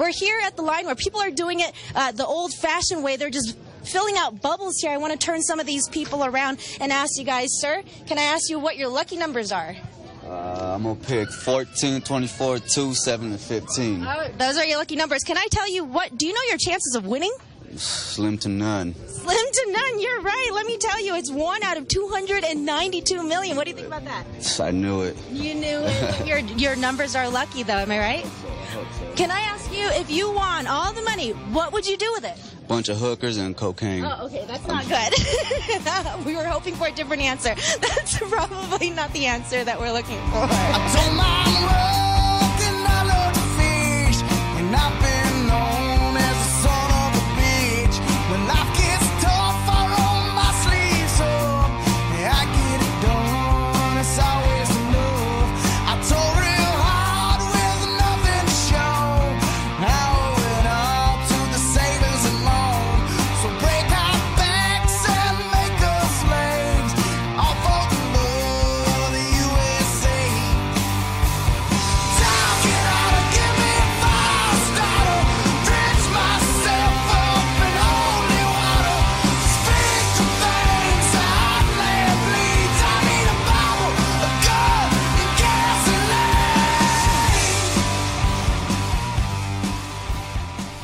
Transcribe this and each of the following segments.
We're here at the line where people are doing it uh, the old fashioned way. They're just filling out bubbles here. I want to turn some of these people around and ask you guys, sir, can I ask you what your lucky numbers are? Uh, I'm gonna pick 14, 24, 2, 7, and 15. Oh, those are your lucky numbers. Can I tell you what? Do you know your chances of winning? Slim to none. Slim to none. You're right. Let me tell you, it's one out of 292 million. What do you think about that? I knew it. You knew it. your your numbers are lucky, though. Am I right? Can I ask you if you won all the money, what would you do with it? Bunch of hookers and cocaine. Oh, okay, that's not good. we were hoping for a different answer. That's probably not the answer that we're looking for.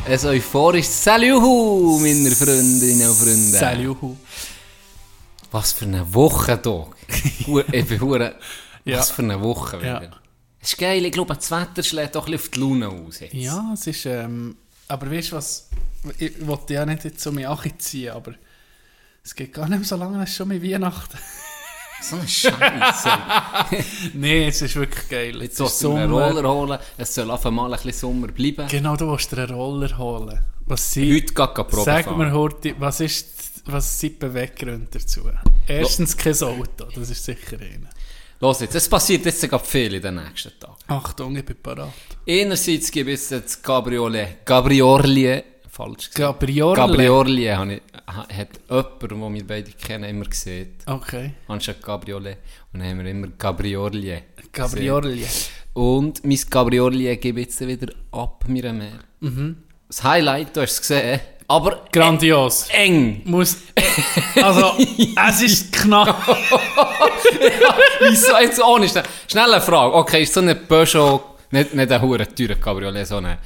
Ein euphorisches Saluhu, meine Freundinnen und Freunde. Saluhu. Was für eine Woche, ich bin hure. Ja. Was für eine Woche wieder. Ja. Das ist geil, ich glaube, das Wetter schlägt ein bisschen auf die Laune aus. Jetzt. Ja, es ist, ähm, aber weißt du was, ich wollte ja nicht jetzt so mich ziehen, aber es geht gar nicht mehr so lange, es ist schon mit Weihnachten. So eine Scheiße. Nein, es ist wirklich geil. Jetzt Es ist sollst du einen Roller holen. Es soll auf einmal ein bisschen Sommer bleiben. Genau, du willst dir einen Roller holen. Was sind, Heute geht die Probe Sag fahren. mir heute, was, ist, was sind die Beweggründe dazu? Erstens kein Auto, das ist sicher einer. Los jetzt, es passiert jetzt sogar viel in den nächsten Tagen. Achtung, ich bin parat. Einerseits gibt es jetzt Gabriole, Gabriorlie, falsch gesagt. Gabriorle? Gabriorlie habe ich, ha- hat jemand, den wir beide kennen, immer gesehen. Okay. Anstatt Gabriole. Und dann haben wir immer. Gabriorlie. gesehen. Und mein Gabriorlie gebe ich jetzt wieder ab, mir mehr. Das Highlight, du hast es gesehen, aber Grandios. eng. Muss, also, es ist knapp. Wieso jetzt ohne? Schnell- Schnelle Frage. Okay, ist so eine Peugeot, nicht, nicht ein hure teurer Cabriolet, so eine...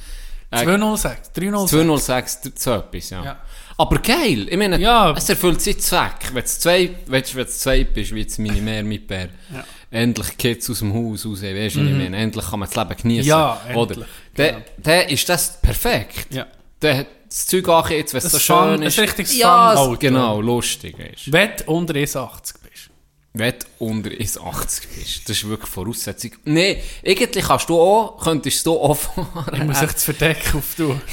Äh, 206, 306. 206, so etwas, ja. Ja. Aber geil, ich meine, Ja. es erfüllt seinen Zweck. Wenn du zwei, weißt, wenn du zwei bist, wie jetzt meine Mehr mit Bär, Ja. endlich Kids aus dem Haus raus, weißt du, was ich meine, endlich kann man das Leben genießen. Ja, Oder? endlich, Dann, genau. dann ist das perfekt. Ja. Dann hat das Zeug auch jetzt, wenn es so Fun- schön ist. ein richtiges ja, es- Fun-Auto. genau, lustig ist. Du unter 1,80 bist. Wenn du unter 1,80 bist. Das ist wirklich Voraussetzung. Nein, eigentlich kannst du auch, könntest du auch fahren. Ich muss echt das Verdeck auftun.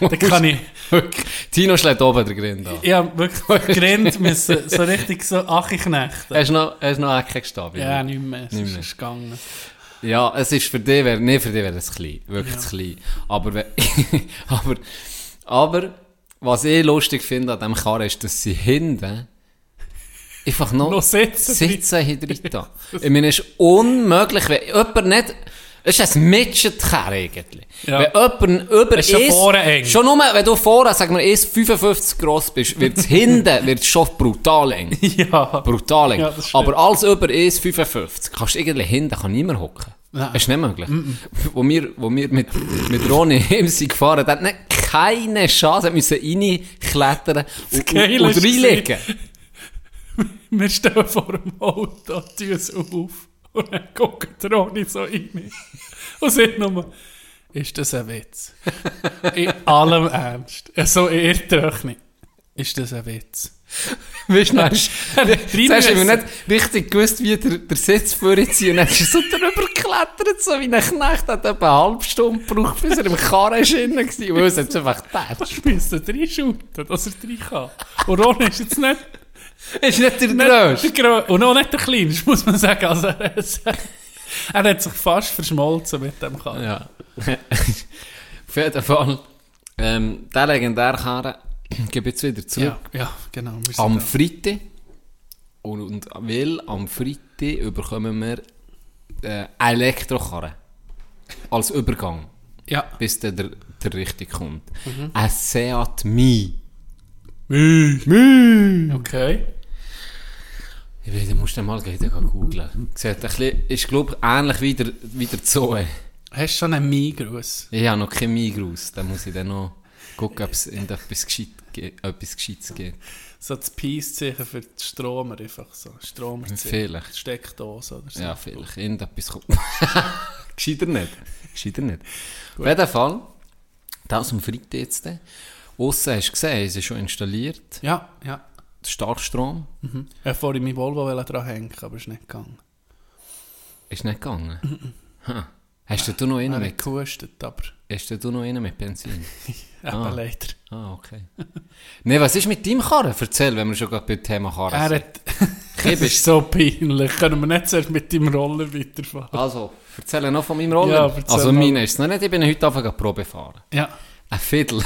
Du Dann kann ich... Wirklich. Tino schlägt oben den Grind an. Ich habe wirklich gerannt müssen, so richtig so Achi-Knechten. Hast du noch, hast noch Ecke gestanden? Ja, nicht mehr. Es Nicht ist mehr. ist gegangen. Ja, es ist für dich, wär, nee, für dich wäre es klein. Wirklich Ja. klein. Aber, aber, aber, was ich lustig finde an diesem Karren ist, dass sie hinten einfach noch, Noch sitzen. sitzen hinter drin. Ich meine, es ist unmöglich, wenn jemand nicht, es ist ein Midget-Karren eigentlich. Ja. Wenn jemand über ist eng. Schon nur, wenn du vorne, sagen wir, 1,55 gross bist, wird es hinten, wird es schon brutal eng. Ja. Brutal eng. Ja. Aber alles über 1,55 kannst du irgendwie hinten kann niemand hocken. Nein. Das ist nicht möglich. Wo wir, wo wir mit, mit Ronny heim sind gefahren, der hat nicht keine Chance, er musste reinklettern und, und, reinlegen. Wir stehen vor dem Auto, tun es auf und dann guckt der Ronny so rein und sagt nur, ist das ein Witz? In allem Ernst. So irrt nicht. Ist das ein Witz? Weißt du, dann hast haben wir nicht richtig gewusst, wie der, der Sitz vorziehen. Dann ist er so drüber geklettert, so wie ein Knecht. Hat etwa eine halbe Stunde gebraucht, bis er im Karren ist drin war. Und hat es einfach getätscht. Ich müsste reinschuten, dass er rein kann. Und Ronny ist jetzt nicht... Ist nicht der Grösste. Und auch nicht der Kleinste, muss man sagen. Also er, er hat sich fast verschmolzen mit dem Karren. Ja. Auf jeden Fall. Ähm, der legendäre Karren gebe ich jetzt wieder zurück. Ja, ja, genau. Am. Freitag. Und, und weil am Freitag bekommen wir äh, Elektrokarren. Als Übergang. Ja. bis der, der, der richtig kommt. Ein Seat Mi. Okay. Ich weiß, du musst den mal gehen, googlen. Sieht ein bisschen, ist, glaube ich, ähnlich wie der, wie der Zoe. Hast du schon einen Migros? Ich habe noch keinen Migros. Da muss ich dann noch gucken, ob es etwas, gescheit, etwas Gescheites gibt. So das Peace-Zeichen für die Stromer einfach so. Stromerzeichen. Vielleicht. Steckdose oder so. Ja, vielleicht. Irgendetwas kommt. Gescheiter nicht. Gescheiter nicht. Auf jeden Fall, das dem Freitag jetzt. Aussen hast du gesehen, es ist schon installiert. Ja, ja. Starkstrom Ich wollte vorhin mein Volvo dran hängen, aber ist nicht gegangen. ist nicht gegangen. Ha. Hast du noch einen mit? gehustet, aber Hast du noch einen mit Benzin? eben Ah. leider. Ah, okay. ne, was ist mit deinem Karren? Erzähl, wenn wir schon gerade beim Thema Karren Er sind. hat... Das ist so peinlich. Können wir nicht zuerst mit deinem Roller weiterfahren? Also, erzähl noch von meinem Roller. Ja, also, meine ist es noch nicht. Ich bin heute angefangen Probe fahren. Ja. Ein Fiddle.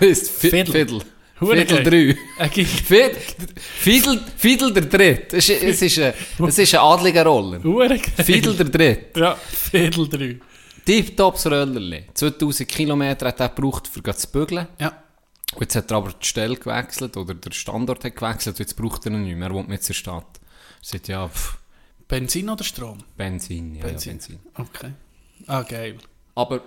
ist Fi- Fiddle. Fiddle. Hure Fiddle geil. 3. Er gibt Fiddle, Fiddle, Fiddle der Dritt. Es ist, es ist, ein, es ist ein adliger Roller. Fiddle der Dritt. Ja, Fiddle 3. Tiptops Rollerli. 2000 Kilometer hat er gebraucht, um zu bügeln. Ja. Und jetzt hat er aber die Stelle gewechselt oder der Standort hat gewechselt jetzt braucht er ihn nicht mehr. Er wohnt mit der Stadt. Er sagt, ja, pff, Benzin oder Strom? Benzin, ja, Benzin. ja, Benzin. Okay. Ah, geil. Aber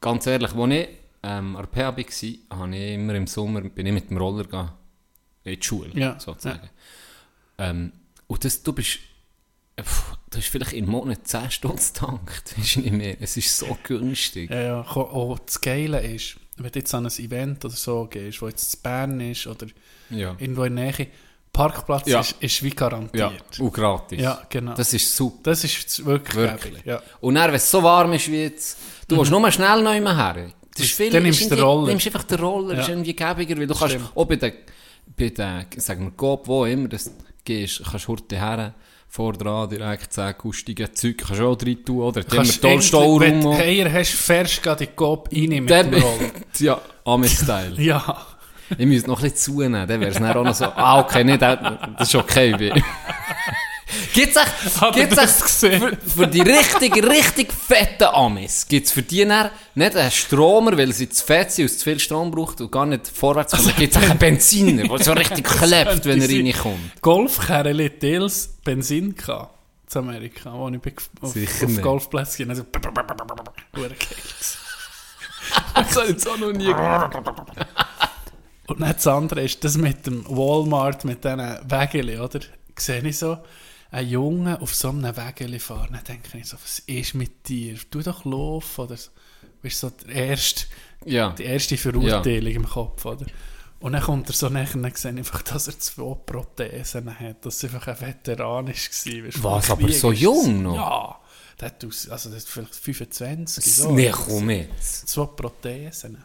ganz ehrlich, als ich ähm, an der PH war, habe ich immer im Sommer bin ich mit dem Roller gegangen, in die Schule, Ja, sozusagen. Ähm, und das, du bist, äh, pff, du hast vielleicht im Monat 10 Stunden getankt, weisst du nicht mehr. Es ist so günstig. Ja, ja. Ko- Oh, das Geile ist, wenn du jetzt an ein Event oder so gehst, wo jetzt in Bern ist oder Ja. irgendwo in der Nähe, Parkplatz Ja. ist, ist wie Ja, garantiert. und gratis. Ja, genau. Das ist super. Das ist wirklich, Wirklich. Ja. Und dann, wenn es so warm ist wie jetzt, du willst nur schnell noch immer her. Ist viel, Dann nimmst du den Roller. nimmst einfach den Roller, Ja. ist irgendwie gäbiger, weil du kannst Stimmt. auch bei den, bei den, sagen wir, Coop, wo immer das gehst, kannst du heute her, vor dran, direkt 10 kustige Zeug, kannst du auch drin tun, oder? Die haben Kannst toll Wenn Stauraum. du auch. Eier hast, fährst du den Coop rein mit dem Roller. ja, Ami-Style. Ja. Ich müsste noch ein bisschen zunehmen, dann wäre es dann auch noch so, ah, okay, nicht, das ist okay. Gibt's echt, gibt's echt für, für die richtig, richtig fetten Amis, gibt's für die dann nicht einen Stromer, weil sie zu fett sind und zu viel Strom braucht und gar nicht vorwärts kommen. Gibt's auch einen Benziner, der so richtig klebt, wenn er reinkommt. Golfkerle Teils Benzin gehabt. In Amerika, wo ich auf, Sicher auf nicht. Golfplätzen. Also. Das habe ich jetzt auch noch nie Und dann das andere ist das mit dem Walmart, mit diesen Wägeli, oder? Sehe ich so einen Jungen auf so einem Wägeli fahren, dann denke ich so, was ist mit dir? Tu doch laufen, oder so. Weißt so der erste, Ja. die erste Verurteilung im Kopf, oder? Und dann kommt er so näher und ich einfach, dass er zwei Prothesen hat, dass er einfach ein Veteran war. Weißt, Was, aber so jung noch? Ja. Der hat aus, also der hat vielleicht 25. so. Nee, komm jetzt. Zwei Prothesen.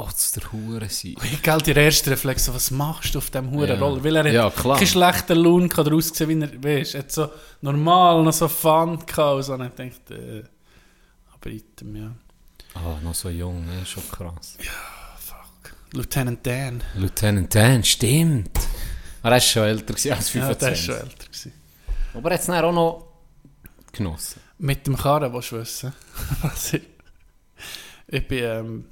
Oh, das der Hure sein. Ich gell, der erste Reflex, so, was machst du auf diesem Huren Ja. Roller? Weil er hat Ja, klar. keinen schlechten Lohn gehabt, wie er, weißt, er hat so normal noch so Fun gehabt und so. Und ich dachte, äh, aber item, ja. Ah, noch so jung, ne? schon krass. Fuck. Lieutenant Dan. Lieutenant Dan, stimmt. Er war schon älter gewesen als Ja, 25. der war schon älter. Gewesen. Aber er hat es auch noch genossen. Mit dem Karren, willst du wissen? Ich bin ähm,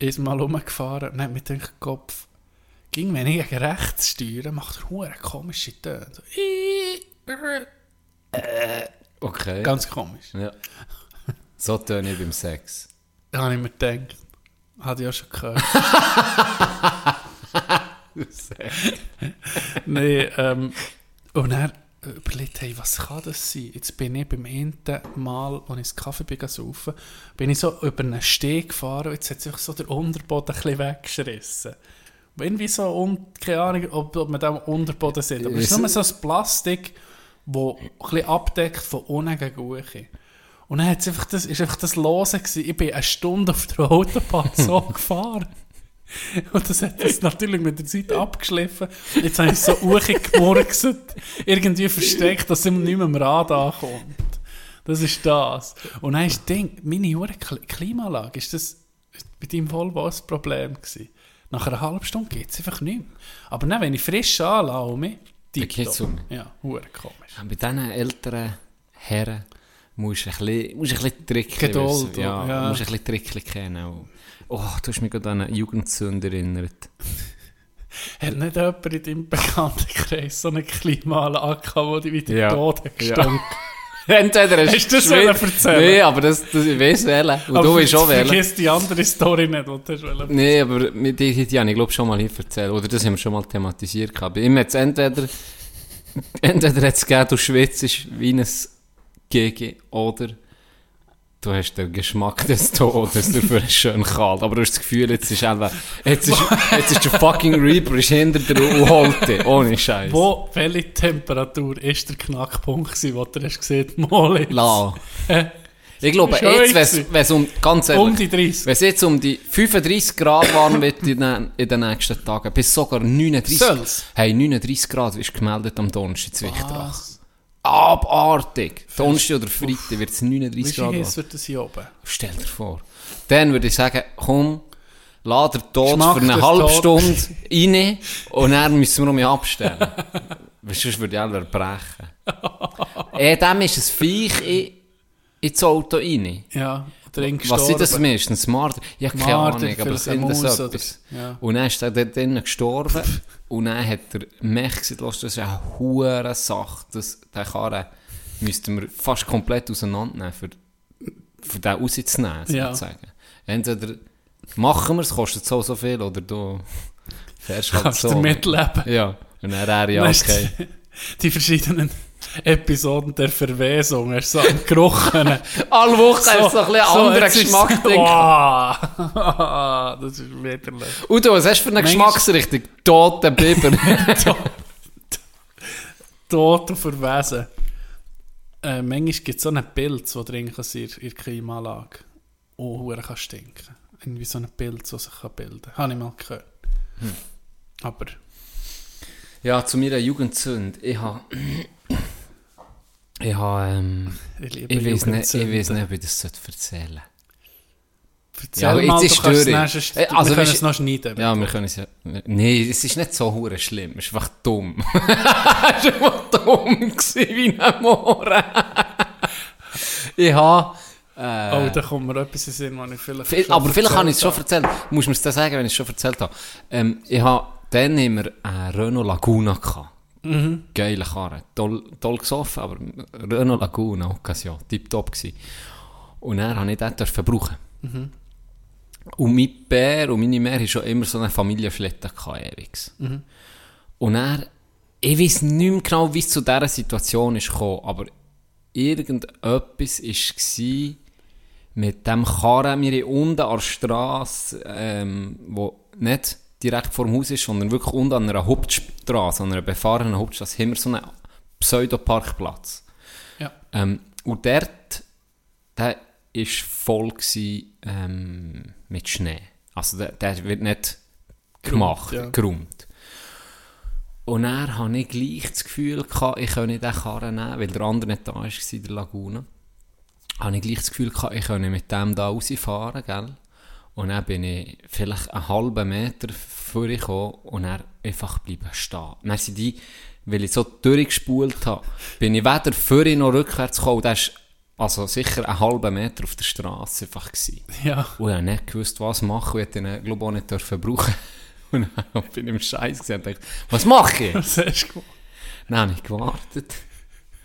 einmal rumgefahren und hat mir den Kopf, ging, wenn ich gegen rechts steuere, macht er hure komische Töne. So, Okay. ganz komisch. ja. So töne ich beim Sex. Da habe ich mir gedacht, hatte ich auch schon gehört. Nein, ähm, und er überlegt, hey, was kann das sein? Jetzt bin ich beim ersten Mal, als ich das Kaffee bin saufen, bin ich so über einen Steg gefahren und jetzt hat sich so der Unterboden ein bisschen weggeschrissen. Irgendwie so, un, keine Ahnung, ob, ob man da Unterboden sieht, aber es ist Ist- nur so ein Plastik, das ein bisschen abdeckt von unten gegen oben. Und dann hat's einfach das, ist einfach das Lose gewesen. Ich bin eine Stunde auf der Autobahn so gefahren. Und das hat das natürlich mit der Zeit abgeschliffen. Jetzt habe ich so hochgemurkset, irgendwie versteckt, dass immer nicht mehr am Rad ankommt. Das ist das. Und dann ist das Ding, meine hure Kli- Klimaanlage, ist das bei deinem Volvo ein Problem gewesen. Nach einer halben Stunde geht es einfach nicht mehr. Aber dann, wenn ich frisch anlaufe, geht's um. Ja, hure komisch. Bei diesen älteren Herren, musst ein bisschen, musst ein bisschen Geduld, wissen. Ja, ja. musst ein bisschen tricklig kennen. Oh, du hast mich gerade an eine Jugendsünde erinnert. Hat nicht jemand in deinem Bekanntenkreis so eine Klimaanlage wo die wieder Ja. tot hat Ja. gestunken? Entweder Hast du das erzählen? Nee, aber das, das, ich weiß wählen. Und du Aber willst auch wählen. Vergiss die andere Story nicht, die du hast. Nee, aber mit dir hätte ich, glaube schon mal hier erzählt. Oder das haben wir schon mal thematisiert. ihm hat es entweder, entweder hat es gegeben, du schwitzt wie ein GG, oder du hast den Geschmack des Todes dafür ist schön kalt. Aber du hast das Gefühl, jetzt ist einfach, jetzt ist, jetzt ist der fucking Reaper ist hinter dir und holt dich. Ohne Scheiß. Wo, welche Temperatur ist der Knackpunkt gewesen, wo du hast gesehen, mal jetzt? La. Ich glaube, jetzt, wenn es um, ganz ehrlich, um die 30. Wenn es jetzt um die 35 Grad warm wird in den, in den nächsten Tagen, bis sogar 39, Soll's? hey, 39 Grad ist gemeldet am Donnerstag in Zwichtrach. Abartig. Donnerstag oder Freitag wird es 39 Wie Grad heiß wird das hier oben? Stell dir vor. Dann würde ich sagen, komm, lad den Tod für eine halbe. Stunde rein und dann müssen wir noch abstellen. Sonst würde ich alle brechen. eh, dem ist ein Viech in, ins Auto rein. Ja, drin Was sind das gestorben. meistens? Marder? Ich habe keine Marder, Ahnung, aber sind das etwas? oder- ja. Und dann ist er dort drinnen gestorben und dann hat der Mech gesagt, «Los, das ist eine hure Sache, das, den Karren müssten wir fast komplett auseinandernehmen, für, für den rauszunehmen, Ja. sozusagen. Entweder machen wir es, kostet so so viel, oder du fährst halt Kannst so. du mitleben. Ja, und dann wäre ja okay. Die verschiedenen Episoden der Verwesung, hast du so Geruch. können. Alle Woche hast du so ein bisschen anderen jetzt ist- Geschmack drin. Wow. das ist widerlich. Udo, was hast du für eine Manchmal- Geschmacksrichtung? Tote Biber. Tot und verwesen. Äh, manchmal gibt es so einen Pilz, der drin in der Klimaanlage. Oh, hure kann stinken. Irgendwie so einen Pilz, der sich bilden kann. Habe ich mal gehört. Hm. Aber Ja, zu meiner Jugendsünde. Ich habe. Ich habe. Ähm, ich ich weiß nicht, ich weiß nicht, ob ich das sollte erzählen Erzähl Ja, mal, jetzt ist du kannst es sonst- Äh, wir also, können es noch schneiden. Ja, wir können es ja. Nein, es ist nicht so hure schlimm. Es ist einfach dumm. es war einfach dumm gewesen, wie ein Mohren. ich habe. Äh, Oh, da kommt mir etwas in Sinn, was ich vielleicht Viel, aber vielleicht kann ich es schon erzählt erzählen. Muss mir es dann sagen, wenn ich es schon erzählt habe. Ähm, ich habe dann immer einen Renault Laguna gehabt. Mhm. Geile Karre. Toll, toll gesoffen, aber Renault Laguna, Occasion, tipptopp gsi. Und dann habe ich den dürfen brauchen. Mhm. Und mein Bär und meine Mär haben schon immer so eine gehabt, ewigs. Mhm. Und er, ich weiß nicht mehr genau, wie es zu dieser Situation ist gekommen, aber irgendetwas war mit dem Karren, wir unten an der Strasse, ähm, wo nicht direkt vor dem Haus ist, sondern wirklich unten an einer Hauptstraße, an einer befahrenen Hauptstraße, haben wir so einen Pseudoparkplatz. Ja. Ähm, und dort, der war voll gewesen, ähm, mit Schnee. Also der, der wird nicht gemacht, ja. geräumt. Und dann hatte ich gleich das Gefühl, gehabt, ich könne diesen Karren nehmen, weil der andere nicht da war, der Lagune. Habe ich gleich das Gefühl, gehabt, ich könne mit dem da rausfahren, gell? Und dann bin ich vielleicht einen halben Meter vorgekommen und dann einfach bleiben stehen. Dann sind die, weil ich so durchgespult habe, bin ich weder vorne noch rückwärts gekommen. Das war also sicher einen halben Meter auf der Straße einfach. Gewesen. Ja. Und ich habe nicht gewusst, was machen. Ich ihn, glaube ich, auch nicht dürfen brauchen. Und dann bin ich im Scheiß gesehen und dachte, was mache ich? Was hast du gemacht? Dann habe ich gewartet.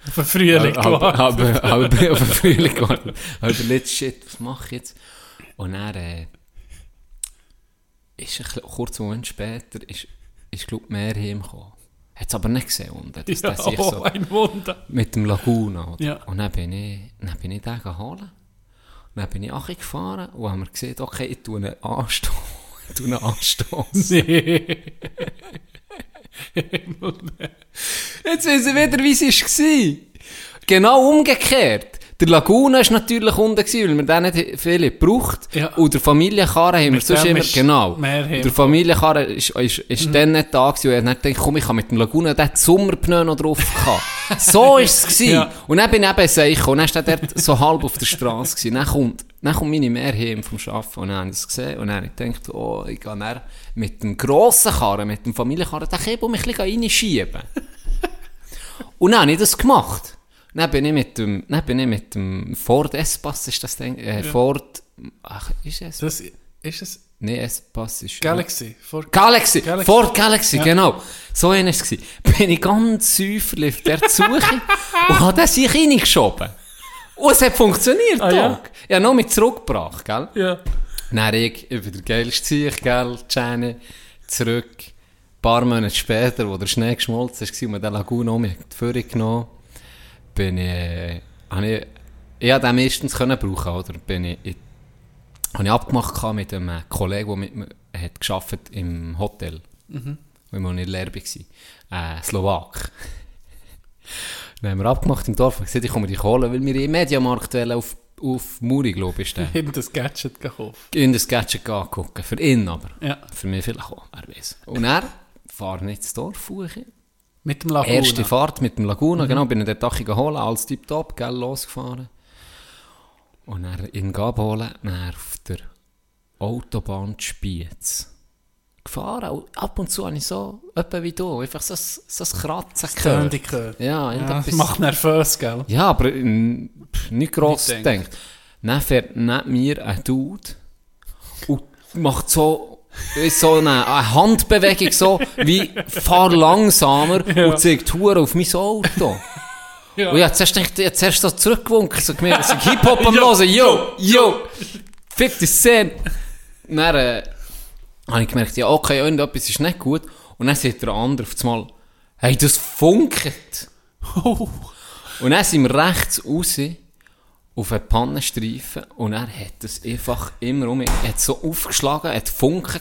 Auf den Frühling gewartet. aber, aber, aber auf den Frühling gewartet. Aber überlegt, shit, was mache ich jetzt? Und dann, äh, ist ein bisschen- kurz einen Moment später, ist, ist glaube mehr heimgekommen. Hat es aber nicht gesehen unten. dass Ja, sich oh, so, ein Wunder. mit dem Laguna. Oder? Ja. Und dann bin ich, dann bin ich den geholt. Dann bin ich auch gefahren und haben wir gesehen, okay, ich tue einen Anstoß. Ich tue einen Anstoß. Nee. Jetzt wissen wir wieder, wie es war. Genau umgekehrt. Der Laguna war natürlich unten, gewesen, weil wir den nicht viele gebraucht Ja. Und der Familienkarren haben wir sonst immer, genau. Der Familienkarren ist, ist, ist dann nicht da gewesen. Und ich habe gedacht, komm, ich kann mit dem Laguna den Sommerpneu noch drauf gehabt. so war es. Ja. Und dann bin ich eben sicher. Und dann war der dort so halb auf der Straße. gewesen. Dann kommt, dann kommt meine Mehr heim vom Arbeiten. Und dann habe ich das gesehen. Und dann habe ich gedacht, oh, ich gehe dann mit dem grossen Karren, mit dem Familienkarren, den Kebel mich ein bisschen reinschieben. Und dann habe ich das gemacht. Dann bin ich mit dem, dann bin ich mit dem Ford S-Pass, ist das Ding? Äh, Ford, ach, ist es? Das ist es Nee, S-Pass ist... Galaxy. Vor Galaxy, Galaxy. Ford Galaxy, genau. So einer war es. Bin ich ganz säuferlich auf der Suche und habe den sich reingeschoben. Und es hat funktioniert, Ah, ja? Doc. Ich habe noch mit zurückgebracht, gell? Ja. Dann ich über der geilste Zeug, gell, Jenny, zurück. Ein paar Monate später, wo der Schnee geschmolzen ist und wir den Lagun um die Führung genommen bin ich, habe ich, ich habe den meistens können brauchen, oder? Bin ich, ich, habe ich abgemacht mit einem Kollegen, der mit mir hat geschafft im Hotel. Mhm. Weil wir in der Lehre waren. Äh, Slowak. Dann haben wir abgemacht im Dorf und gesagt, ich komme dich holen, weil wir im Mediamarkt auf, auf Muri, glaube ich, In das Gadget gekauft. in das Gadget angucken. Für ihn aber. Ja. Für mich vielleicht auch, wer weiß. Und er fahren nicht ins Dorf hoch. Mit dem Laguna. Erste Fahrt mit dem Laguna, genau, bin ich den Tag geholt, alles tipptopp, gell, losgefahren. Und dann ihn abholen, dann auf der Autobahn die Spiez. Gefahren, ab und zu habe ich so, etwa wie du, einfach so, so ein Kratzen gehört. gehört. Ja, Ja, das macht nervös, gell? ja, aber pff, nicht gross Nicht gedacht. Dann fährt neben mir ein Dude und macht so, ist so eine, eine Handbewegung, so wie fahr langsamer und zeigt Huren auf mein Auto. Ja. Und ich hab zuerst gedacht, ich hab zuerst so zurückgewunken, so gemerkt, dass ich Hip-Hop am Hören, yo, yo, 50 Cent. Dann äh, habe ich gemerkt, ja, okay, irgendetwas ist nicht gut. Und dann sagt der andere auf einmal, hey, das funkelt. Oh. Und dann sind wir rechts raus auf einen Pannenstreifen und er hat das einfach immer um mich, er hat so aufgeschlagen, hat Funken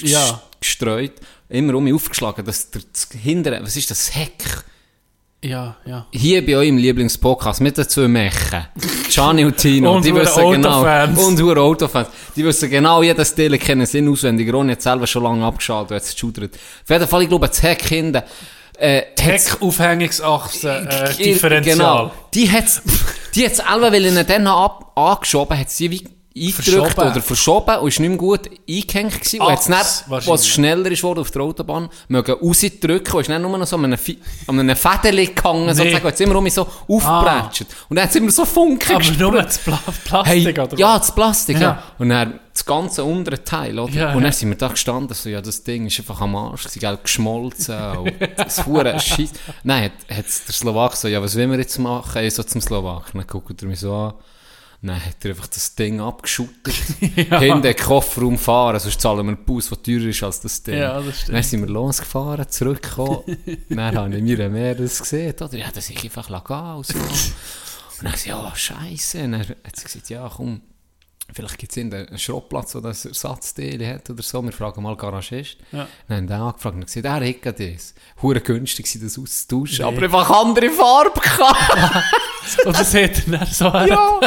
Ja. gestreut, immer um mich aufgeschlagen, dass der das hintere, was ist das, Heck? Ja, ja. Hier bei eurem Lieblingspodcast mit den zwei Mächen, Gianni und Tino, Und die wissen genau, Autofans. und hure Autofans, die wissen genau, jedes Teil kennen sie auswendig, Ronny hat selber schon lange abgeschaltet, hat es geschudert. Auf jeden Fall, ich glaube, das Heck hinten, äh, Heck-Aufhängungsachse, äh, Differential. Genau. Die hat's, die hat's selber, weil ich ihn dann ab, angeschoben hat sie wie eingedrückt oder verschoben und ist nicht mehr gut eingehängt gewesen. Und hat's dann, Achs, wahrscheinlich. was schneller ist worden auf der Autobahn, mögen rausdrücken und ist dann nur noch so an einem, Fi- an einem Fädeli gehangen, sozusagen, und hat's immer um mich so aufgebretscht. Und dann hat's immer so Funken Aber gesprüht. nur das Pla Plastik, Hey, oder? ja, das Plastik, ja. Ja. Und dann das ganze untere Teil, oder? Ja, und dann ja. sind wir da gestanden, so, ja, das Ding ist einfach am Arsch, gewesen, gell, geschmolzen, und das hure Scheiß. Nein, hat, hat's der Slowak so, ja, was wollen wir jetzt machen? Ich so zum Slowak. Dann guckt er mich so an. Dann hat er einfach das Ding abgeschüttet. Hinten den Kofferraum fahren, sonst zahlen wir einen Bus, der teurer ist als das Ding. Ja, das stimmt. Dann sind wir losgefahren, zurückgekommen. dann habe ich mir mehr das gesehen, oder? Ja, das ich einfach und so. Und dann habe ich gesagt, ja, scheiße. Und dann hat sie gesagt, ja, komm, vielleicht gibt es einen Schrottplatz, wo das Ersatzteile hat oder so. Wir fragen mal Garagist. Ja. Dann haben die angefragt und gesagt, er hat das. Hure günstig war das auszutauschen, aber einfach andere Farbe gehabt. Und das hat er dann so... ja.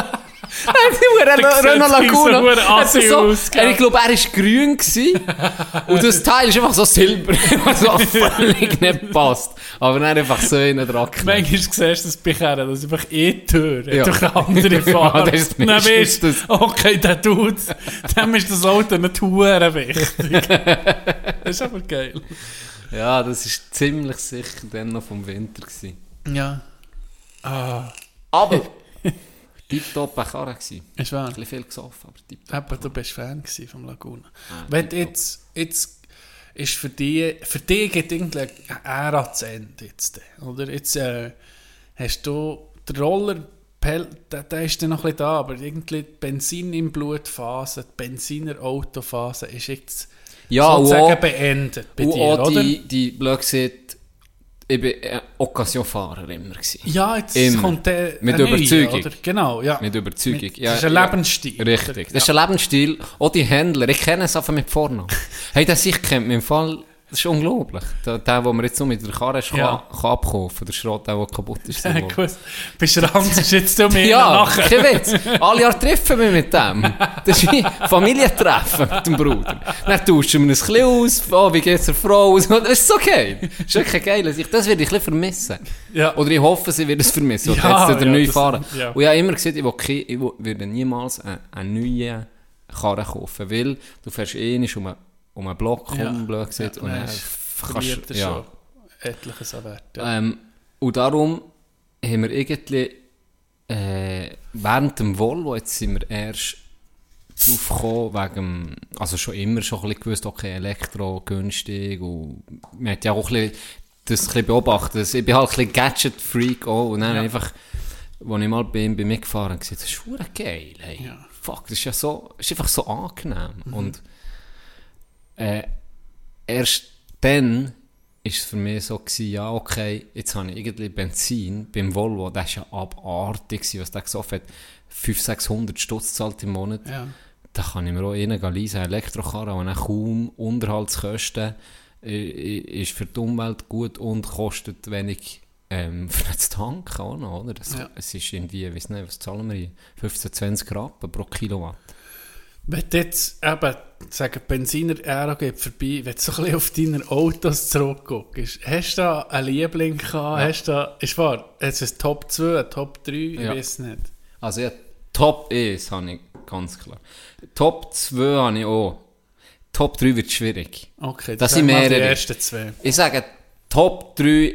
Sieht's Renault wie so Hat so, er, ich glaube, er war grün gewesen. und das Teil ist einfach so silber. was so völlig nicht passt. Aber dann einfach so innen dran geknallt. Manchmal siehst du das bei Kerren, das ist einfach eh Tür, Ja. durch eine andere Ja, Farbe. Und dann weißt du, okay, der tut dem ist das Auto nicht wichtig. das ist aber geil. Ja, das war ziemlich sicher dann noch vom Winter. Gewesen. Ja. Ah, Aber tipptopp eine Karre gewesen. ist wahr. Ein bisschen viel gesoffen, aber tipptopp. Eben, du bist Fan vom Laguna. Ah, Wenn jetzt, jetzt ist für dich, für dich geht irgendwie eine Ära zu Ende jetzt, oder? Jetzt äh, hast du den Roller, der, der ist dann noch ein bisschen da, aber irgendwie die Benzin im Blutphase, die Benziner-Autophase ist jetzt Ja, sozusagen beendet bei dir, oder? die, die, blöd gesagt, ich bin ein Occasion-Fahrer immer gewesen. ja, jetzt Immer. kommt der Mit der neue, Überzeugung. Oder? Genau, ja. Mit Überzeugung. Mit- ja, das ist ein ja. Lebensstil. Richtig. Das ist ja. ein Lebensstil. Auch die Händler, ich kenne es einfach mit Vornamen. hey, das ich kennt mich im Fall, das ist unglaublich. Der, der, den man jetzt so mit der Karre kann, Ja. kann abkaufen der Schrott, der, der kaputt ist. Ja, gut. Bist du Ranz, jetzt du mir Ja, kein Witz. Alle Jahre treffen wir mit dem. Das ist wie Familientreffen mit dem Bruder. Dann tauschen wir uns ein bisschen aus. Oh, wie geht's der Frau? So. Das ist so geil. Das ist wirklich geil. Das werde ich ein bisschen vermissen. Ja. Oder ich hoffe, sie wird es vermissen. Oder Ja, jetzt der ja, neue das- Fahrer. ja. Und ich habe immer gesagt, ich, will, ich würde niemals eine, eine neue Karre kaufen. Weil du fährst eh nicht um einen, um einen Block Ja. rum, blöd gesagt. Ja, und dann kannst du... Ja. schon etliches an Wert. Ja. Ähm, und darum haben wir irgendwie äh, während dem Volvo, jetzt sind wir erst drauf gekommen, wegen, also schon immer schon ein bisschen gewusst, okay, Elektro günstig und man hat ja auch ein bisschen, das ein bisschen beobachtet, dass ich bin halt ein bisschen Gadget-Freak auch und dann einfach, als ich mal bei ihm bei mir gefahren habe, gesagt, das ist geil, hey. Ja. Fuck, das ist ja so, ist einfach so angenehm und äh, erst dann ist es für mich so gewesen, ja, okay, jetzt habe ich irgendwie Benzin beim Volvo, das ist ja abartig gewesen, was der gesoffen hat. 500, 600 Stutz zahlt im Monat. Ja. Da kann ich mir auch einen leisen Elektrokarren, der dann kaum Unterhaltskosten äh, ist für die Umwelt gut und kostet wenig ähm, für das Tanken auch noch, oder? Das, Ja. Es ist irgendwie, ich weiß nicht, was zahlen wir hier? 15, 20 Rappen pro Kilowatt. Wenn du jetzt eben, sagen, Benziner-Ära geht vorbei, wenn du so ein bisschen auf deine Autos zurückguckst, hast du da einen Liebling gehabt? Hast du da, ist wahr, jetzt ist Top 2, ein Top 3, ich Ja. weiß nicht. Also ja, Top 1 habe ich ganz klar. Top 2 habe ich auch. Top 3 wird schwierig. Okay, Das sag sind mal die mehrere. ersten zwei. Ich sage, Top 3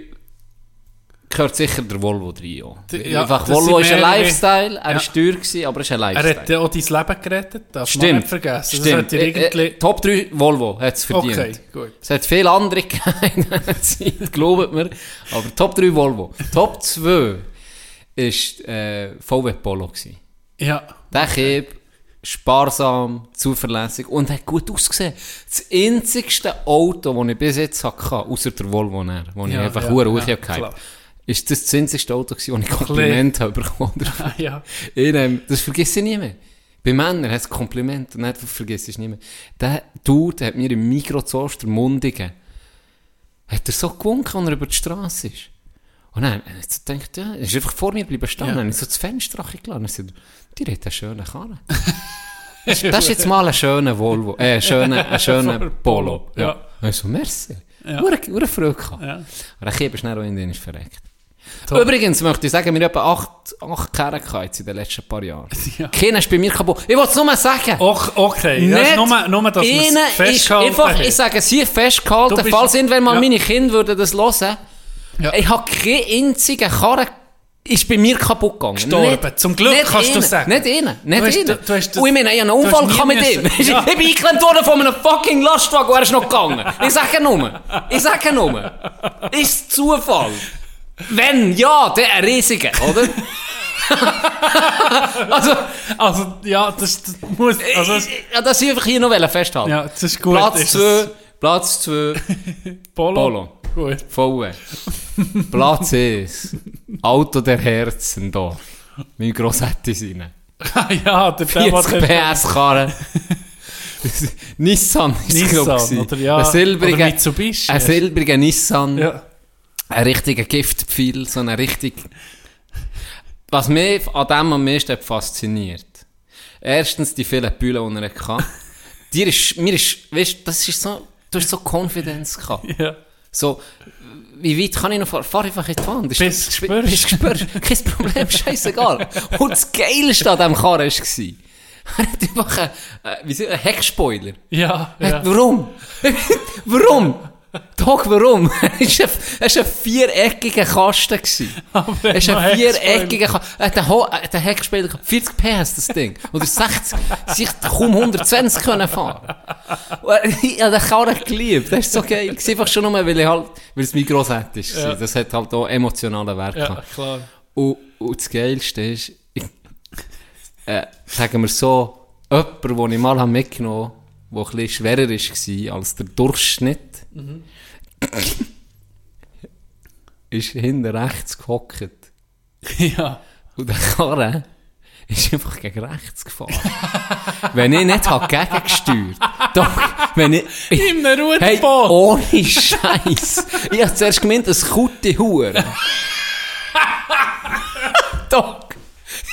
gehört sicher der Volvo rein. auch. Ja, Einfach, das Volvo ist ein. Lifestyle, er Ja. ist teuer gewesen, aber es ist ein Er Lifestyle. hat ja auch dein Leben gerettet, man Stimmt. nicht vergessen. Stimmt. Das hat dir Äh, irgendwie... äh, Top 3 Volvo hat es verdient. okay, gut. Es hat viele andere gegeben glaubt mir. Aber Top 3 Volvo. Top 2 ist äh, VW Polo gewesen. Ja, Der Kieb, sparsam, zuverlässig und hat gut ausgesehen. Das einzigste Auto, das ich bis jetzt hatte, außer der Volvo, näher, wo ich Ja, einfach ja, ja, ja, ja, klar. Ist das das einzigste Auto wo ich Kompliment habe bekommen Ah, ja. in, ähm, das vergesse ich nie mehr. Bei Männern hat es Kompliment und nicht vergesse ich nie mehr. Der Dude hat mir im Mikro zu Ostermundigen, hat er so gewunken, als er über die Straße ist. Und dann habe ich so gedacht, ja, er ist einfach vor mir bleiben stehen. Ja. Dann habe ich so das Fenster gelassen und gesagt, die hat einen schönen Karren. das, das ist jetzt mal ein schöner Volvo, äh, ein schöner, ein schöner Polo. Ja. Ja. Also, merci. Ja. Ure, ure Freude gehabt. Ja. Und dann ist schnell auch in den verreckt. Top. Übrigens möchte ich sagen, wir haben etwa acht, acht Kerne gehabt jetzt in den letzten paar Jahren. Ja. Keiner ist bei mir kaputt. Ich wollte es nur sagen. Och, okay, das ist nur, nur dass man es ist festgehalten einfach, hat. ich sage es hier Du festgehalten, falls irgendwann mal ja. meine Kinder würden das hören. Ja. Ich habe keinen einzigen Karren ist bei mir kaputt gegangen. Gestorben. Zum Glück kannst du einen, sagen. Nicht innen, nicht Du hast- innen. du- du hast das- Und ich meine, ich habe einen du Unfall gehabt mit ihm. Ja. Ich bin eingeklemmt worden von einem fucking Lastwagen und er ist noch gegangen. Ich sage nur. Ich sage nur. Ist Zufall. Wenn, ja, der ein riesiger, oder? also, Also, ja, das, das muss... Also, das, ja, das ich einfach hier noch festhalten. ja, das ist gut. Platz Ist 2, es Platz 2, Polo. Polo. Gut. VW. Platz 1, Auto der Herzen da. Mein Grossetti rein. ja, der, der 40 PS Karre. Nissan ist Nissan, oder ja, ein silbriger, oder Mitsubishi. ein silbriger Nissan, Ja. Ein richtiger Giftpfeil, so ein richtig... Was mich an dem am meisten fasziniert, erstens die vielen Bühlen, die er hatte. Dir ist, mir ist, weißt, das ist so, du hast so Konfidenz gehabt. ja. So, wie weit kann ich noch fahren? Fahr einfach in die Wand. Ist- Bis ist- spürst. Bis spürst. Kein Problem, scheißegal. Und das Geilste an diesem Karren war, er hat einfach einen, äh, wie sagt, einen Heckspoiler. Ja, ja. Warum? warum? Doch, warum? Es war ein, war viereckiger Kasten. Es noch ein viereckiger Kasten. Er hat den Heckspieler gehabt. 40 PS, das Ding. Oder 60. Sie hat kaum 120 können fahren. Ich habe den Karren geliebt. Das ist so geil. gewesen. Einfach schon nur, weil, ich halt, weil es mein Grossetti ist. Ja. Das hat halt auch emotionalen Wert Ja, gehabt. klar. Und, und das Geilste ist, ich, äh, sagen wir so, jemand, den ich mal mitgenommen habe, der ein bisschen schwerer war als der Durchschnitt, ist hinten rechts gehockt. Ja. Und der Karre ist einfach gegen rechts gefahren. wenn ich nicht habe gegengesteuert, doch, wenn ich... In einem Hey, Ruderboot. ohne Scheiß. Ich habe zuerst gemeint, es kutte Hure. Doch.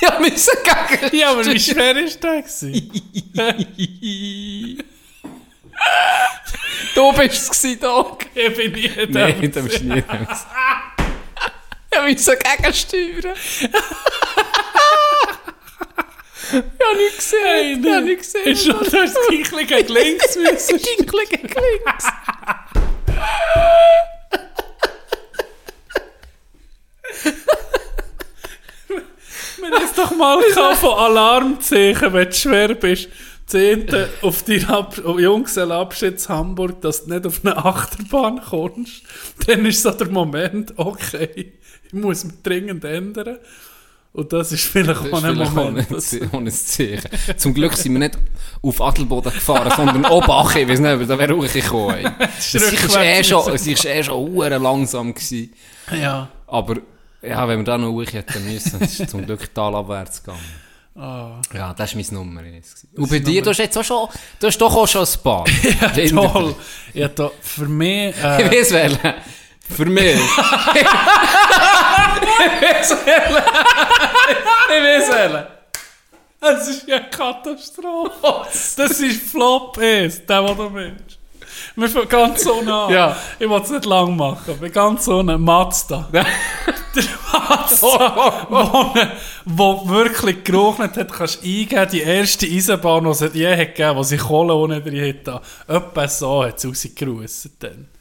Ja, müssen gegen. Ja, aber wie schwer ist der gewesen? Du bist es gewesen, Doc. Ich bin nie da. Nein, da bist du nie dran gewesen. Ja, müssen gegensteuern. ja, nicht gesehen. Ja, nicht gesehen. Ist schon, du hast gleich gegen links müssen. Ginkli gegen links. Doch mal von Alarmzeichen, wenn du schwer bist. Zehnte auf deinen Ab Junggesellenabschied in Hamburg, dass du nicht auf eine Achterbahn kommst. Dann ist so der Moment, okay, ich muss mich dringend ändern. Und das ist vielleicht Das auch ein Moment. Das, ein Zeichen. Zum Glück sind wir nicht auf Adelboden gefahren, sondern Obache. Ich weiß nicht, da wäre auch gekommen. Es ist rückwärts eh schon, eh schon langsam gewesen. ja. Aber ja, wenn wir da noch hoch hätten müssen, ist es zum Glück talabwärts gegangen. Ah. Ja, das war mein Nummer. Und bei dir, du hast jetzt auch schon, du hast doch auch schon ein paar. ja, Toll. Ja, da, für mich... Ich Äh, weiß welchen. Für mich. ich weiß welchen. Ich weiß welchen. das ist ja eine Katastrophe. Das ist Flop 1, der, den du meinst. Wir fangen ganz so nah. Ja. Ich will es nicht lang machen. Wir ganz so nah. Mazda. Der Mazda, wo, wo wirklich gerochnet hat, kannst du eingeben, die erste Eisenbahn, die es je hat gegeben, wo sie Kohle ohne drin hat. Etwa so hat es rausgerusset dann.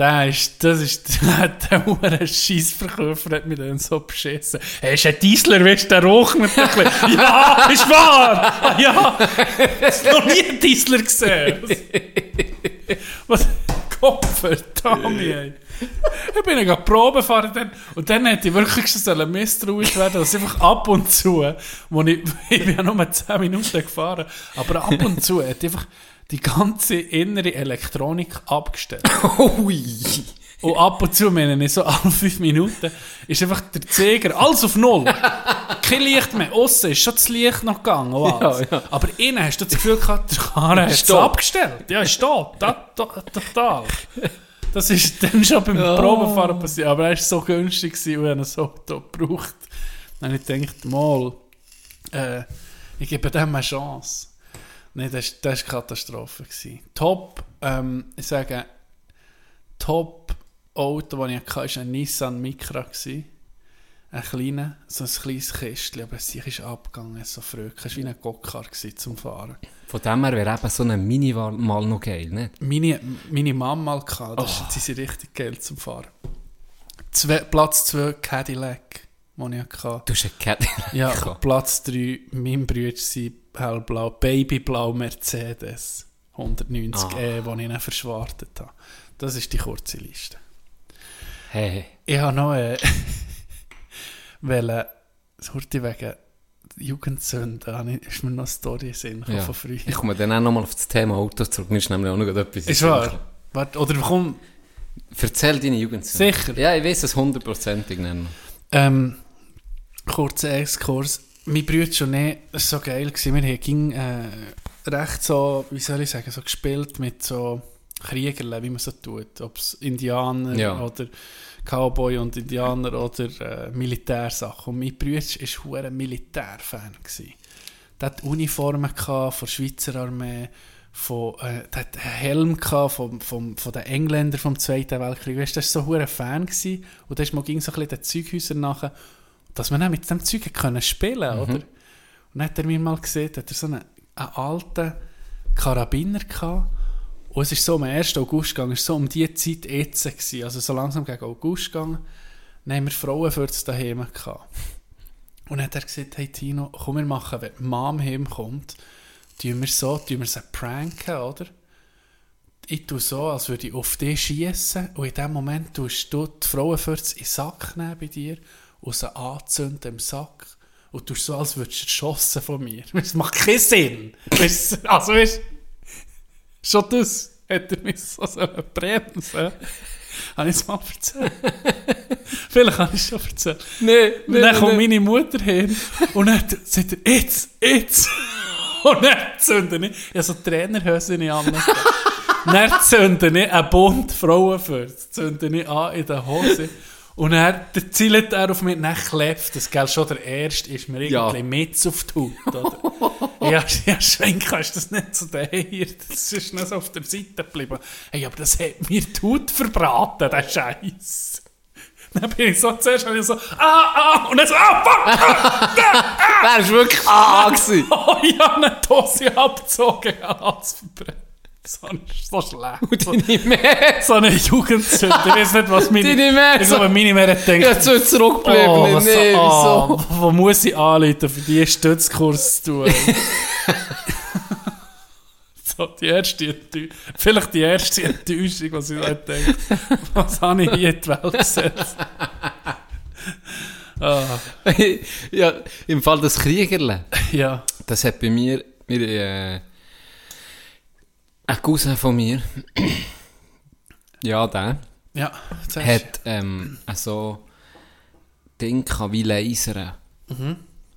Der ist, das ist, der hure Scheissverkäufer hat mich dann so beschissen. Hey, ist ein Diesler, weißt du, der rochnet ein bisschen. Ja, ist wahr! Ah, ja! Hast du noch nie einen Diesler gesehen? Was? Kopfer, Tommy, ey. Ich bin ja Probe fahren dann, und dann hätte ich wirklich schon misstrauisch werden, dass einfach ab und zu, wo ich, ich bin ja nur 10 Minuten gefahren, aber ab und zu hätte ich einfach die ganze innere Elektronik abgestellt. Ui. Und ab und zu, meine ich, so alle 5 Minuten, ist einfach der Zeiger, alles auf Null. Kein Licht mehr. Aussen ist schon das Licht noch gegangen. Ja, ja. Aber innen hast du das Gefühl gehabt, der hat es Stopp. abgestellt. Ja, stopp. Da, da, total. Das ist dann schon beim Probefahren passiert. Aber er war so günstig und ich habe ein Auto gebraucht. Dann habe ich gedacht, mal, äh, ich gebe dem eine Chance. Nein, das war eine Katastrophe. Gewesen. Top, ähm, ich sage, Top Auto, das ich hatte, war ein Nissan Micra. Gewesen. Ein kleiner, so ein kleines Kistchen, aber es ist abgegangen, so früh. Es war wie ein gewesen zum Fahren. Von dem her wäre eben so eine Mini mal noch geil, nicht? Meine, meine Mama mal gehabt, das oh. sind richtig geil zum Fahren. Zwei, Platz 2 Cadillac, den ich hatte. Du hast einen Cadillac Ja. Platz 3, mein Bruder hellblau, Babyblau Mercedes 190 Ah. E, den ich dann verschwartet habe. Das ist die kurze Liste. Hey, Ich habe noch äh, wollen, heute wegen Jugendsünden, ist mir noch eine Story Sinn ja. von früher. Ich komme dann auch nochmal auf das Thema Auto zurück. Mir ist nämlich auch noch etwas Ist wahr? Warte, oder komm, Erzähl deine Jugend. Sicher? Ja, ich weiß es hundertprozentig nennen. Ähm, kurzer Exkurs. Mein Bruder ich, das war so geil. Gewesen. Wir haben äh, recht so, wie soll ich sagen, so gespielt mit so Kriegerle, wie man so tut. Ob es Indianer Ja. oder Cowboy und Indianer oder äh, Militärsachen. Und mein Bruder war ein Militärfan. Gewesen. Der hat Uniformen von der Schweizer Armee, von, äh, der einen Helm vom, vom, von den Engländern vom Zweiten Weltkrieg. Weißt, das war so ein Fan gewesen. Und da ging so ein bisschen den Zeughäusern nachher, dass man auch mit dem Zeug können spielen, oder? Und dann hat er mir mal gesehen, hat er so einen, einen alten Karabiner gehabt. Und es ist so am 1. August gegangen, es war so um die Zeit jetzt gewesen, also so langsam gegen August gegangen. Dann haben wir Frauen für das daheim gehabt. Und dann hat er gesagt, hey Tino, komm, wir machen, wenn die Mom heimkommt, tun wir so, tun wir sie pranken, oder? Ich tue so, als würde ich auf dich schießen und in dem Moment tust du die Frauenfürze in den Sack nehmen bei dir sie anzünden im Sack und tust so, als würdest du erschossen von mir. Das macht keinen Sinn. Also weißt, schon das hätte er mich so bremsen Habe ich es mal erzählt? Vielleicht habe ich es schon erzählt. Nein, Und dann kommt meine Mutter hin und dann sagt er, jetzt, jetzt. Und dann zünde ich, ich habe so Trainerhöschen an. dann zünde ich einen Bund Frauenfürst, zünde ich an in der Hose. Und der zielt er auf mich, dann klebt das, gell, schon der Erste ist mir Ja. irgendwie mit auf die Haut, oder? ja, ja, Schwenk, ist das nicht so der hier, das ist nicht so auf der Seite geblieben. Hey, aber das hat mir die Haut verbraten, der Scheiß. Dann bin ich so zuerst ich so, ah, ah, und dann so, ah, fuck, ah, Wärst wirklich A gewesen. oh, ich habe eine Dose abgezogen, alles verbrennt. So, so schlecht. So, so eine Jugendsünde. Ich weiß nicht, was meine... Deine Mehr. Ich glaube, meine Mehr hat Ja, zu zurückgeblieben. Oh, was, nee, ah, wieso? wo muss ich anrufen, für die Stützkurs zu tun? so, die erste. Vielleicht die erste Enttäuschung, was ich da denke. Was habe ich hier in die Welt gesetzt? Ah, ja, im Fall des Kriegerle. ja. Das hat bei mir, mir äh, ein Cousin von mir, ja, der, Ja, das hat ähm, so Ding gehabt wie Laser,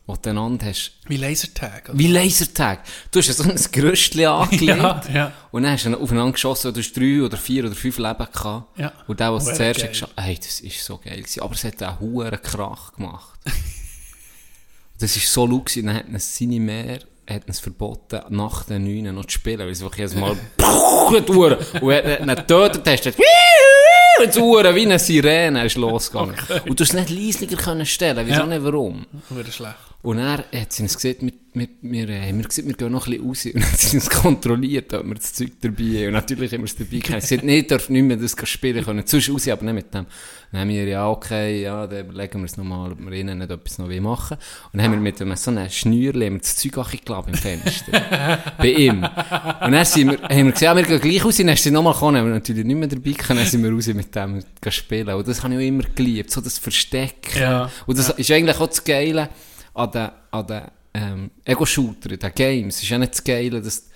wo du einander hast, Wie Lasertag. oder? wie Lasertag. Du hast so ein Gerüstchen angelegt Ja, ja. und dann hast du aufeinander geschossen, du hast drei oder vier oder fünf Leben gehabt. Ja. Und der, was Oh, zuerst geil. hat hey, das ist so geil gewesen. Aber es hat einen hohen Krach gemacht. das ist so laut gewesen, dann hat uns seine Mehr hat uns verboten, nach den 9 noch zu spielen, weil es einfach jedes Mal Uhren. und er hat ihn getötet, hast die Uhren wie eine Sirene ist losgegangen. Und du hast es nicht leislicher können stellen, wieso Ja. nicht, warum? Wurde schlecht. Und er hat sie uns gesagt, wir, wir, wir, äh, haben wir gesagt, wir gehen noch ein bisschen raus. Und dann hat sie uns kontrolliert, ob wir das Zeug dabei haben. Und natürlich haben wir es dabei gehabt. Sie hat nicht, dürfen nicht mehr das spielen können. Sonst raus, aber nicht mit dem. Dann haben wir, ja, okay, ja, dann überlegen wir es nochmal, ob wir ihnen nicht etwas noch machen Und dann haben wir mit einem so einem Schnürchen haben wir das Zeug angelassen im Fenster. Bei ihm. Und dann sind wir, haben wir gesagt, ja, wir gehen gleich raus. Dann ist sie nochmal gekommen, haben wir natürlich nicht mehr dabei gehabt. Dann sind wir raus mit dem spielen. Und das habe ich auch immer geliebt. So das Verstecken. Ja. Und das ist eigentlich auch das Geile an den, an den ähm, Ego-Shooter, den Games. Es ist ja nicht das Geile, dass,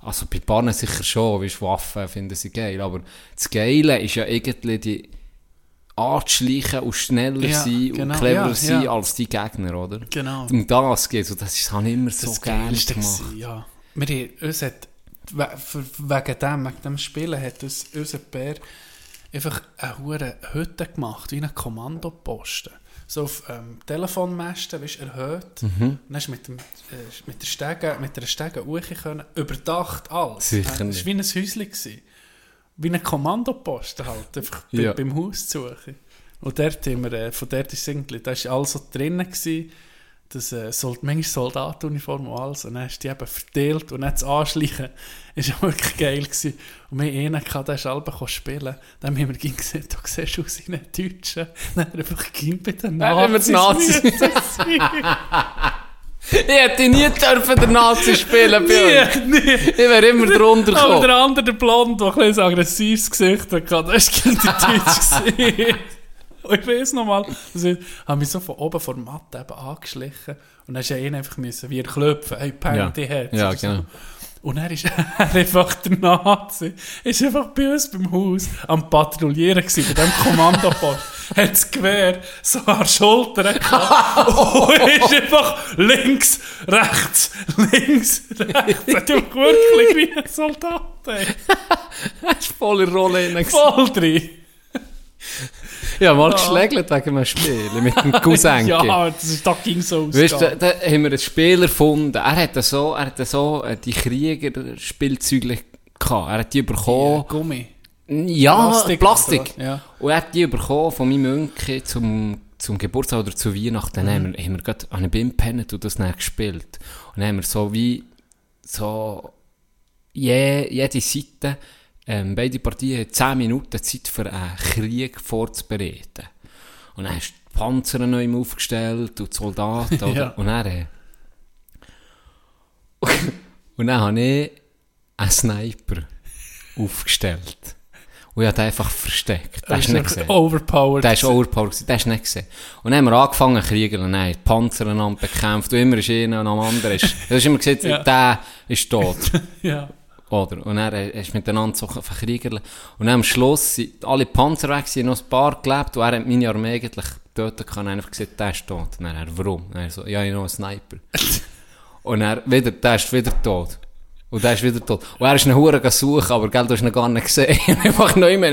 also bei Bahnen sicher schon, wie Waffen finden sie geil, aber das Geile ist ja irgendwie die anzuschleichen und schneller Ja, sein genau, und cleverer ja, sein ja. als die Gegner, oder? Genau. Um das geht und das ist, ich immer so das gerne Geilste gemacht. gewesen, ja. Wir haben, uns hat, we- für- wegen dem, wegen dem Spielen hat uns unser Bär einfach eine Hütte gemacht, wie ein Kommandoposten. So auf ähm, Telefonmästen, weißt, erhöht. Mhm. Dann hast du mit, dem, äh, mit der Stege, mit der Stege hoch können, überdacht alles. Sicher Äh, Das war wie ein Häuschen. Gewesen. Wie ein Kommandoposten halt, einfach Ja. beim Haus zu suchen. Und dort haben wir, äh, von dort ist irgendwie, da war alles so drinnen gewesen, das äh, Sold manchmal Soldatenuniform und alles. Und dann hast du die eben verteilt und dann das Anschleichen ist ja wirklich geil gewesen. Und wir einen, gehabt, der ist selber spielen. Dann haben wir ging gesehen, du siehst aus wie ein Deutscher. Dann haben wir einfach ging bei den Dann haben wir die Nazis. Ich hätte nie dürfen den Nazi spielen bei euch. Nee, nee. Ich wäre immer drunter Aber gekommen. der andere, der Blond, der ein aggressives Gesicht hatte, das war die Deutsch. Und ich weiß noch mal, also ich habe mich so von oben vor der Matte eben angeschlichen und dann musste ihn einfach müssen, wie er klopfen, hey, Panty Ja. Heads. Ja, so. genau. Und er ist er einfach der Nazi, ist einfach bei uns beim Haus am Patrouillieren gewesen, bei diesem Kommandopost. hat das Gewehr so an der Schulter gehabt und ist einfach links, rechts, links, rechts. Hat wirklich wie ein Soldat. ey. War voll in Rolle hinein. Voll drin. Ja, mal geschlägelt wegen einem Spiel mit dem Cousin. Ja, das ist doch ging so aus. Weißt da, da haben wir einen Spieler gefunden. Er hatte so, er hatte so äh, die Krieger-Spielzeuge gehabt. Er hat die bekommen. Gummi. Ja, Plastik. Plastik? Ja. Und er hat die bekommen von meinem Münke zum, zum Geburtstag oder zu Weihnachten. Dann haben wir, haben wir gerade an einem gepennt und das dann gespielt. Und dann haben wir so wie, so, je, jede Seite, ähm, beide Partien haben 10 Minuten Zeit für einen Krieg vorzubereiten. Und dann hast du die Panzer neu aufgestellt und die Soldaten? Ja. Und dann, äh, und dann habe ich einen Sniper aufgestellt. Und ich habe den einfach versteckt. Das du nicht gesehen. Overpowered. Der ist overpowered, hast du nicht gesehen. Und dann haben wir angefangen zu kriegen und dann die Panzer einander bekämpft und immer ist einer und am anderen ist, du hast immer gesagt, Ja. der ist tot. Ja. Oder? Und dann hast du miteinander so verkriegelt. Und dann am Schluss sind alle Panzer weg, sind noch ein paar gelebt und er hat meine Armee eigentlich töten können. Einfach gesagt, der ist tot. Und dann er, warum? Und er so, ja, ich noch einen Sniper. und er wieder, der ist wieder tot. Und der ist wieder tot. Und er ist einen Huren suchen, aber gell, du hast ihn gar nicht gesehen. einfach noch immer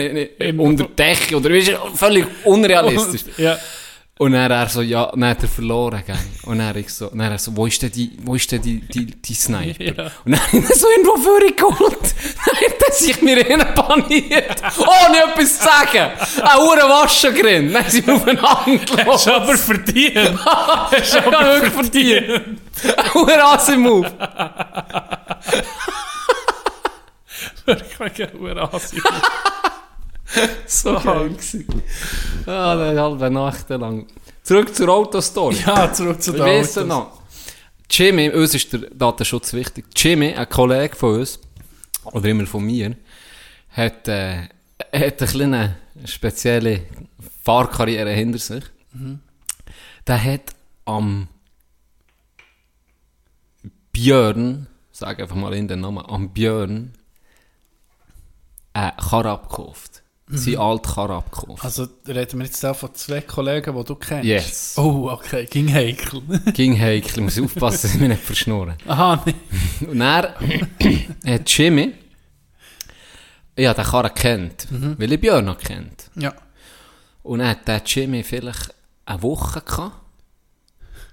unter Decke. Oder weißt völlig unrealistisch. Ja. Und dann er so, ja, dann hat er verloren, gell. Und dann ich so, dann er so, wo ist denn die, wo ist denn die, die, die Sniper? Ja. Und dann ich ihn so irgendwo vorgeholt. Dann hat er sich mir innen paniert. Ohne etwas zu sagen. Ein Uhren Waschen drin. Dann sind wir aufeinander Hast gelaufen. du aber verdient. Hast du aber wirklich verdient. Ein Uhren Asimov. Wirklich ein Asi. So geil gewesen. Ah, eine halbe Nacht lang. Zurück zur Autostory. Ja, zurück zu den Autos. noch. Jimmy, uns ist der Datenschutz wichtig. Jimmy, ein Kollege von uns, oder immer von mir, hat, äh, hat eine kleine spezielle Fahrkarriere hinter sich. Der hat am Björn, sag einfach mal in den Namen, am Björn, eine Karre abgekauft. Sein alt Karre abgekauft. Also reden wir jetzt da von zwei Kollegen, die du kennst? Yes. Oh, okay, ging heikel. Ging heikel, ich muss aufpassen, dass ich mich nicht verschnurren. Aha, nee. Und er hat Jimmy, ja, den Karren kennt, weil ich Björn noch kennt. Ja. Und dann hat der Jimmy vielleicht eine Woche gehabt.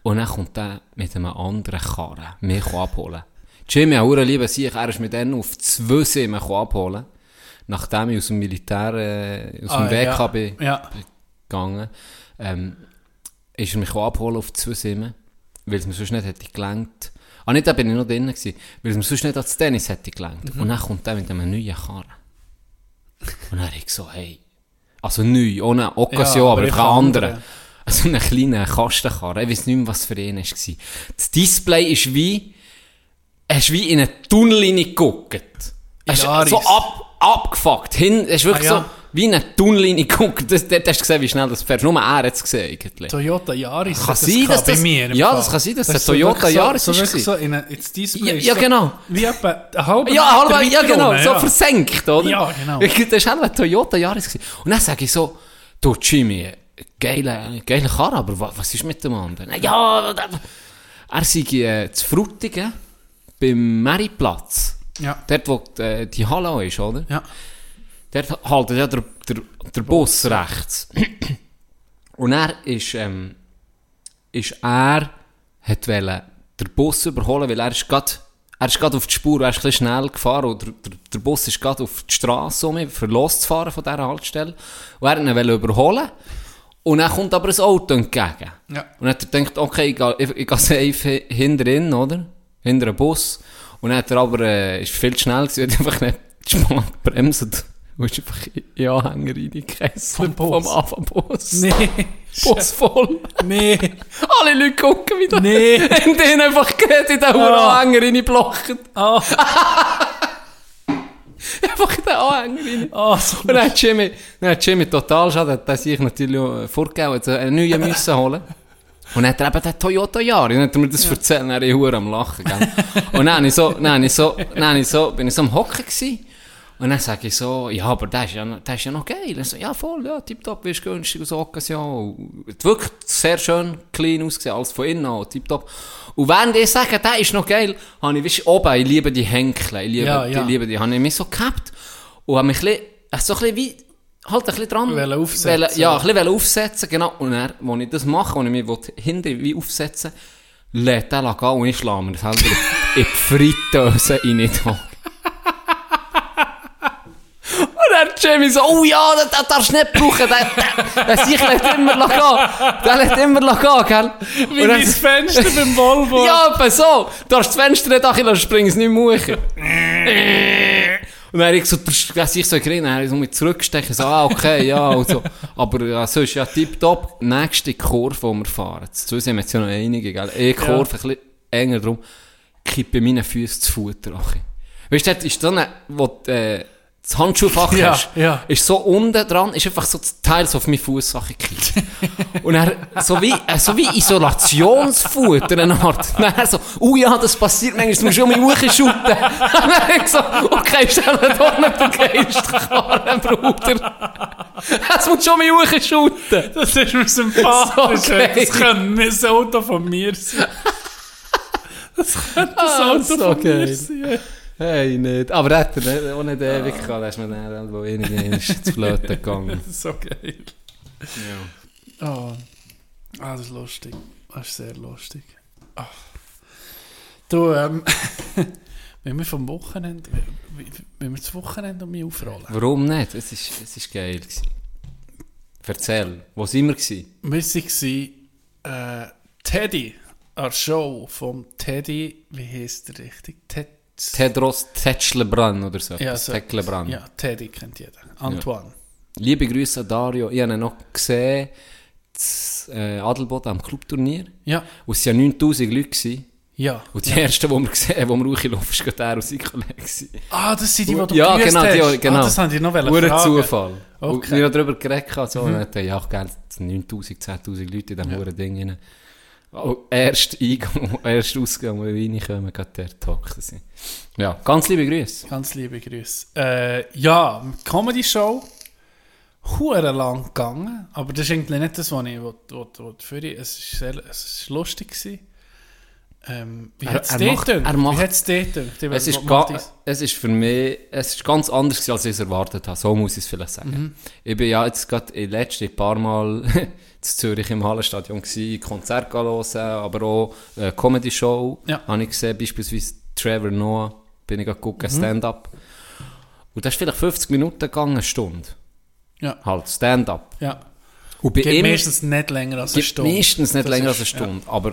Und dann kommt er mit einem anderen Karren mich abholen. Jimmy hat eine liebe sich, er ist mit denen auf zwei Simmen abholen. Nachdem ich aus dem Militär, äh, aus dem Ah, WK ja. bin Ja. gegangen, ähm, ist er mich abholen auf zwei Simmen, weil es mir sonst nicht hätte gelangt. Ah, nicht, da bin ich noch drinnen gewesen, weil es mir sonst nicht als Tennis hätte gelangt. Und dann kommt er mit einem neuen Karren. Und dann habe ich so, hey, also neu, ohne Occasion, Ja, aber ich einen andere. anderen. Also einen kleinen Kastenkarren. Ich weiß nicht mehr, was für ihn war. Das Display ist wie, hast wie in einen Tunnel reingeguckt. Es ist Yaris. so ab, abgefuckt. Hin, es ist wirklich Ah, ja. so, wie in einen Tunnel reingeguckt. Das, dort hast du gesehen, wie schnell das fährst. Nur er hat es gesehen, eigentlich. Toyota Yaris. Kann hat sein, dass bei das- mir ja, das kann sein, dass so Toyota wirklich Yaris so, so ist so in ein, Display. Ja, ja, so genau. Wie etwa ein halber Ja, Meter halb, ja genau, unten, so ja. versenkt, oder? Ja, genau. Das war halt ein Toyota Yaris. gewesen. Und dann sage ich so, du Jimmy, geile, geile Karre, aber wa- was ist mit dem anderen? Ja, er sei äh, zu Frutigen, beim Meriplatz. Ja. Dort, wo die, äh, die Halle ist, oder? Ja. Dort haltet ja der, der, der Bus rechts. Und er ist, ähm, ist er, hat wollen den Bus überholen, weil er ist grad, er ist grad auf die Spur, er ist ein bisschen schnell gefahren und der, der, der Bus ist grad auf die Straße, um für loszufahren von dieser Haltestelle. Und er wollte ihn überholen. Und dann kommt aber ein Auto entgegen. Ja. Und dann er gedacht, okay, ich gehe, ich, ich gehe safe hinter ihn, oder? Hinter einem Bus. Und dann hat er aber, äh, ist viel zu schnell gewesen, hat einfach nicht spannend bremsen. Und ist einfach in den Anhänger reingekesselt. Vom Bus? Vom Anfang-Bus. Nee. Bus voll. Nee. Alle Leute gucken wieder. Nee. Und den einfach gerade in den Ah. Anhänger reingeblocht. Ah, Einfach in den Anhänger rein. ah, so. Und dann hat Jimmy, dann hat Jimmy total schade, hat er sich natürlich auch vorgegeben, hat einen neuen müssen holen. Und dann hat er eben den Toyota Yaris, und dann hat er mir das erzählt, und dann ich hure am Lachen, gell. Und dann, ich so, dann, ich so, dann ich so, bin ich so am Hocken gewesen, und dann sage ich so, ja, aber der ist ja, noch- der ist ja noch geil. Und so, ja, voll, ja, tipptopp, ist günstig aus Occasion. Wirklich sehr schön clean ausgesehen, alles von innen auch, tipptopp. Und während ich sage, der ist noch geil, habe ich, weißt, du, oben, ich liebe die Henkel, ich liebe, Ja, ja. die, liebe die, habe ich mich so gehabt und habe mich ein bisschen, so ein bisschen wie, halt ein bisschen dran. Wollen aufsetzen. Wollen- Ja, ein bisschen aufsetzen, genau. Und dann, als ich das mache, als ich mich hinten wie aufsetzen lädt der gehen und ich schlage mir selber in die Fritteuse rein. Und dann Jamie so, oh ja, das, das darfst du nicht brauchen, der, der, der sich lässt immer gehen. Der lässt immer gehen, gell? Wie Und dann- mein Fenster beim Volvo. ja, etwa so. Du darfst das Fenster nicht anlassen, dann springen sie nicht mehr. Und dann habe ich so, der sich so dann habe ich so mit zurückgestechen, so, ah, okay, ja, und so. Aber ja, so ist ja tipptopp. Nächste Kurve, die wir fahren. Zu sind wir jetzt ja noch einige, gell? E-Kurve, Ja. ein bisschen enger drum, kippe meine Füße zu Futter. Weißt du, dort ist so eine, wo äh, das Handschuhfach Ja, hast, ja. ist so unten dran, ist einfach so das Teil so auf meine Fußsache gekippt. Und er, so wie, äh, so wie Isolationsfutter, eine Art. Dann so, oh ja, das passiert manchmal, du musst schon mal hochschuten. Und dann so, okay, stell dir doch nicht den Geistkarren, Bruder. Das muss schon mal hochschuten. Das ist mir sympathisch. So geil. das könnte ein Auto von mir sein. Das könnte ein Ah, Auto so von mir geil. sein. Hey, nicht. Aber er hat er nicht- auch nicht ewig gehabt, da ist mir dann irgendwo irgendwie zu Flöten gegangen. Das ist so geil. Oh. Ah, das ist lustig. Das ist sehr lustig. Ah. Du, ähm, wenn wir vom Wochenende, wenn wir das Wochenende um mich aufrollen. Warum nicht? Es ist, es ist geil gewesen. Erzähl, wo sind wir gewesen? Wir waren äh, Teddy, an der Show vom Teddy, wie heisst der richtig? Ted, Tedros Tetschlebran oder so. Ja, so Teklebran. Ja, Teddy kennt jeder. Antoine. Liebe Grüße an Dario. Ich habe ihn noch gesehen, das äh, Adelboden am Clubturnier. Ja, Und es waren ja 9000 Leute. Gewesen. ja. Und die ersten, die wir gesehen haben, die wir hochgelaufen sind, waren der und sein Kollege. Ah, das sind die, die du ja, genau, hast. die, genau. Ah, das haben die noch Hure fragen. Zufall. Und Okay. wir haben darüber geredet, so, und dann dachte ich, ja, es sind 9000, 10.000 Leute in diesem ja. Ding rein. Oh, erst Eingang, erst Ausgang, wo wir reinkommen, gerade der Talk. Ja, ganz liebe Grüße. Ganz liebe Grüße. Äh, ja, Comedy-Show. Hure lang gegangen, aber das ist eigentlich nicht das, was ich will, will, will. Es ist, sehr, es ist lustig gewesen. Ähm, wie hat es dir gedacht? macht- Wie hat es ist, ga, es ist für mich es ist ganz anders, als ich es erwartet habe. So muss ich es vielleicht sagen. Mhm. Ich bin ja jetzt gerade in letzten paar Mal in Zürich im Hallenstadion gewesen, Konzert hören, aber auch eine Comedy-Show Ja. habe ich gesehen, beispielsweise Trevor Noah, bin ich gerade Mhm. Stand-up. Und das ist vielleicht 50 Minuten gegangen, eine Stunde. Ja, Halt, Stand-up. ja. Und bei ihm meistens nicht länger als eine Stunde. meistens nicht Das länger ist- als eine Stunde, aber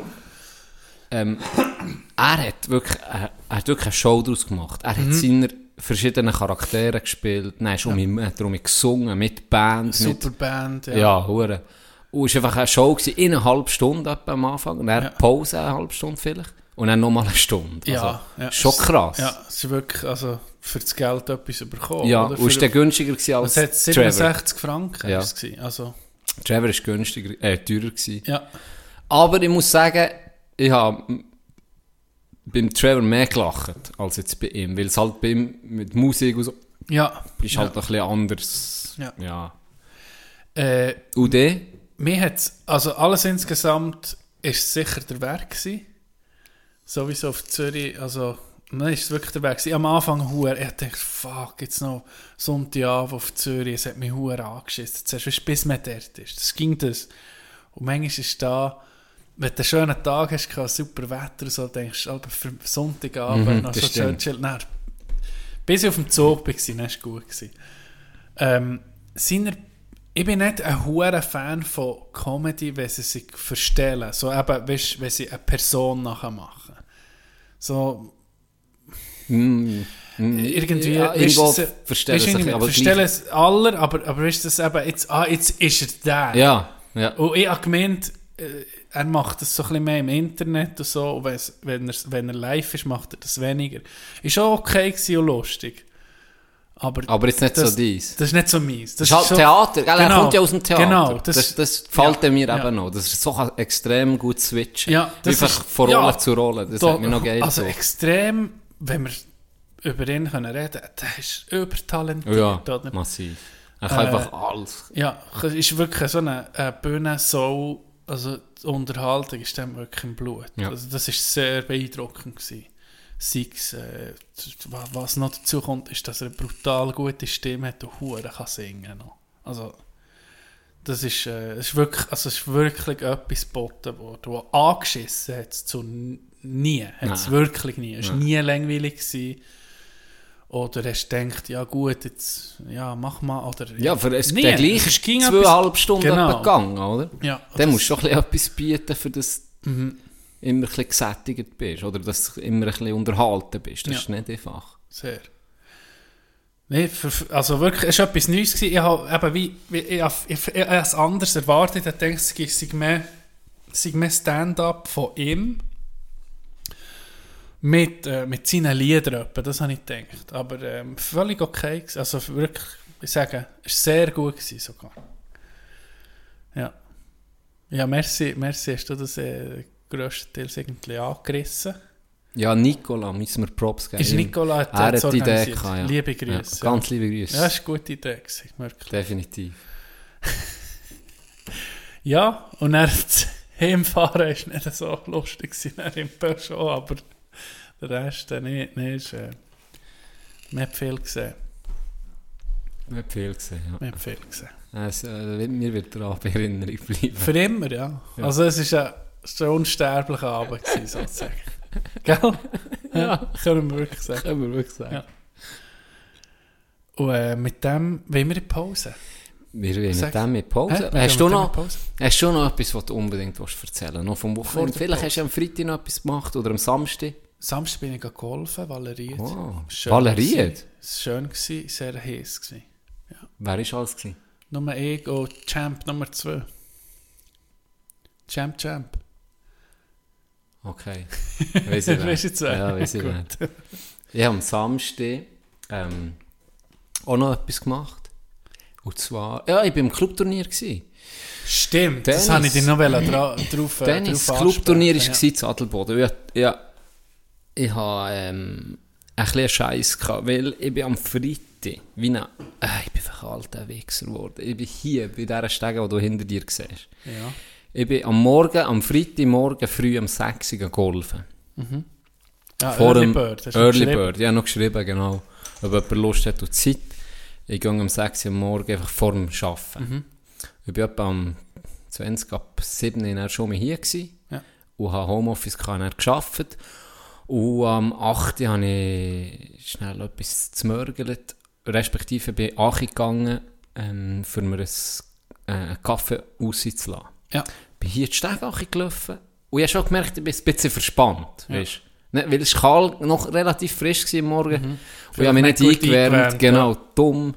ähm, er hat wirklich, er, er hat wirklich eine Show daraus gemacht. Er Mhm. hat seine verschiedenen Charaktere gespielt, dann ist um ihn, hat er um ihn gesungen, mit Band, Super mit, Band, ja. ja, hure. Und es war einfach eine Show gewesen, in einer halben Stunde etwa am Anfang, und dann Ja. Pause eine halbe Stunde vielleicht, und dann nochmal eine Stunde. Ja, also, ja. Schon krass. Ja, es ist wirklich, also für das Geld etwas bekommen. Ja, oder? und Für- der günstiger gewesen als Es hat Trevor. 67 Franken Ja. es. Also, Trevor ist günstiger, äh, teurer gewesen. ja. Aber ich muss sagen, ich habe beim Trevor mehr gelacht als jetzt bei ihm, weil es halt bei ihm mit Musik und so Ja. ist ja. halt ein bisschen anders. Ja. ja. Äh, Und der? Mir hat also alles insgesamt ist sicher der Weg gewesen. Sowieso auf Zürich, also nein, ist es wirklich der Weg. Am Anfang huer, ich dachte, fuck, jetzt noch Sonntagabend auf Zürich, es hat mich huer angeschissen. Zuerst, bis man dort ist. Das ging das. Und manchmal ist da, wenn du einen schönen Tag hast, super Wetter und so, denkst du, aber für Sonntagabend Mhm, noch so schön stimmt. chill. Nein, bis ich auf dem Zug war, dann war es gut. Ähm, seiner, ich bin nicht ein hoher Fan von Comedy, wenn sie sich verstellen. So eben, weißt, wenn sie eine Person nachher machen. So, Mm, mm, irgendwie, ja, irgendwo sie- verstellen weißt, sich, aber verstellen es alle, aber, aber weißt du, das eben, jetzt, ah, jetzt ist er da. Ja, ja. Und ich habe gemeint, äh, er macht das so ein bisschen mehr im Internet und so, und wenn, er, wenn er live ist, macht er das weniger. Ist auch okay und lustig. Aber, Aber jetzt nicht das, so dies. Das ist nicht so mies. Das ist halt so- Theater, gell? er Genau, kommt ja aus dem Theater. Genau, das, das, das, gefällt ja, mir ja. eben noch. Das ist so extrem gut switchen. Ja, das Einfach ist- von Rolle ja, zu Rolle. Das da- hat mir noch geil Also gefunden. extrem, wenn wir über ihn können reden der ist übertalentiert. Ja, oder? massiv. Er kann Äh, einfach alles. Ja, es ist wirklich so eine, eine Bühne so, also die Unterhaltung ist dem wirklich im Blut. Ja. Also das ist sehr beeindruckend gewesen. Sei es, äh, wa- was noch dazu kommt, ist, dass er eine brutal gute Stimme hat und hure kann singen noch. Also das ist, äh, ist wirklich, also ist wirklich etwas geboten worden, wo angeschissen hat es zu nie, hat es wirklich nie. Es war nie langweilig gewesen. Oder hast du gedacht, ja gut, jetzt, ja, mach mal, oder... Ja, für es Nie. der gleiche Es ging zweieinhalb Stunden Genau. gegangen, oder? Ja, Dann musst du schon etwas bieten, für das Mhm. Immer ein bisschen gesättigt bist. Oder dass du immer ein bisschen unterhalten bist. Das Ja. ist nicht einfach. Sehr. Nee, für, also wirklich, es war etwas Neues. Gewesen. Ich habe eben wie, wie ich, ich, ich, habe es anders erwartet. Ich dachte, es sei mehr, sei mehr Stand-up von ihm mit, äh, mit seinen Liedern. Das habe ich gedacht. Aber ähm, völlig okay. gewesen. Also wirklich, ich sage, es war sehr gut gewesen sogar. Ja. Ja, merci, merci hast du das äh, grösstenteils irgendwie angerissen. Ja, Nicola, müssen wir Props geben. Ist Nicola hat er hat die Idee gehabt, ja. Liebe Ja, Grüße. ganz liebe Grüße. Ja, das war eine gute Idee, gewesen, wirklich. Definitiv. Ja, und das Heimfahren war nicht so lustig gewesen, im Peugeot, aber der Rest äh, nicht. Nee, ist, äh, hat viel gesehen. Nicht viel gesehen, ja. Hat viel gesehen. Es, äh, mir wird daran in Erinnerung bleiben. Für immer, ja. Ja. Also es war ein, war ein unsterblicher Abend, gewesen, sozusagen. Gell? Ja, können wir wirklich sagen. Können wir wirklich sagen. Ja. Und äh, mit dem wollen wir in Pause. Wir wollen mit dem mit Pause. Hä? Hast, du noch, in Pause. hast du noch etwas, was du unbedingt willst erzählen Noch vom Wochenende? Vielleicht Pause. hast du am Freitag noch etwas gemacht oder am Samstag. Samstag bin ich geholfen, valeriert. Oh, Schön gewesen. Es war schön, gewesen, sehr heiß. Gewesen. Wer war alles? Gewesen? Nummer ich und Champ Nummer 2. Champ Champ. Okay. Weiss ich Weisst du nicht. jetzt wer? Ja, weiss ich nicht. Ich habe am Samstag ähm, auch noch etwas gemacht. Und zwar, ja, ich war im Clubturnier. Gewesen. Stimmt, das Tennis. habe ich dir noch dra drauf äh, Tennis, drauf Clubturnier war ja. zu Adelboden. Ja, ja, ich habe ähm, ein bisschen Scheiß gehabt, weil ich bin am Freitag, wie ein, äh, ich bin einfach ein alter Wichser geworden. Ich bin hier, bei dieser Stege, die du hinter dir siehst. Ja. Ja. Ich bin am Morgen, am Freitagmorgen früh um 6 Uhr golfen. Ah, Vor Early dem Bird, hast Early? Bird, ja, noch geschrieben, genau. Ob jemand Lust hat und Zeit. Ich gehe um 6 Uhr am Morgen einfach vor dem Arbeiten. Ich bin etwa am 20 ab 7 Uhr schon mal hier gewesen Ja. und habe Homeoffice gehabt, gearbeitet. Und am 8 Uhr habe ich schnell etwas zmörgelt, respektive bin ich gegangen, ähm, für mir äh, einen Kaffee auszulassen. Ja. Bin hier die Stege gelaufen und ich habe schon gemerkt, ich bin ein bisschen verspannt. Weißt? Nicht, weil es kalt, noch relativ frisch war am Morgen. Und ich habe mich nicht eingewärmt. eingewärmt, Genau, dumm.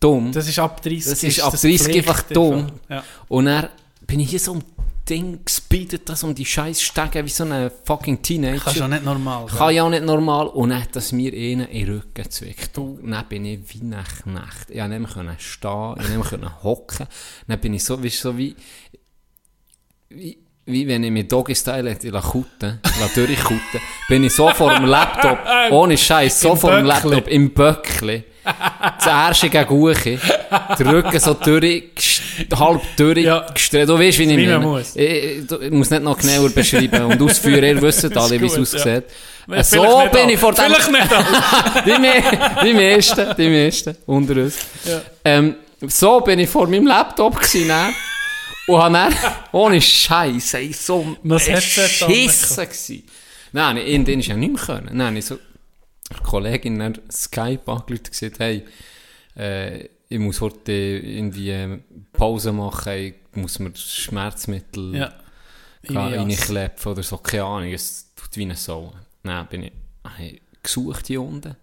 Dumm. Das ist ab 30. Das ist ab 30 einfach dumm. Ja. Und dann bin ich hier so um Ding gespeedet, das um die scheiß Stege wie so ein fucking Teenager. Kannst auch nicht normal. Kann ja auch nicht normal. Und dann hat das mir einen in den Rücken gezwickt. Und dann bin ich wie nach Nacht. Ich konnte nicht mehr stehen, ich konnte nicht mehr hocken. Dann bin ich so, wie, so wie, wie, wie wenn ich mit Doggy-Style hätte kutten, durchkutten, bin ich so vor dem Laptop, ohne Scheiß, so Im vor dem Böckli. Laptop, im Böckli. Das Ärsche gegen Uche. Der Rücken so durch, halb durch, Ja. gestreckt. Du weißt, wie ich meine. muss. Ich, ich, muss nicht noch genauer beschreiben und ausführen. Ihr wisst alle, wie es gut, ja. aussieht. Vielleicht so bin ich vor dem... Vielleicht nicht alle. die, me die meisten, die meisten unter uns. Ja. Ähm, so bin ich vor meinem Laptop gewesen, dann. Und habe dann, ohne Scheiß, ey, so beschissen gewesen. Nein, in den ist ja nicht mehr können. Nein, ich so, eine Kollegin in Skype angerufen und gesagt, hey, äh, ich muss heute irgendwie äh, Pause machen, ich muss mir Schmerzmittel Ja. reinklepfen oder so, keine Ahnung, es tut wie eine Sau. Dann bin ich, ich gesucht hier unten.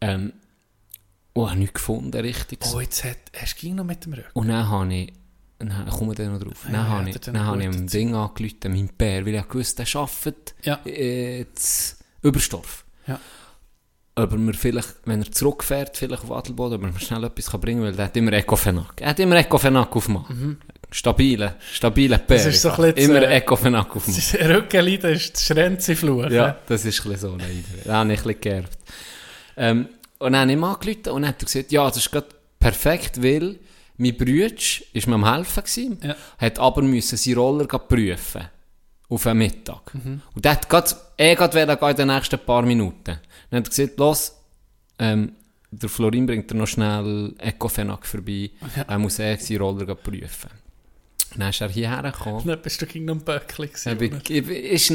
Ähm, und habe nichts gefunden, richtig. Oh, jetzt hat, hast du noch mit dem Rücken. Und dann habe ich, dann kommen wir dann noch drauf, dann Ja, habe hat ich, er dann dann habe ich am? Ding angerufen, meinem Bär, weil ich gewusst, der arbeitet Ja. in Überstorf. Ja. Ob er mir vielleicht, wenn er zurückfährt, vielleicht auf Adelboden, ob er mir schnell etwas kann bringen kann, weil der hat immer Ecofenac. Er hat immer Ecofenac aufgemacht. Stabile, stabile Bär. Mhm. ist so ein bisschen, Immer äh, Ecofenac aufmachen. Das Rückenleiden ist das Schrenzi-Fluch. Ja, das ist ein bisschen so leider. Da habe ich ein bisschen geerbt. Ähm, und dann habe ich ihm angerufen und dann hat er gesagt, ja, das ist gerade perfekt, weil mein Bruder war mir am helfen gewesen, Ja. hat aber müssen seinen Roller prüfen. Auf einen Mittag. Und der hat grad, er gehen in den nächsten paar Minuten. Dann hat er gesagt, los, ähm, der Florin bringt er noch schnell Ecofenac vorbei. Er muss er seinen Roller prüfen. Dann ist er hierher gekommen. Dann bist du gegen einen Böckli Ich gewesen. ich bin, ist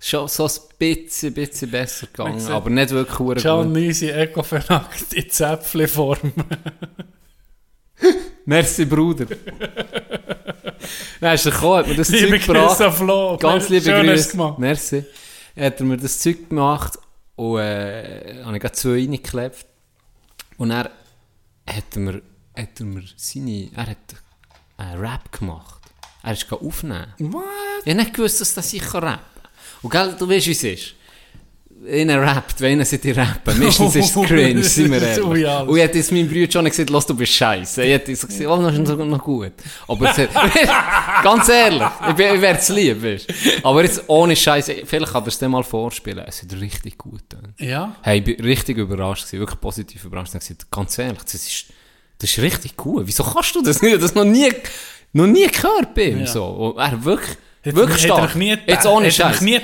schon so ein bisschen, bisschen besser gegangen, aber nicht wirklich verdammt John gut. Nisi Ecofenac in Zäpfli-Form. Merci, Bruder. Dann ist er gekommen, hat mir das Liebe Zeug gebracht. Grüße Flo. Ganz liebe Schön hast du's Grüße. gemacht. Merci. Hat er mir das Zeug gemacht und äh, habe ich gerade zwei reingeklebt. Und er hat mir, hat er mir seine, er hat einen Rap gemacht. Er ist aufnehmen. What? Ich habe nicht gewusst, dass das ich rappen kann. Und gell, du weißt, wie es ist. Einer rappt, wenn einer sollte rappen. Meistens ist es cringe, sind wir ehrlich. Und ich hätte jetzt meinem Bruder schon gesagt, lass, du bist scheiße. Ich hätte gesagt, oh, das ist noch, gut. Aber hat, ganz ehrlich, ich, ich werde es lieb, weißt. Aber jetzt ohne Scheiße, vielleicht kann er es dir mal vorspielen. Es hat richtig gut. Ja. Hey, ich bin richtig überrascht gewesen, wirklich positiv überrascht. Ich habe gesagt, ganz ehrlich, das ist, das ist richtig cool. Wieso kannst du das nicht? Das noch nie, noch nie gehört bei ihm, Ja. so. Und er wirklich, Hat wirklich hat stark. Jetzt ohne hat er dich Scheiß. nie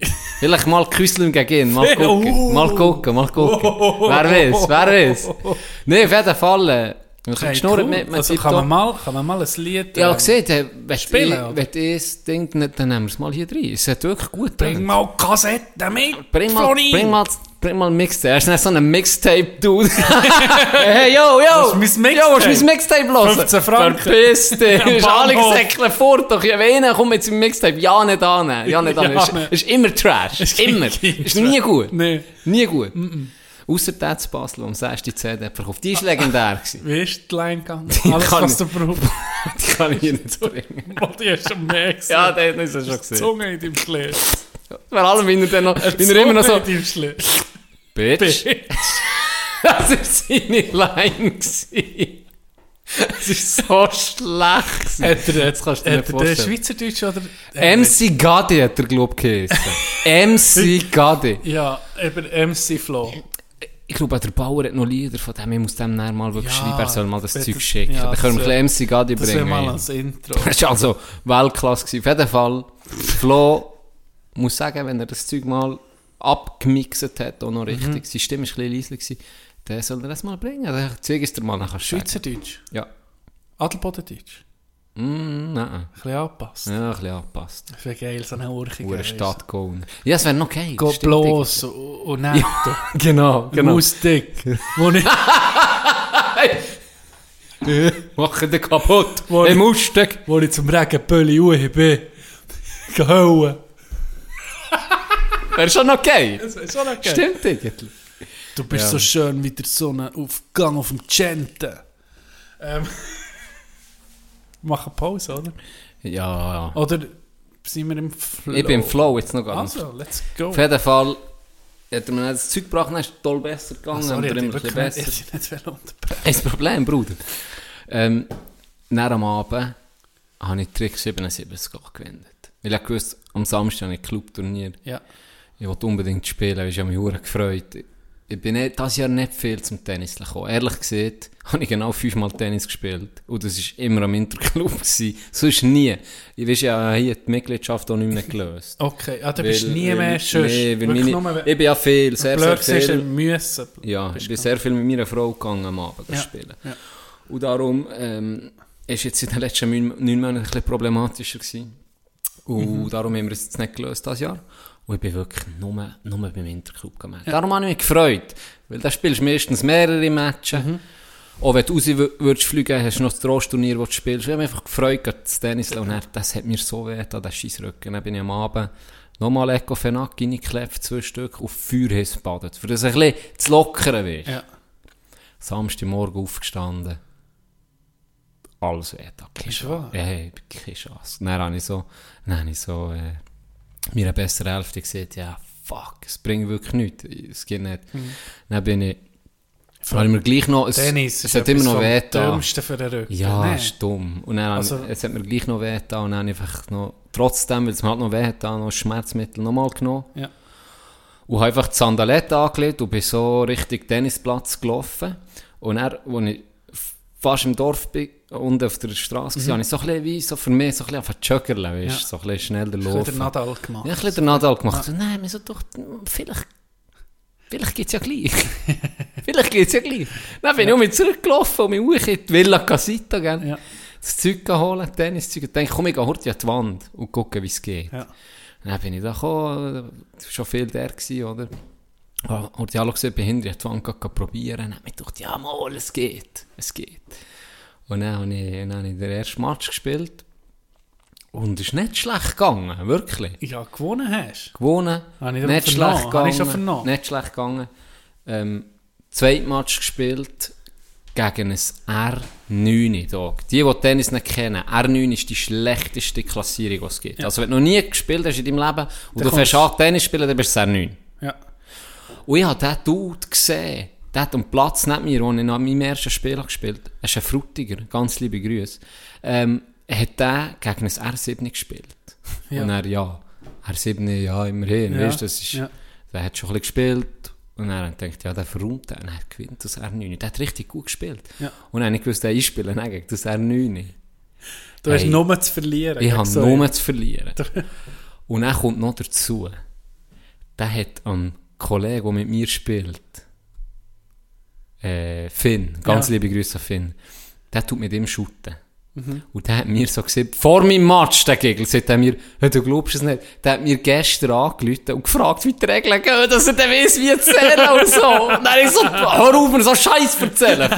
Vielleicht mal Küsseln gegen ihn, mal gucken, Oh. mal gucken, mal gucken. Wer weiß, wer weiß. Nee, auf jeden Fall, äh, Hey, geschnurrt cool. mit, also kann man, mal, kann man mal ein Lied... Ja, ähm, gesehen, äh, wenn spielen, ich, wenn ich das Ding nicht, dann nehmen wir es mal hier rein. Es hat wirklich gut Bring getan. mal Kassetten mit, Bring mal, Florin. bring mal bring mal ein Mixtape. Er ist nicht so ein Mixtape-Dude. hey, yo, yo! Willst du mein Yo, willst du Mixtape? mein Mixtape hören? 15 Franken. Verpiss dich! Ist alle gesäckelt fort, doch. Ja, wen kommt mit seinem Mixtape? Ja, nicht annehmen. Ja, nicht Ja, annehmen. Ist, nicht. ist immer Trash. Ist immer. Ist nie gut. Nee. Nie gut. Außer der zu Basel, am 6. CD verkauft. Die war legendär. Wie ist die Line gegangen? Alles, was du brauchst. Die kann ich hier nicht bringen. Oh, die hast du schon mehr gesehen. Ja, der hat uns ja schon gesehen. Zunge in deinem Schlitz. Vor allem, wenn er dann noch, wenn er immer noch so. Bitch. Das war seine Line. gewesen. Es ist so schlecht. Hat er, Das kannst du dir vorstellen. Schweizerdeutsch oder... MC Gadi hat er, glaub ich, geheißen. MC Gadi. Ja, eben MC Flo. Ich glaube, der Bauer hat noch Lieder von dem. Ich muss dem nachher mal wirklich Ja, schreiben, er soll mal das. Zeug schicken. Ja, Dann können wir ein bisschen MC Gadi Das wäre bringen. mal als Intro. Das war also Weltklasse. gewesen. Auf jeden Fall, Flo muss sagen, wenn er das Zeug mal abgemixt hat, auch noch Mhm. richtig, seine Stimme war ein bisschen leise, gewesen, dann soll er das mal bringen. Dann zeig es dir mal, du sagen. Schweizerdeutsch. Ja. Adelbodendeutsch. Mm, nein. Ein bisschen angepasst. Ja, ein bisschen angepasst. Das wäre geil, so eine Urchige. Hure Stadt gehen. Ja, es wäre noch geil. Stimmt, bloß und und nett. Ja, genau, genau. Mustig. Wo ich... Machen den kaputt. Wo Hey, ich- Mustag. wo ich zum Regenbölli uhe bin. Gehauen. Wäre schon geil. Das ist schon okay. Stimmt irgendwie. Du bist Ja. so schön wie der Sonnenaufgang auf dem Gente. Ähm. Machen Pause, oder? Ja, ja. Oder sind wir im Flow? Ich bin im Flow jetzt noch ganz. Also, let's go. Auf jeden Fall mir dann das Zeug gebracht, dann ist es toll besser gegangen. Sorry, ich er immer ein besser. ich nicht unterbrechen. Kein Problem, Bruder. Ähm, dann am Abend habe ich Trick 77 gewendet. Weil ich wusste, am Samstag habe ich ein Clubturnier. Ja. Ich wollte unbedingt spielen, ich habe mich sehr gefreut. Ich bin nicht, dieses Jahr nicht viel zum Tennis gekommen. Ehrlich gesagt, habe ich genau fünfmal Tennis gespielt. Und das war immer am Interclub. gewesen. Sonst nie. Ich weiß ja, hier die Mitgliedschaft auch nicht mehr gelöst. Okay, ah, du bist Weil- nie weil- mehr schön. Nee, meine, ich bin ja viel, sehr, sehr viel. müssen. Ja, ich bin sehr viel mit meiner Frau gegangen am Abend Ja, spielen. ja. Und darum ähm, ist jetzt in den letzten neun Monaten ein bisschen problematischer gewesen. Und Mhm. darum haben wir es jetzt nicht gelöst dieses Jahr. Und ich bin wirklich nur, nur beim Interclub gemerkt. Darum habe ich mich gefreut. Weil da spielst du meistens mehrere Matches. Mhm. Auch wenn du raus wü- würdest fliegen, hast du noch das Trostturnier, das du spielst. Ich habe mich einfach gefreut, das Tennis. Und dann, das hat mir so weh, da der Scheissrücken. Dann bin ich am Abend nochmal Eco Fenac reingeklebt, zwei Stück, auf Feuerhiss gebadet. Für das ein bisschen zu lockern weißt. Ja. Samstagmorgen aufgestanden. Alles weh, da keine? Chance. Ja, hey, keine Chance. Dann habe ich so, dann habe ich so, äh, mir eine bessere Hälfte gesagt, ja, fuck, es bringt wirklich nichts, es geht nicht. Dann bin ich, habe ich mir gleich noch, es, Tennis es hat immer noch weh. Dümmsten für den Rücken. Ja, Nee. ist dumm. Und dann, Also- es hat mir gleich noch weh getan und dann einfach noch, trotzdem, weil es mir halt noch weh hat, noch Schmerzmittel nochmal genommen. Ja. Und habe einfach die Sandalette angelegt und bin so Richtung Tennisplatz gelaufen. Und dann, als ich fast im Dorf bin und auf der Straße war, habe ich so ein bisschen, wie so für mich so ein bisschen auf den Jogger, weißt, Mhm. Ja. so ein bisschen schneller Ich habe laufen. den Nadal gemacht. Ja, ein bisschen den Nadal gemacht. So, nein, wir so doch, vielleicht, vielleicht geht's ja gleich. vielleicht geht's ja gleich. Dann bin ich um mich zurückgelaufen und mich hoch in die Villa Casita, gell. Ja. Das Zeug holen, Tenniszeug. Und dachte, komm, ich gehe heute an die Wand und gucke, wie es geht. Ja. Dann bin ich da gekommen, war schon viel der, gewesen, oder? Ah, Und die alle gesehen, die Wand gegangen, probieren. Dann habe ich gedacht, ja, mal, es geht, es geht. Und dann habe ich, dann habe ich den ersten Match gespielt. Und es ist nicht schlecht gegangen, wirklich. Ja, gewonnen hast. Gewonnen, Habe ich nicht schlecht gegangen. habe ich schon. Nicht schlecht gegangen. Ähm, Zweitmatch gespielt gegen ein R9. Da. Die, die Tennis nicht kennen, R9 ist die schlechteste Klassierung, die es gibt. Also wenn du noch nie gespielt hast in deinem Leben und Dann du fängst kommst- an Tennis spielen, dann bist du R9. Ja. Und ich habe diesen Dude gesehen. Der hat am Platz neben mir, wo ich nach meinem ersten Spiel gespielt habe. Er ist ein Frutiger, ganz liebe Grüße. Ähm, hat der gegen ein R7 gespielt. Ja. Und er, ja, R7, ja, immerhin, Ja, weißt, das ist, ja. der hat schon ein bisschen gespielt. Und er denkt, ja, der verräumt den. Und er gewinnt das R9. Der hat richtig gut gespielt. Ja. Und dann habe ich gewusst, der einspielen gegen das R9. Du hast Hey. nur zu verlieren. Ich habe so. nur zu verlieren. Und dann kommt noch dazu, der hat einen Kollegen, der mit mir spielt, äh, Finn, ganz Ja. liebe Grüße an Finn, der tut mit ihm shooten. Und der hat mir so gesagt, vor meinem Match, der Gegel, sagt er mir, hey, du glaubst es nicht, der hat mir gestern angerufen und gefragt, wie die Regeln gehen, dass er dann weiss, wie zählen und so. Und dann ich so, hör auf, mir so Scheiß erzählen.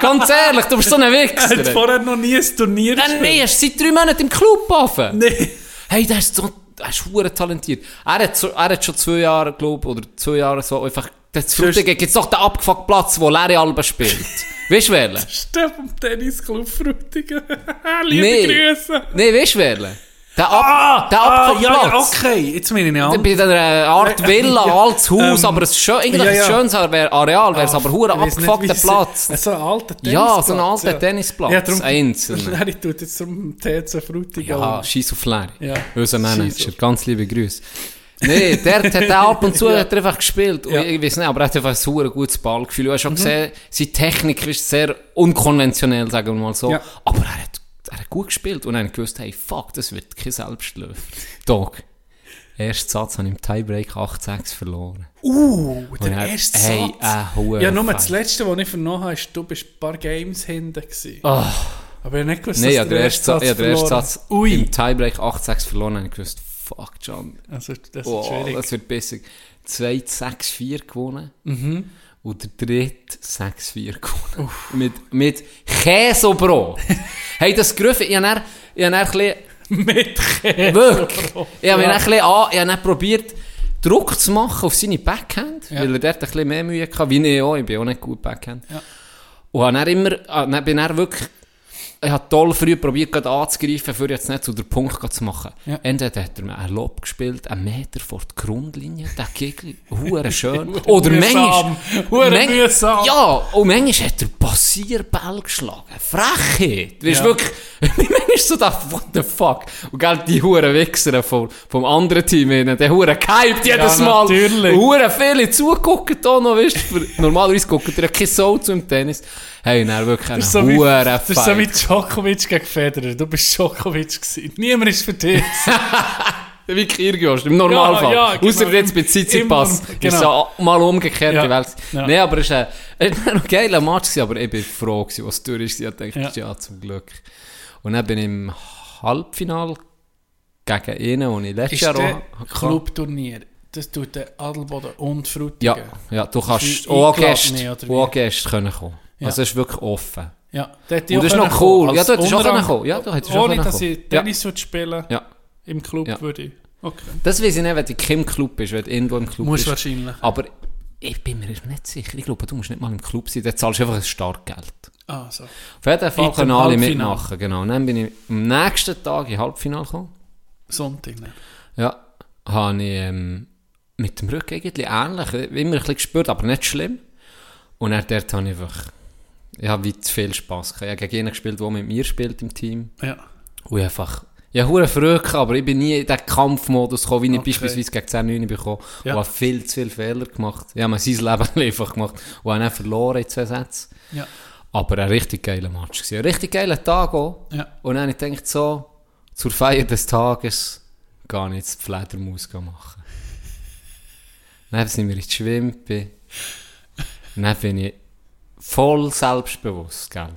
Ganz ehrlich, du bist so ein Er hat Wichser. vorher noch nie ein Turnier Nein, nee, er ist seit drei Monaten im Club offen. Nee. Hey, der ist so, der ist hure talentiert. Er hat, so, er hat schon zwei Jahre, glaube oder zwei Jahre so einfach, das Frutigen gibt's doch den abgefuckten Platz, wo Larry Alba spielt. weißt du wer? Stimmt, vom Tennisclub Frutigen. Liebe Nee. Grüße. Nee, weißt du wer? Der, Ab Ah, der ah, abgefuckte ja, ja, okay. Jetzt meine ich Bei an. einer Art Villa, Ja, altes Haus, ähm, aber ein, schön, eigentlich ja, ein ja. schönes Areal, wäre es aber hure Ich nicht, abgefuckter Platz. So ein alter Tennisplatz. Ja, so ein alter Tennisplatz, Ja, darum, einzelner. Larry tut jetzt zum TC Frutigen. Ja, scheiß auf Larry. Ja. Unser Manager. Ganz liebe Grüße. Nee, der hat er ab und zu Ja. hat er einfach gespielt. Ja. Mhm. Ich weiß nicht, aber er hat einfach ein super gutes Ballgefühl. Du hast schon gesehen, seine Technik ist sehr unkonventionell, sagen wir mal so. Ja. Aber er hat, er hat gut gespielt. Und dann gewusst, hey, fuck, das wird kein Selbstläufer. Dog. Erster Satz habe ich im Tiebreak 8-6 verloren. Uh, der er- erste hey, Satz. ein hoher ja, nur Fall. das letzte, was ich vernommen habe, ist, du bist ein paar Games hinten gewesen. Oh. Aber ich habe nicht gewusst, Nein, dass ja, der erste Satz, ja, der erste verloren Satz. Ui. im Tiebreak 8-6 verloren. habe ich gewusst, fuck, John, Also, das ist Oh, schwierig. das wird besser. 2-6-4 gewonnen. Mhm. Und der dritte 6-4 gewonnen. Mit, mit Käsebrot. hey, das Gerüff, ich habe dann, habe dann ein bisschen, Mit Käse. wirklich, ich habe Ja. habe dann probiert, Druck zu machen auf seine Backhand, Ja. weil er dort ein bisschen mehr Mühe hatte, wie ich auch, ich bin auch nicht gut Backhand. Ja. Und habe dann immer, ah, dann bin dann wirklich, ich habe toll früh probiert, anzugreifen, für jetzt nicht zu der Punkt zu machen. Ja. Entweder hat er mir einen Lob gespielt, einen Meter vor der Grundlinie, der Gegel, hure schön. Oder manchmal, manchmal- ja, und manchmal hat er Passierball geschlagen. Frechheit. Du bist Ja. wirklich, manchmal so da, what the fuck. Und gell, die hure Wichser vom, vom anderen Team, ihnen, der hure gehypt jedes Ja, Mal. natürlich. Und hure viele zugucken da noch, weißt du. Normalerweise gucken die ja keine Soul zu im Tennis. Hey, dann wirklich ist wie, hure ist so Djokovic gegen Federer. Du bist Djokovic gewesen. Niemand ist für dich. Wie Kyrgios, im Normalfall. Ja, ja, genau. Außer jetzt bei Tsitsipas. Immer, Ist genau. ja mal umgekehrt Ja, die Welt. ja. Nee, aber es war ein, war ein geiler Match, gewesen, aber ich bin froh, gewesen, was durch ist. Ich dachte, ja. Ja. zum Glück. Und dann bin ich im Halbfinale gegen ihn, den ich letztes Jahr auch Clubturnier, das tut der Adelboden und Frutigen. Ja, ja, du kannst auch Gäste, oder wie? auch Gäste können kommen. Ja. Also es ist wirklich offen. Ja, der hätte Und das ist noch cool. Ja, du hättest auch können kommen. Ja, du hättest Ohne, dass ich Tennis würde spielen Ja. im Club Ja. würde ich. Okay. Das weiß ich nicht, wenn du im Club bist, wenn du irgendwo im Club Muss bist. wahrscheinlich. Aber ich bin mir nicht sicher. Ich glaube, du musst nicht mal im Club sein. Da zahlst du einfach ein Startgeld. Ah, so. Auf jeden Fall können alle mitmachen. Genau. Und dann bin ich am nächsten Tag im Halbfinale gekommen. Sonntag. Ne? Ja. Habe ich ähm, mit dem Rücken irgendwie ähnlich, immer ein bisschen gespürt, aber nicht schlimm. Und dann dort habe ich einfach, ich habe wie zu viel Spass gehabt. Ich habe gegen jenen gespielt, der mit mir spielt im Team. Ja. Und ich einfach, ich habe hure Freude gehabt, aber ich bin nie in den Kampfmodus gekommen, wie ich Okay. beispielsweise gegen 10 9 bekommen Ja. und habe viel zu viele Fehler gemacht. Ich habe mir sein Leben einfach gemacht und habe dann verloren in zwei Sätzen. Ja. Aber ein richtig geiler Match gewesen. Ein richtig geiler Tag auch. Ja. Und dann habe ich gedacht, so, zur Feier des Tages ich jetzt die Fledermaus machen. Dann sind wir in die Schwimpe. Dann bin ich voll selbstbewusst, gell.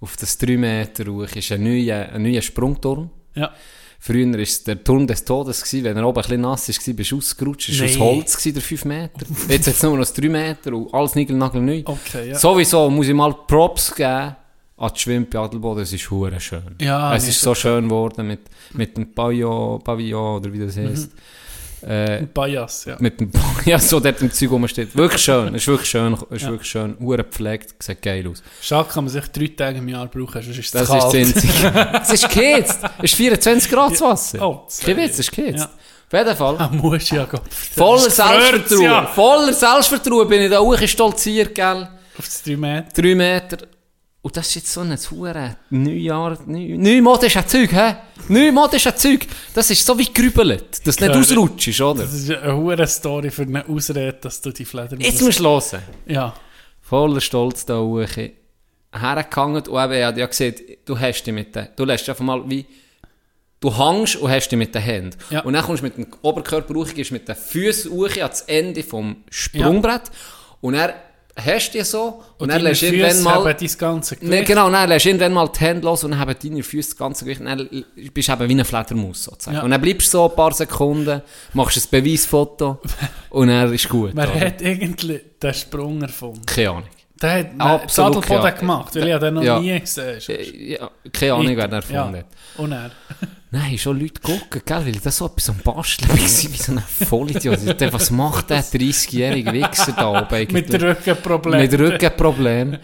Auf das 3 Meter hoch ist ein neuer, ein neuer Sprungturm. Ja. Früher war es der Turm des Todes, gewesen. wenn er oben ein bisschen nass war, bist du ausgerutscht. Es war aus. Holz, gewesen, der 5 Meter. Jetzt hat es nur noch 3 Meter und alles nigelnagelneu. Okay, ja. Sowieso muss ich mal Props geben an die Schwimpe Adelboden, es ist hure schön. Ja, es ist so schön geworden mit, mit dem Pavillon, Pavillon oder wie das heisst. Äh, Bias, ja. mit dem, ja, so dort im Zeug rumsteht. Wirklich schön, ist wirklich schön, ist Ja. wirklich schön, hure gepflegt, sieht geil aus. Schade kann man sich drei Tage im Jahr brauchen, sonst ist es Das kalt. ist das. Es ist geheizt, es ist 24 Grad Wasser. Oh, Kein Witz, es ist geheizt. Ja. Auf jeden Fall. Ah, muss ja Gott. Voller Selbstvertrauen. Ja. Voller Selbstvertrauen bin ich da hoch stolziert, gell. Auf das 3 Meter. drei Meter. Und das ist jetzt so ein hure Neujahr, neu, neumodisches Zeug, hä? Neumodisches Zeug. Das ist so wie gerübelt, dass du nicht Ja, ausrutschst, oder? Das ist eine hohe Story für eine Ausrede, dass du die Fledermaus... Jetzt musst du hören. Ja. Voller Stolz da hoch. Hergehangen und eben, habe ja gesehen, du hast dich mit den, du lässt einfach mal wie, du hängst und hast dich mit den Händen. Ja. Und dann kommst du mit dem Oberkörper hoch, gehst mit den Füßen hoch ans Ende vom Sprungbrett und dann hast du die so und, Und dann lässt irgendwann mal... haben dein ganze Gewicht. Ne, genau, dann lässt irgendwann mal die Hände los und dann haben deine Füße das ganze Gewicht. und Dann bist du eben wie eine Fledermaus sozusagen. Ja. Und dann bleibst du so ein paar Sekunden, machst ein Beweisfoto und dann ist gut. Wer oder? hat irgendwie den Sprung erfunden? Keine Ahnung. Der hat Absolut Sadelboden gemacht, weil ich den noch Ja. nie gesehen habe. Ja, keine Ahnung, wer den erfunden ja. hat. Und er. Nein, schon Leute gucken, gell, weil ich das so etwas am Basteln war, wie so ein Vollidiot. Ich dachte, Was macht der 30-jährige Wichser da oben eigentlich? Mit Rückenproblemen. Mit Rückenproblem.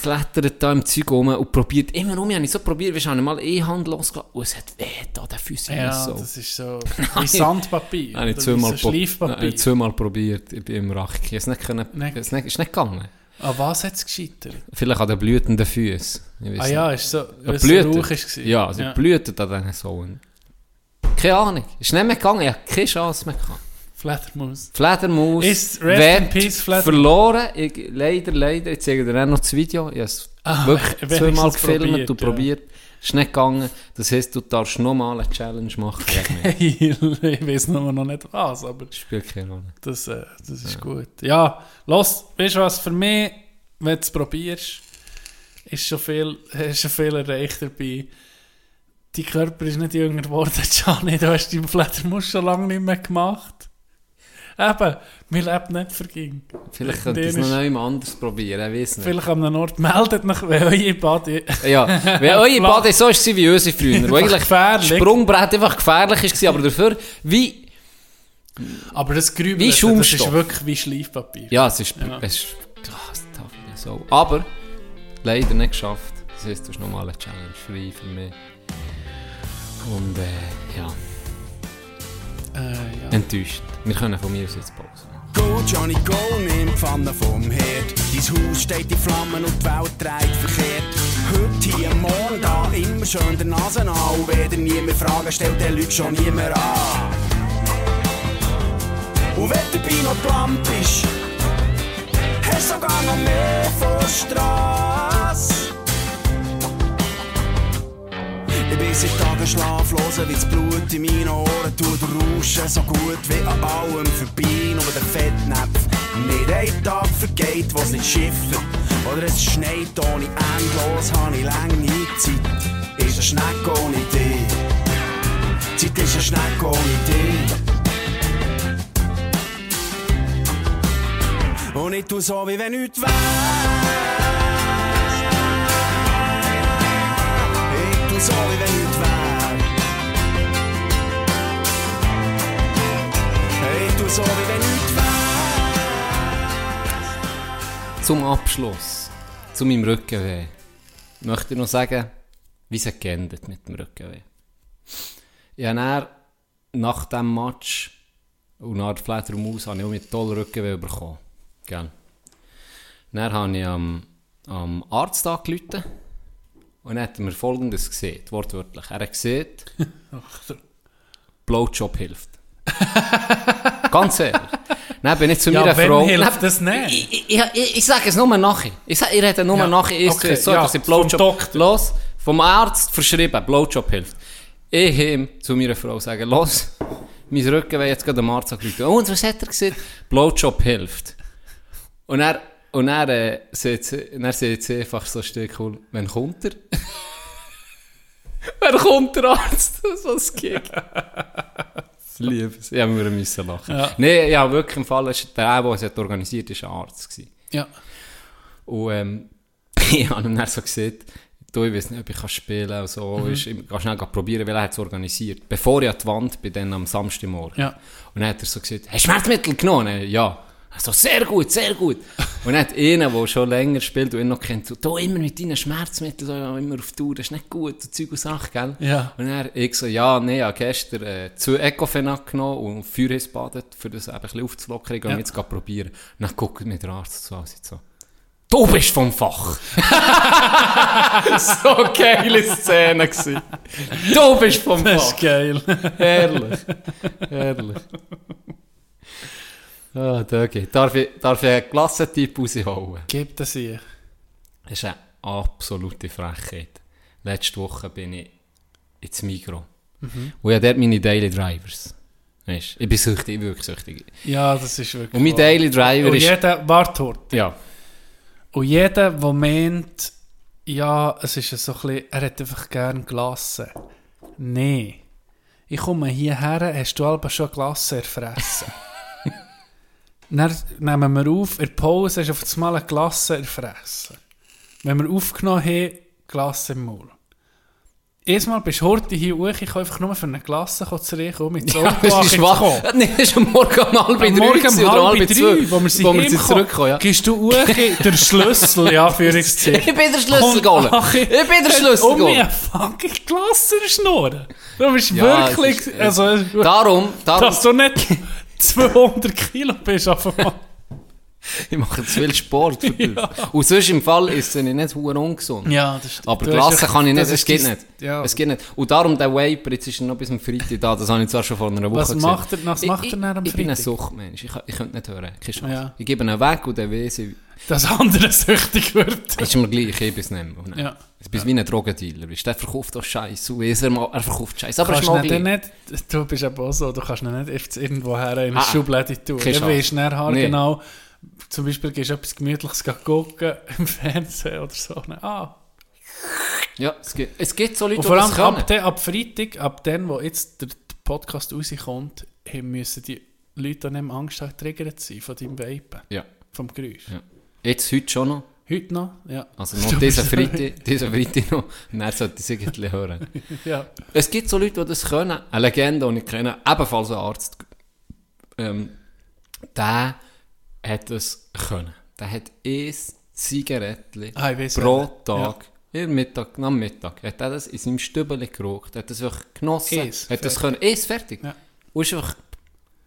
Klettert da im Zeug rum und probiert immer um. Ich habe so probiert, wie habe ich mal E-Hand losgelassen und es hat weh da, der Füße Ja, so. das ist so wie Sandpapier. Habe ich habe ich zweimal probiert. Ich bin im Rach. Ich habe es nicht, können, Nicht- es nicht, ist nicht gegangen. An was hat es gescheitert? Vielleicht an den blütenden Füßen. Ah ja, ist so, weil es rauch war. Ja, sie blühten an diesen Sohlen. Keine Ahnung. Ist nicht mehr gegangen. Ich habe keine Chance mehr gehabt. Fledermaus. Fledermaus. Ist Rest in Peace, Fledermaus. Verloren. Ich, leider, leider. Ich zeige dir auch noch das Video. Ich habe es Ah, wirklich zweimal gefilmt und probiert, ja. probiert. Ist nicht gegangen. Das heisst, du darfst nochmal eine Challenge machen. ich weiß nur noch nicht was, aber Spielt keine Rolle. das, äh, das ist gut. Ja, los, weißt du was, für mich, wenn du es probierst, ist schon viel, hast schon viel erreicht dabei. Dein Körper ist nicht jünger geworden, Gianni, du hast deinen Fledermaus schon lange nicht mehr gemacht. Eben, wir leben nicht verging. Vielleicht könnte ich es noch jemand anders probieren. Ich weiß nicht. Vielleicht an einem Ort meldet noch, wenn eure Body... Ja, wenn eure. Bade so war wie unsere früher, wo eigentlich gefährlich. Sprungbrett einfach gefährlich war, aber dafür wie... Aber das Grübeln, Wie das ist wirklich wie Schleifpapier. Ja, es ist... Ja. Es ist ah, es darf ich nicht so. Aber leider nicht geschafft. Das heisst, das ist nochmal eine Challenge frei für mich. Und äh, ja, Äh, ja. enttäuscht. Wir können von mir aus jetzt Pause. Go, Johnny, go, nimm die Pfanne vom Herd. Dein Haus steht in Flammen und die Welt dreht verkehrt. Heute hier, morgen da, immer schön der Nase an. Und wenn dir niemand Fragen stellt, der lügt schon niemand an. Und wenn dabei noch Plan bist, hast du sogar noch mehr vor Strasse. Ich bin seit Tagen schlaflos, wie das Blut in meinen Ohren tut rauschen. So gut wie an allem vorbei, nur der Fettnapf. Nicht ein Tag vergeht, wo's nicht schifft. Oder es schneit ohne Endlos, habe ich lange Zeit. Ist eine Schnecke ohne dich. Zeit ist eine Schnecke ohne dich. Und ich tu so, wie wenn nichts wär. Tu so, wie wenn nichts wär. Ich tu so, wie wenn nichts wär. Zum Abschluss, zu meinem Rückenweh, möchte ich noch sagen, wie es geendet mit dem Rückenweh. Ich habe nach diesem Match und nach der Fledermaus habe ich auch mit tollen Rückenweh bekommen. Gell? Dann habe ich am, am Arzt angerufen und er hat mir folgendes gesehen, wortwörtlich. Er hat gesehen, Blowjob hilft. Ganz ehrlich. Dann bin ich zu Ja, meiner Frau... hilft Dann- das nicht? ich, ich, ich, ich sage es nur nachher. Ich, sag, ich rede nur Ja, nachher. Ich okay, so, ja, dass ich vom Blowjob... Doktor. Los, vom Arzt verschrieben, Blowjob hilft. Ich ihm zu meiner Frau sagen, los, mein Rücken will jetzt gerade am Arzt angerufen. Und was hat er gesagt? Blowjob hilft. Und er, und er, äh, sieht, sie- dann sieht sie einfach so still cool, wann kommt er? wann kommt der Arzt? so ein Gig. Ich liebe es. Ich musste müssen lachen. Ja. Nein, ja, wirklich im Fall, ist der, der es hat organisiert hat, war ein Arzt. Gewesen. Ja. Und ähm, ich habe ihm dann so gesagt, du, ich weiß nicht, ob ich kann spielen und so. Mhm. Ist, ich kann schnell probieren, weil er hat es organisiert. Bevor ich an die Wand bin, dann am Samstagmorgen. Ja. Und dann hat er so gesagt, hast du Schmerzmittel genommen? Ja. So, sehr gut, sehr gut. Und hat einer, der schon länger spielt und ihn noch kennt, so, du immer mit deinen Schmerzmitteln, so, immer auf Tour, das ist nicht gut, so Zeug und Sachen, gell? Ja. Und dann, ich so, ja, nee, ich habe gestern äh, zwei Ecofenac genommen und Feuer badet, für das eben ein bisschen aufzulockern, Ja. jetzt gerade probieren. Und dann guckt mir der Arzt so an, und so, du bist vom Fach. so geile Szene gewesen. Du bist vom Das Fach. ist geil. Herrlich. Herrlich. Ah, Dögi. Darf ich, darf ich einen Klassentipp rausholen? Gib das hier. Das ist eine absolute Frechheit. Letzte Woche bin ich ins Migro. Und ich habe dort meine Daily Drivers. Weißt, ich bin süchtig, ich bin wirklich süchtig. Ja, das ist wirklich Und mein wahr. Daily Driver Und ist... jeder, warte, warte. Ja. Und jeder, der meint, ja, es ist so ein bisschen, er hat einfach gern Glasse. Nee. Ich komme hierher, hast du aber schon Glasse erfressen. Dann nehmen wir auf, in der Pause du auf das Mal eine Glasse erfressen. Wenn wir aufgenommen haben, Glasse im Maul. Erstmal bist du heute hier hoch, ich kann einfach nur für eine Glasse zurückkommen, mit so Ja, das ist schwach. Nee, das ist am Morgen um halb drei Morgen um halb drei, zwei, wo wir sie wo wir sie zurückkommen, ja. Gehst du hoch, der Schlüssel, ja, für Ich bin der Schlüssel geholt. Ich bin der Schlüssel Um mir geholt. fucking Klasse schnurren. Du bist Ja, wirklich, ist- also, Darum, darum, dass du nicht 200 Kilo bist, auf einmal. ich mache zu viel Sport. für dich. Und sonst im Fall ist es nicht hure ungesund. Ja, das stimmt. Aber ja- kann ich nicht, es geht nicht. Ja. Es geht nicht. Und darum der Vaper, jetzt ist er noch bis am Freitag da, das habe ich zwar schon vor einer Woche Was gesehen. macht er- was macht er dann am Ich bin ein Freitag? Suchtmensch, ich, ich könnte nicht hören, keine Chance. Ja. Ich gebe ihn weg und dann weiss ich, Dass andere süchtig wird. ist mir gleich, ich bin es nicht mehr. Ja. Du bist wie ein Drogendealer, der verkauft auch Scheiß und weiss er, mal, er verkauft Scheiß, aber Kannst ist nicht, nicht, du bist aber auch so, du kannst ihn nicht irgendwo her in eine Ah, Schublade tun. Du weißt nachher Nee. genau, zum Beispiel gehst du etwas Gemütliches gucken im Fernsehen oder so. Ah, Ja, es gibt, es gibt so Leute, Und die vor das allem können. ab, de, ab Freitag, ab dem, wo jetzt der, Podcast rauskommt, müssen die Leute auch nicht mehr Angst haben, getriggert zu sein von deinem Vapen, Ja. vom Geräusch. Ja. Jetzt, heute schon noch. Heute noch? Ja. Also noch diesen Freitag, diesen Freitag noch. Dann sollte ich es hören. Ja. Es gibt so Leute, die das können. Eine Legende, die ich kenne, ebenfalls ein Arzt, ähm, der hat das können. Der hat ein Zigarettchen Ah, pro ja. Tag, ja. Mittag, am Mittag, hat er das in seinem Stübel geraucht, hat das wirklich genossen, Eins, hat das fertig. können, eins fertig. Ja. Und ist einfach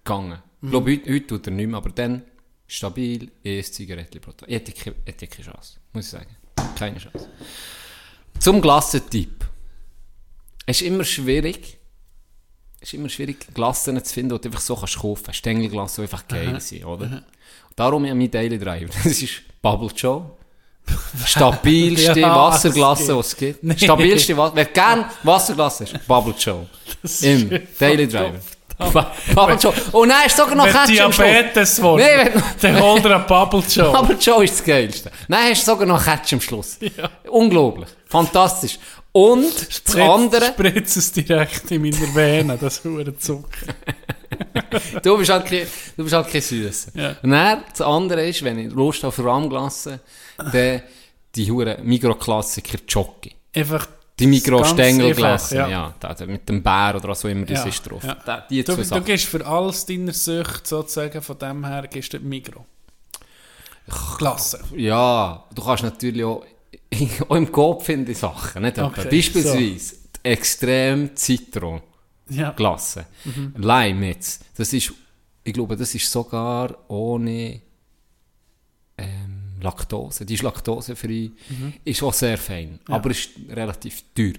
gegangen. Mhm. Ich glaube, heute, heute tut er nicht mehr, aber dann stabil ein Zigarettchen pro Tag. Ich hätte keine, hätte keine Chance, muss ich sagen. Keine Chance. Zum Glassentipp. Es ist immer schwierig, es ist immer schwierig, Glassen zu finden, die du einfach so kannst kaufen kannst. Stängelglassen, die einfach geil sind, oder? Und darum ja mein Daily Driver. Das ist Bubble Joe. Stabilste Ja, Wasserglasse, die es gibt. Nee. Stabilste Wasser. Wer gern Wasserglasse ist, Bubble Joe. Im Daily Driver. Bubble Joe. Und dann ist sogar noch Ketchup am Schluss. Diabetes Nee, dann hol dir einen Bubble Joe. Bubble Joe ist das Geilste. Nein, hast du sogar noch Ketchup am Schluss. Unglaublich. Fantastisch. Und das andere... Spritz es direkt in meiner Vene, das hure Zucker. Du bist halt kein, du bist halt kein Süß. Ja. Und dann, das andere ist, wenn ich Lust auf Rahmglasse, dann die hure Mikroklassiker Jockey. Einfach Die ganz Mikro-Stängelglasse, einfach, ja. da, mit dem Bär oder was auch immer das Ja, ist drauf. ja. Da, die Du, du gehst für alles deiner Sucht sozusagen von dem her, gehst du Migro. Klasse. Ja, du kannst natürlich auch, auch im Kopf finde ich Sachen. Nicht? Okay, Beispielsweise die extrem Zitron. Ja. Glasse. Lime jetzt. Das ist, ich glaube, das ist sogar ohne Laktose. Die ist laktosefrei. Ist auch sehr fein. Aber ist relativ teuer.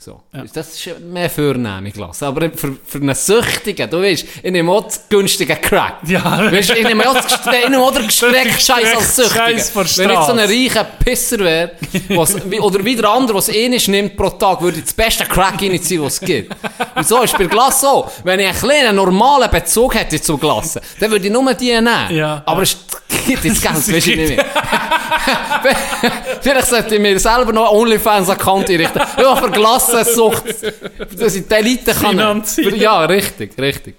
So. Ja. Das ist mehr vornehme Glasse. Aber für, für einen Süchtigen, du weißt, ich nehme auch das günstige Crack. Ja. Weißt, ich nehme auch ich nehme auch den gestreckt Scheiß als vor Wenn ich so ein reicher Pisser wäre, was- oder wie der andere, der es eh nicht nimmt pro Tag, würde ich das beste Crack reinziehen, was es gibt. Und so ist bei Glas so. Wenn ich einen kleinen normalen Bezug hätte zu Glasse, dann würde ich nur die nehmen. Ja. Aber es gibt jetzt Geld, weißt du nicht mehr. Vielleicht sollte ich mir selber noch OnlyFans-Account einrichten. Ja, für Glassensucht. Dass ich die Elite kann. Finanzieren. Ja, richtig, richtig.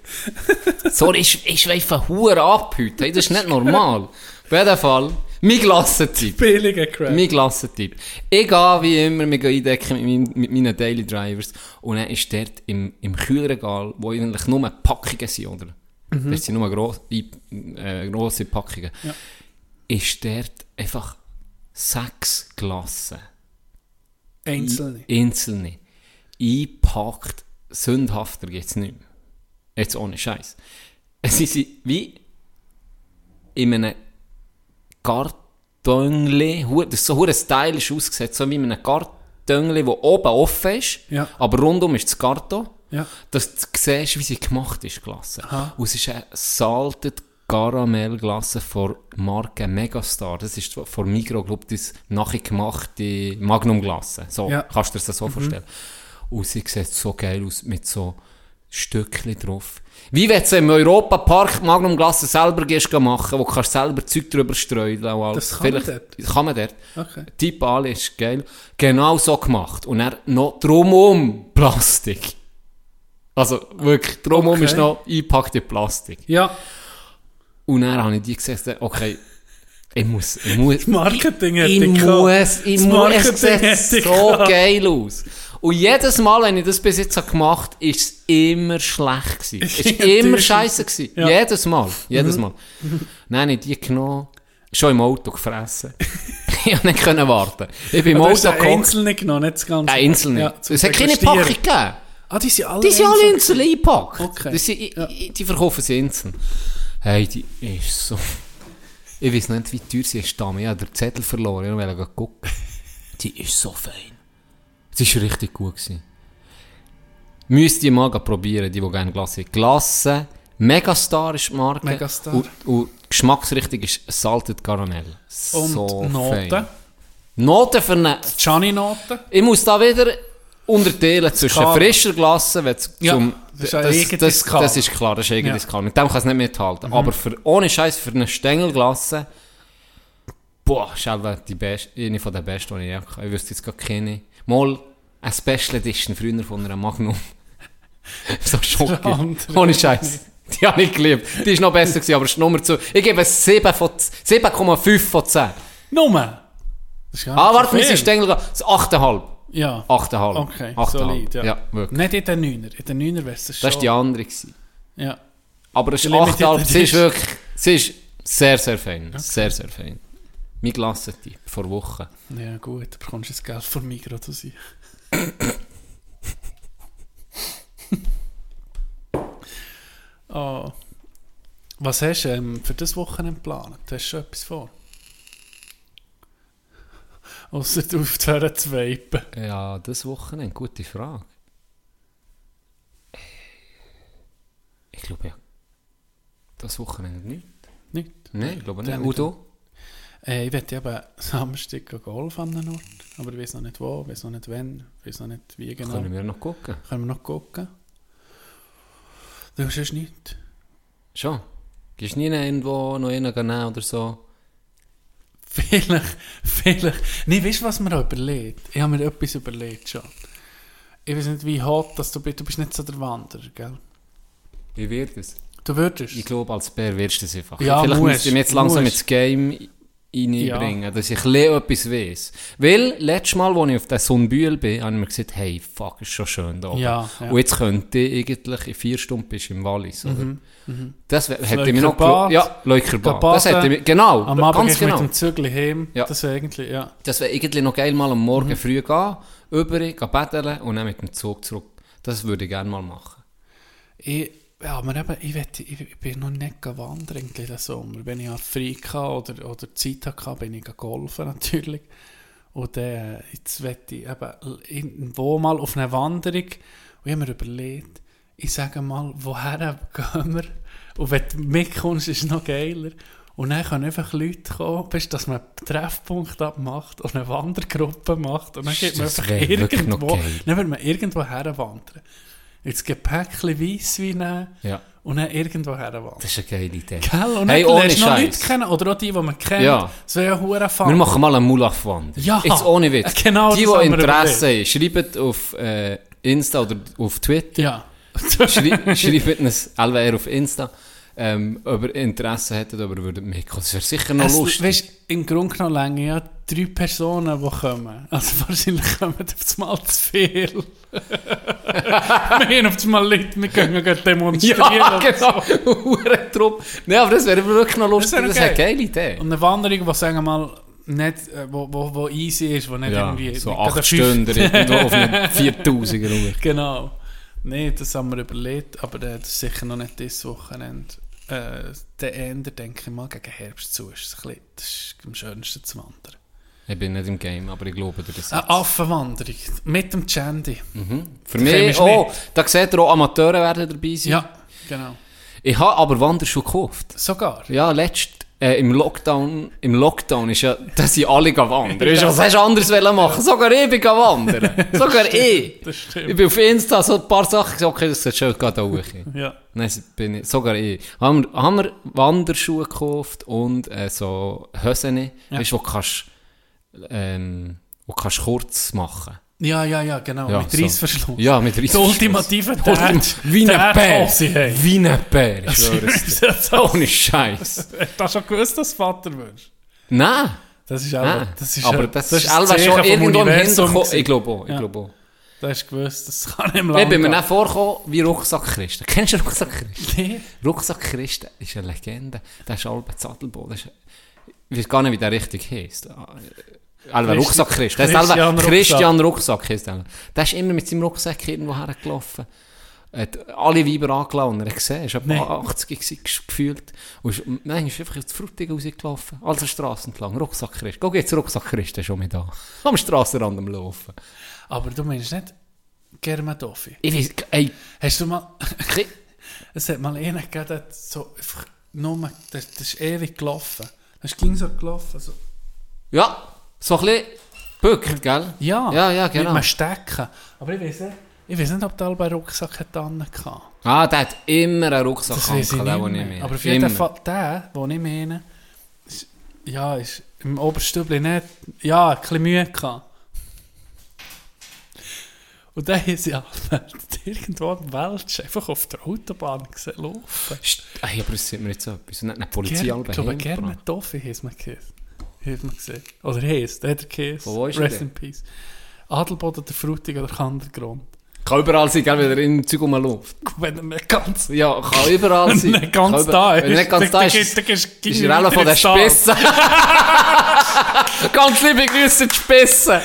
Sorry, ich, ich schweife Huren ab heute. Hey, das ist nicht normal. Auf jeden Fall, mein Glassentipp. Billiger Crack. Mein Glassentipp. Ich gehe wie immer, wir gehen eindecken mit, meinen- mit meinen Daily Drivers. Und dann ist dort im, im Kühlregal, wo eigentlich nur Packungen sind, oder? Das sind nur gross, äh, grosse Packungen. Ja. Ist dort einfach sechs Glassen. Einzelne. Einzelne. Eingepackt. Sündhafter geht's nicht mehr. Jetzt ohne Scheiß. Es sind wie in einem Kartonli, hu- das ist so stylisch ausgesetzt, so wie in einem Kartonli, wo oben offen ist, Ja. aber rundum ist das Karton. Ja. Dass du siehst, wie sie gemacht ist, Glasse. Aha. Und es ist eine salted Karamellglasse von Marke Megastar. Das ist von Migros, glaube ich, das nachgemachte Magnum-Glasse. So, Ja. kannst du dir das so vorstellen. Und sie sieht so geil aus mit so Stückchen drauf. Wie wenn du im Europapark Magnum Glasse selber gehst machen, wo du kannst selber Zeug drüber streuen. alles. Das kann man Vielleicht- Das kann man dort. Okay. Typ Ali ist geil. Genau so gemacht. Und er noch drumum Plastik. Also wirklich, drumum Okay. ist noch eingepackt in Plastik. Ja, Und dann habe ich die gesagt, okay, ich muss, ich muss, Marketing ich, ich ich muss, ich Das muss, es sieht so geil aus. Und jedes Mal, wenn ich das bis jetzt gemacht habe, ist es immer schlecht gewesen. Es ist immer scheiße gewesen. Ja. Jedes Mal, jedes Mal. Dann habe ich die genommen, schon im Auto gefressen. ich konnte nicht können warten. Ich bin im Auto gekommen. einzelnen genommen, nicht das Ganze. Ein Einzelne. Ja, es hat keine. Packung gegeben. Ah, die sind alle Die sind alle einzeln. eingepackt. Okay. Das sind, Ja. die, die verkaufen sie einzeln. Hey, die ist so... Ich weiß nicht, wie teuer sie ist. Ich habe den Zettel verloren. Ich wollte gucken. Die ist so fein. Sie ist richtig gut gewesen. Müsst ihr mal probieren, die, die gerne Glasse haben. Glasse, Megastar ist die Marke. Megastar. Und, und Geschmacksrichtung ist Salted Caramel. Und so Noten. fein. Noten für eine... Gianni-Noten. Ich muss da wieder unterteilen zwischen Skala. frischer Glasse, wenn Ja, zum... das das, das, das ist klar, das ist eigene Ja. Mhm. Skala. Mit dem kann es nicht mithalten. Aber für, ohne Scheiß für eine Stängelglasse, boah, ist die beste, eine von den besten, die ich hatte. Ich wüsste jetzt gar keine. Mal eine Special Edition früher von einer Magnum. so Schocke. andere. Ohne Scheiß. Die habe ich geliebt. Die ist noch besser gewesen, aber es ist Nummer zu. Ich gebe es 7 von 10 7,5 von 10. Nummer. Das ist gar Ah, warte, sind Stängelglasse. 8,5. Ja. 8,5. Okay, 8,5. solid, ja. Ja, wirklich. Nicht in den Neuner. In den Neuner wäre es schon. Das war die andere. Gewesen. Ja. Aber es ist Die Limited 8,5. Sie ist wirklich, sie ist sehr, sehr fein. Sehr, sehr fein. Mein Glassentipp vor Wochen. Ja, gut. Du bekommst jetzt Geld von Migros zu sein. oh. Was hast du ähm, für das Wochenende geplant? Hast du schon etwas vor? Außer du auf die zu vapen. Ja, das Wochenende, gute Frage. Ich glaube ja. Das Wochenende nicht. Nicht? Nein, ich glaube nicht. Dann du? Äh, ich werde eben Samstag Golf an einem Ort. Aber ich weiß noch nicht wo, weiß noch nicht wann, weiß noch nicht wie genau. Können wir noch gucken? Können wir noch gucken? Du hast es nicht. Schon. Gehst du nie irgendwo noch einen nehmen oder so? Vielleicht, vielleicht. Nee, weißt du, was mir auch überlegt? Ich habe mir etwas überlegt schon. Ich weiß nicht, wie hot dass du bist. Du bist nicht so der Wanderer, gell? Wie wird es? Du würdest. Ich glaube, als Bär wirst du es einfach. Ja, Vielleicht musst, mich jetzt langsam ins Game reinbringen, dass ich etwas weiß. Weil, letztes Mal, als ich auf der Sonnenbühl bin, habe ich mir gesagt, hey, fuck, ist schon schön da oben. Ja, ja. Und jetzt könnte ich eigentlich in vier Stunden bist du im Wallis, oder? Das wär- hätte ich mir noch Leukerbad. gelo- Ja, Leukerbad. Das hätte mir, genau, Am Abend ganz genau. mit dem Zügel heim. Ja. Das wäre eigentlich, ja. Das wäre irgendwie noch geil, mal am Mhm. Morgen früh gehen, über, gehen betteln und dann mit dem Zug zurück. Das würde ich gerne mal machen. Ich, ja, aber eben, ich, will, ich, bin noch nicht wandern irgendwie den Sommer. Wenn ich frei hatte oder, oder Zeit hatte, bin ich golfen natürlich. Und äh, jetzt möchte ich eben irgendwo mal auf eine Wanderung und ich habe mir überlegt, ich sage mal, woher gehen wir? Und wenn du mitkommst, ist es noch geiler. Und dann können einfach Leute kommen, bis dass man einen Treffpunkt abmacht und eine Wandergruppe macht. Und dann geht man Das einfach irgendwo, dann wird man irgendwo herwandern. Jetzt Gepäckchen Weisswein nehmen Ja, und dann irgendwo herwandern. das ist eine geile Idee. Gell? Und Hey, ohne noch Leute kennen, oder auch die, die man kennt. Ja. Das wäre ja hure fun. Wir machen mal einen Mulach-Wander. Ja. Jetzt ohne Witz. Genau die, die wir Interesse haben, schreibt auf äh, Insta oder auf Twitter. Ja. Schrei schreibt uns, LWR auf Insta, ähm, ob ihr Interesse hättet, aber würdet. Das wäre sicher noch Es, lustig. weißt, im Grunde genommen länger ja drei Personen, die kommen. Also wahrscheinlich kommen auf das Mal zu viel. wir haben auf das Mal Leute, wir können gehen demonstrieren. ja, genau. Nein, aber das wäre wirklich noch lustig. Das Das, ist okay. eine geile Idee. Und eine Wanderung, die sagen wir mal nicht, wo, wo, wo easy ist, wo nicht Ja, irgendwie... so acht Stunden irgendwo auf einen 4000er Ruhe. Genau. Nein, das haben wir überlegt, aber das ist sicher noch nicht dieses Wochenende. Äh, Ende, denke ich mal, gegen Herbst zu ist, ein bisschen, das ist am schönsten zu wandern. Ich bin nicht im Game, aber ich glaube dir das Eine. Affenwanderung mit dem Chandy. Für Käme mich, ich oh, da seht ihr auch Amateure werden dabei sein. Ja, genau. Ich habe aber Wanderschuhe gekauft. Sogar. Ja, letzt, Äh, im Lockdown, im Lockdown ist ja, da sind alle du, Was hast du wollen machen? Sogar ich bin gewandert. Sogar ich. Das stimmt. Ich bin auf Insta so ein paar Sachen gesagt, okay, das sieht schön gerade auch. Ja. Nein, bin ich, sogar ich. Haben wir, haben wir Wanderschuhe gekauft und äh, so Hosen, weißt du, wo kannst, ähm, wo kannst kurz machen. Ja, ja, ja, genau. Ja, mit so. Reissverschluss. Ja, mit Der Reissverschluss. ultimative Ultim- Wie ein Bär. Wie ein Bär, Ohne Scheiß. Hast du schon gewusst, dass du Vater wirst? Nein. Das ist auch, das ist aber das, das ist Zeichen schon irgendwo im Hinterkopf. Ich glaube auch, ich Ja. glaube auch. Du hast gewusst, das kann nicht lang Ich bin mir nicht vorgekommen wie Rucksackkisten. Kennst du Rucksackkisten? Nee. Rucksackkisten ist eine Legende. Der ist Albert ist, ich weiß gar nicht, wie der richtig heisst. Alba Christi- Rucksackkist. Der ist Christian Rucksack. Christian Rucksack. heisst der. Der ist immer mit seinem Rucksack irgendwo hergelaufen. Hat alle Weiber angelassen und er gesehen, er war Nee. etwa 80 gewesen, gefühlt. Und ist, nein, ist einfach ins Frutigen rausgelaufen. Also Straße entlang. Rucksackkist. Geh jetzt Rucksackkist, der ist schon mit da. Am Strassenrand am Laufen. Aber du meinst nicht Germadoffi. Ich weiß, ey, Hast du mal... es hat mal einen gegeben, der so einfach nur... Das, das ist ewig gelaufen. Das ging so gelaufen. So. ja, so ein bisschen bückt, gell? Ja, Ja, ja, mit genau. einem Stecken. Aber ich weiß nicht, ich weiß nicht ob der Alba einen Rucksack hat dran hatte. Ah, der hat immer einen Rucksack Das ich nicht den, mehr. ich meine. Aber auf jeden. Fall, der, den ich meine, ist, ja, ist im Oberstübli nicht, ja, ein bisschen Mühe gehabt. Und dann haben sie irgendwo im Welsch einfach auf der Autobahn gesehen laufen. St- Ey, aber es sieht mir jetzt so etwas. Nicht eine Polizei Ger- Ich glaube, gerne Toffi heisst man geheißen. Hat man gesehen. Oder heisst, der hat er. Von wo ist Rest in Peace. Adelboden, der Frutig oder Kandergrund. Kann überall sein, gell, wenn er im Zeug rumläuft. Wenn er nicht ganz, Ja, kann überall sein. nicht ganz Kann über- da ist. Wenn er nicht ganz da ist, ist gehst- er einer von den. Spissen. Ganz liebe Grüße die Spissen.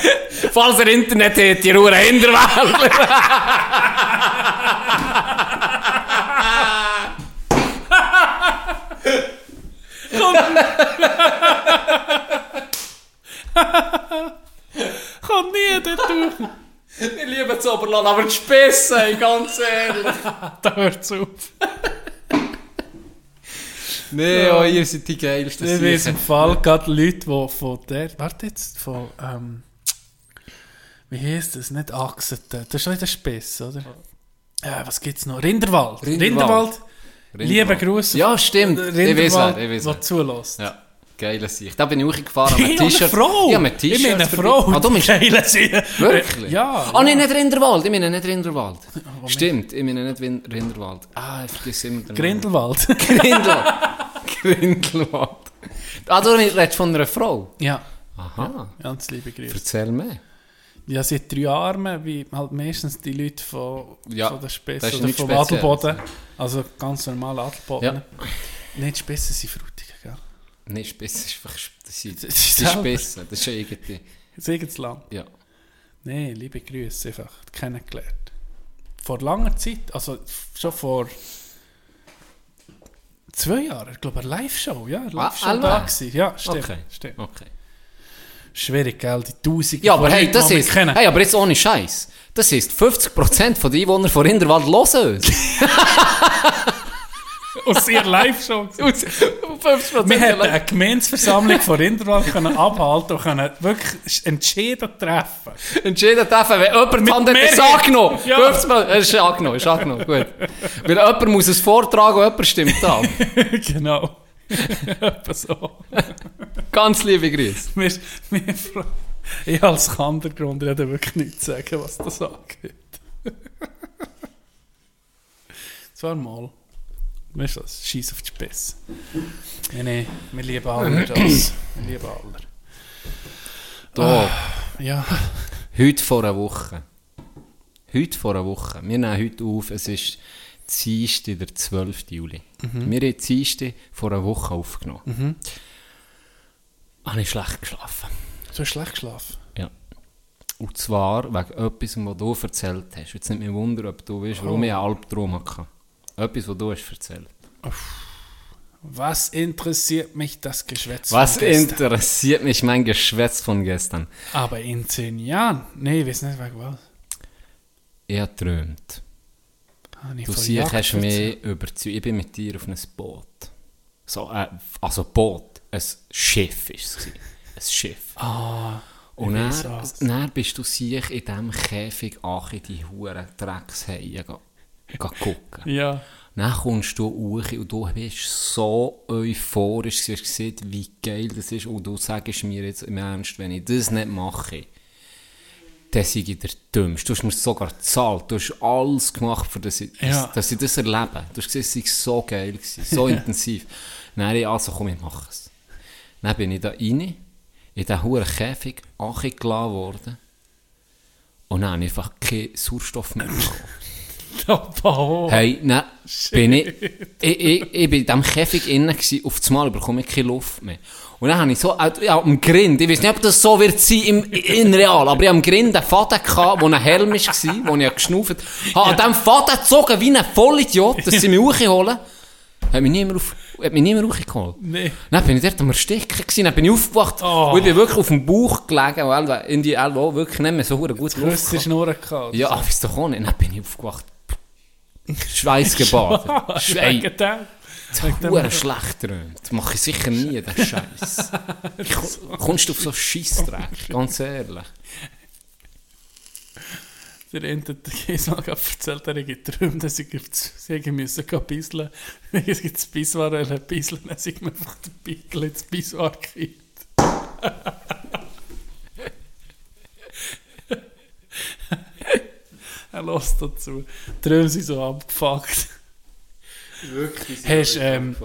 Falls er Internet hat, die Ruhe Hinterwäldler. Kommt nie dort durch. Ich liebe das Oberland, aber die Spissen, ey, ganz ehrlich. Da hört's auf. Nee, oh, ihr seid die geilsten Siechen. im Fall gerade Leute, die von der, warte jetzt, von, ähm, wie heisst das, nicht Achseten, das ist nicht der Spiss, oder? Äh, was gibt's noch? Rinderwald. Rinderwald. Rinderwald. Liebe Grüße. Ja, stimmt. Ich weiß Rinderwald, wer, ich weiß wer. zulässt. Ja, geile Sicht. Da bin ich hochgefahren mit Hey, eine T-Shirt. Frau! Ja, mit T-Shirt. Ich meine eine Frau. Ah, du bist Geile Sie. Wirklich? Ja. Ah, nein, nicht Rinderwald. Ich meine nicht Rinderwald. Stimmt, ich meine nicht Rinderwald. Ah, ich vergesse immer den. Grindelwald. Grindelwald. Grindelwald. Ah, du redest von einer Frau? ja. Aha. Ganz liebe Grüße. Erzähl mir. Ja, seit drei Armen, wie halt meistens die Leute von, Ja, von der ist oder vom. Adelboden. Also ganz normal Adelboden. Ja. Nicht Spissen sind frutig, gell? Nein, Spissen ist einfach... Das sind Das das ist ist. Spissen. Das ist irgendwie... Siegens Land. Ja. Nein, liebe Grüße, einfach kennengelernt. Vor langer Zeit, also schon vor zwei Jahren, ich glaube, eine Live-Show, ja, eine Live-Show Ah, da gewesen. Ja, stimmt, Okay. stimmt. Okay. Schwierig, gell, die Tausende Ja, aber hey, das ist... kennen. Hey, aber jetzt ohne Scheiß. Das ist 50% von den Einwohnern von Rinderwald hören uns. Aus ihrer Live-Show. gewesen. 50% Wir hätten eine Gemeinsversammlung von Rinderwald können abhalten und können wirklich entschieden treffen. Entschieden dürfen, wenn jemand Hand hat, Mehrheit. angenommen. Ja. 50 Mal, es ist angenommen, ist angenommen, gut. Weil jemand muss es vortragen und jemand stimmt ab. genau. Etwa so. Ganz liebe Grüße. Wir, wir, ich als Kandergrund rede wirklich nichts sagen, was das angeht. Zwar mal. Weißt du was? Scheiß auf die Spitze. Nee, nee, wir lieben alle das. Wir lieben alle. Da, Ja, heute vor einer Woche. Heute vor einer Woche. Wir nehmen heute auf, es ist Dienstag, der 12. Juli. Wir haben Dienstag vor einer Woche aufgenommen. Mhm. Habe ich schlecht geschlafen. du hast schlecht geschlafen. Ja. Und zwar wegen etwas, was du erzählt hast. Jetzt nicht mich wundern, ob du weißt, warum ich einen Albtraum hatte. Etwas, was du hast erzählt. Was interessiert mich das Geschwätz Was von gestern? interessiert mich mein Geschwätz von gestern? Aber in zehn Jahren? Nee, ich weiß nicht, was. Ich habe geträumt. Habe ich Du siehst, hast mich überzeugt. Ich bin mit dir auf einem Boot. So, äh, also Boot, ein Schiff war es. Ein Schiff. Ah, Und dann, was. dann bist du sich in diesem Käfig ach in die Huren Dreckshaie gucken. ja. Dann kommst du hoch und du bist so euphorisch, du hast gesehen, wie geil das ist und du sagst mir jetzt im Ernst, wenn ich das nicht mache, dann sei ich der Dümmste. Du hast mir sogar gezahlt, du hast alles gemacht, für das ich, Ja. dass ich das erlebe. Du hast gesehen, es sei so geil, gewesen, so intensiv. Dann ich, also komm, ich mache es. Dann bin ich da rein, in diesen hohen Käfig, angeladen worden und dann habe ich einfach keinen Sauerstoff mehr bekommen. Oh, Hey, nein, bin ich, ich, ich, ich bin in diesem Käfig innen gewesen, auf das Mal bekomme ich keine Luft mehr. Und dann habe ich so, ja, am Grind, ich weiß nicht, ob das so wird sein im, in real, aber ich am Grind einen Faden gehabt, wo ein Helm war, wo ich geschnauft habe, an diesem Faden gezogen wie ein Vollidiot, dass sie mich hochholen. Hat mich niemand auf, hat mich niemand hochgeholt. Nee. Dann bin ich dort am Ersticken gewesen, dann bin ich aufgewacht Oh. und ich bin wirklich auf dem Bauch gelegen, weil in die auch wirklich nicht mehr so gut Luft gehabt. Schnurren gehabt. Ja, ist doch auch nicht. Dann bin ich aufgewacht. Schweiß. Wegen dem. Hure schlecht träumt. Das mache ich sicher nie, den Scheiß. Kommst du auf so Scheissdreck? Ganz ehrlich. Der hat jedes Mal gerade erzählt, er hätte geträumt, dass sie hätten müssen bisseln. Es gibt das Biswar, er bisseln, dann sind wir einfach den Pickel ins Biswar gekriegt. Er lässt dazu. Die sind so abgefuckt. Wirklich. Hast, ähm,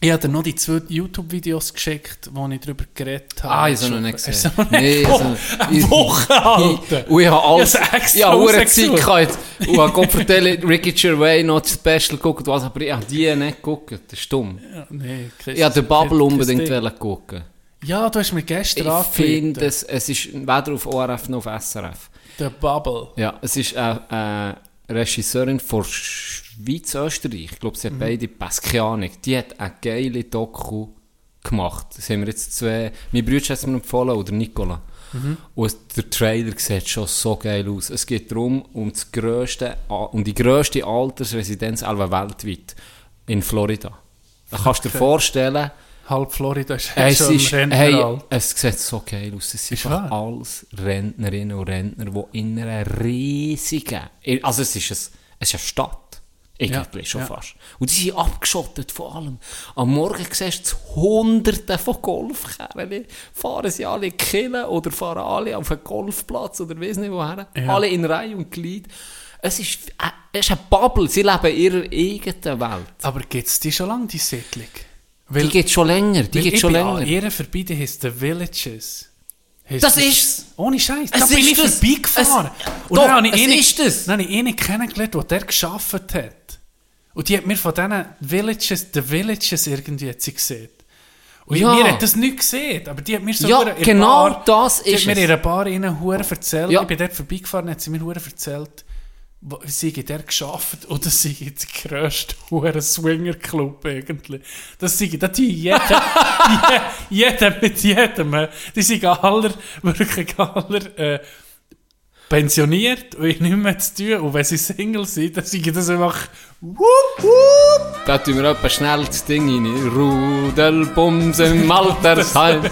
Ich habe dir noch die zwei YouTube-Videos geschickt, wo ich darüber geredet habe. Ah, ich habe noch nicht Hast gesehen. du noch Nee, Oh, eine ich- Woche, Alter! Und ich habe alles, Ich habe extra. Zeit gehabt. Und habe Gott vertellen, Ricky Gervais noch das Special geguckt, was, aber ich habe die nicht geguckt. Das ist dumm. Ja, nee, Ich habe den Bubble unbedingt gucken. Ja, du hast mir gestern Ich finde, es, es ist weder auf ORF noch auf SRF. Der Bubble. Ja, es ist eine, eine Regisseurin von Schweiz, Österreich. Ich glaube, sie hat beide Baskianik. Die hat eine geile Doku gemacht. Das haben wir jetzt zwei, mein Bruder hat es mir empfohlen, oder Nicola. Und der Trailer sieht schon so geil aus. Es geht darum, um, das grösste, um die grösste Altersresidenz weltweit in Florida. Da kannst du dir vorstellen, Halb Florida ist es, schon ist, ein hey, es sieht so geil aus. Es sind Ist einfach alles Rentnerinnen und Rentner, die in einer riesigen, also es ist, ein, es ist eine Stadt. Irgendwie Ja, schon ja. fast. Und die sind abgeschottet von allem. Am Morgen siehst du Hunderte von Golfkerren. Fahren sie alle in die Kille oder fahren alle auf einen Golfplatz oder weiss nicht woher. Ja. Alle in Reihe und Glied. Es ist, äh, es ist eine Bubble. Sie leben in ihrer eigenen Welt. Aber gibt es die schon lange, die Siedlung? Die geht schon länger. Die weil geht schon länger. an ihr vorbei, die heisst The Villages. Heisst Das ist's. Ohne Scheiß. Da bin ist ich das. vorbeigefahren. Es- Und Doch, dann habe ich es eine, ist das. Dann habe ich eine kennengelernt, die der gearbeitet hat. Und die hat mir von diesen Villages, The Villages irgendwie hat sie gesehen. Und Ja. mir hat das nicht gesehen, aber die hat mir so Ja, genau Bar, das die ist hat mir in einer Bar innen erzählt. Ja. Ich bin dort vorbeigefahren, hat sie mir erzählt, sie der geschafft das sei der grösste hure Swinger-Club eigentlich. Das sei, da die jeder, je- jeder mit jedem, die sind aller, wirklich aller, äh, pensioniert und ich nicht mehr zu tun. Und wenn sie Single sind, dann sind das einfach wupp, wupp. Da tun wir etwa schnell das Ding rein. Rudelbums im Altersheim.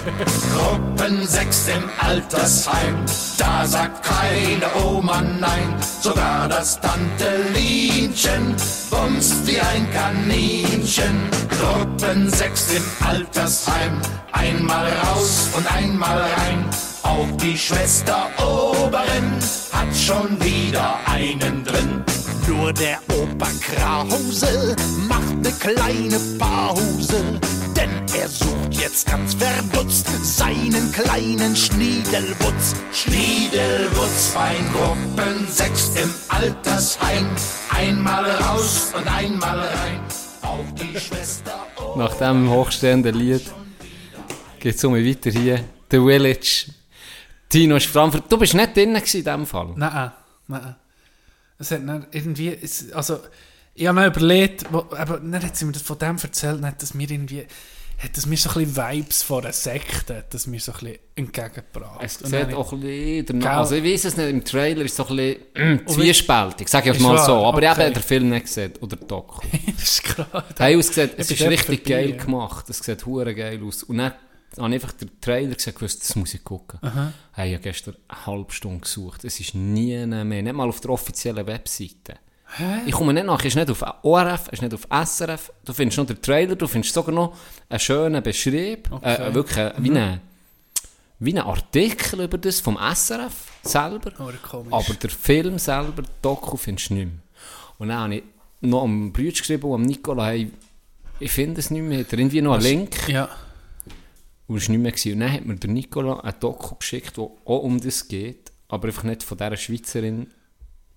Gruppen 6 im Altersheim, da sagt keine Oma nein, sogar das Tante Lienchen bumst wie ein Kaninchen. Gruppen 6 im Altersheim, einmal raus und einmal rein, auch die Schwester Oberin hat schon wieder einen drin. Nur der Opa Krause macht ne kleine Pause, denn er sucht jetzt ganz verdutzt seinen kleinen Schniedelwutz. Schniedelwutz bei Gruppen 6 im Altersheim. Einmal raus und einmal rein, auch die Schwester Nach diesem hochstehenden Lied geht es um weiter hier. The Village. Tino ist Frankfurt. Du bist nicht drin in diesem Fall. Nein, nein. Es hat dann irgendwie, also, ich habe mir überlegt, wo, aber dann hat sie mir das von dem erzählt, hat das mir irgendwie, hat das mir so ein bisschen Vibes von einer Sekte, hat das mir so ein bisschen entgegengebracht. Es sieht auch ein bisschen, also ich weiß es nicht, im Trailer ist es so ein bisschen zwiespältig, sag ich mal wahr, so, aber ich okay. habe den Film nicht gesehen, oder die Doku. das ist gerade... Hey, es, sieht, es ist richtig vorbei, geil ja. gemacht. Es sieht hure geil aus. Und dann habe einfach den Trailer gesehen, gewusst, das muss ich gucken. Hey, ich habe gestern eine halbe Stunde gesucht. Es ist nie mehr, nicht mal auf der offiziellen Webseite. Ich komme nicht nach, es ist nicht auf ORF, es ist nicht auf SRF. Du findest noch den Trailer, du findest sogar noch einen schönen Beschrieb. Okay. Äh, wirklich äh, wie, ein, wie ein Artikel über das vom SRF selber. Komisch. Aber der Film selber, Doku, findest du nicht mehr. Und dann habe ich noch am Brüder geschrieben und am Nicola, hey, ich finde es nicht mehr. Hat er irgendwie noch einen Link? Ja. Und es war nicht mehr. Gewesen. Und dann hat mir der Nicola ein Doku geschickt, wo auch um das geht, aber einfach nicht von dieser Schweizerin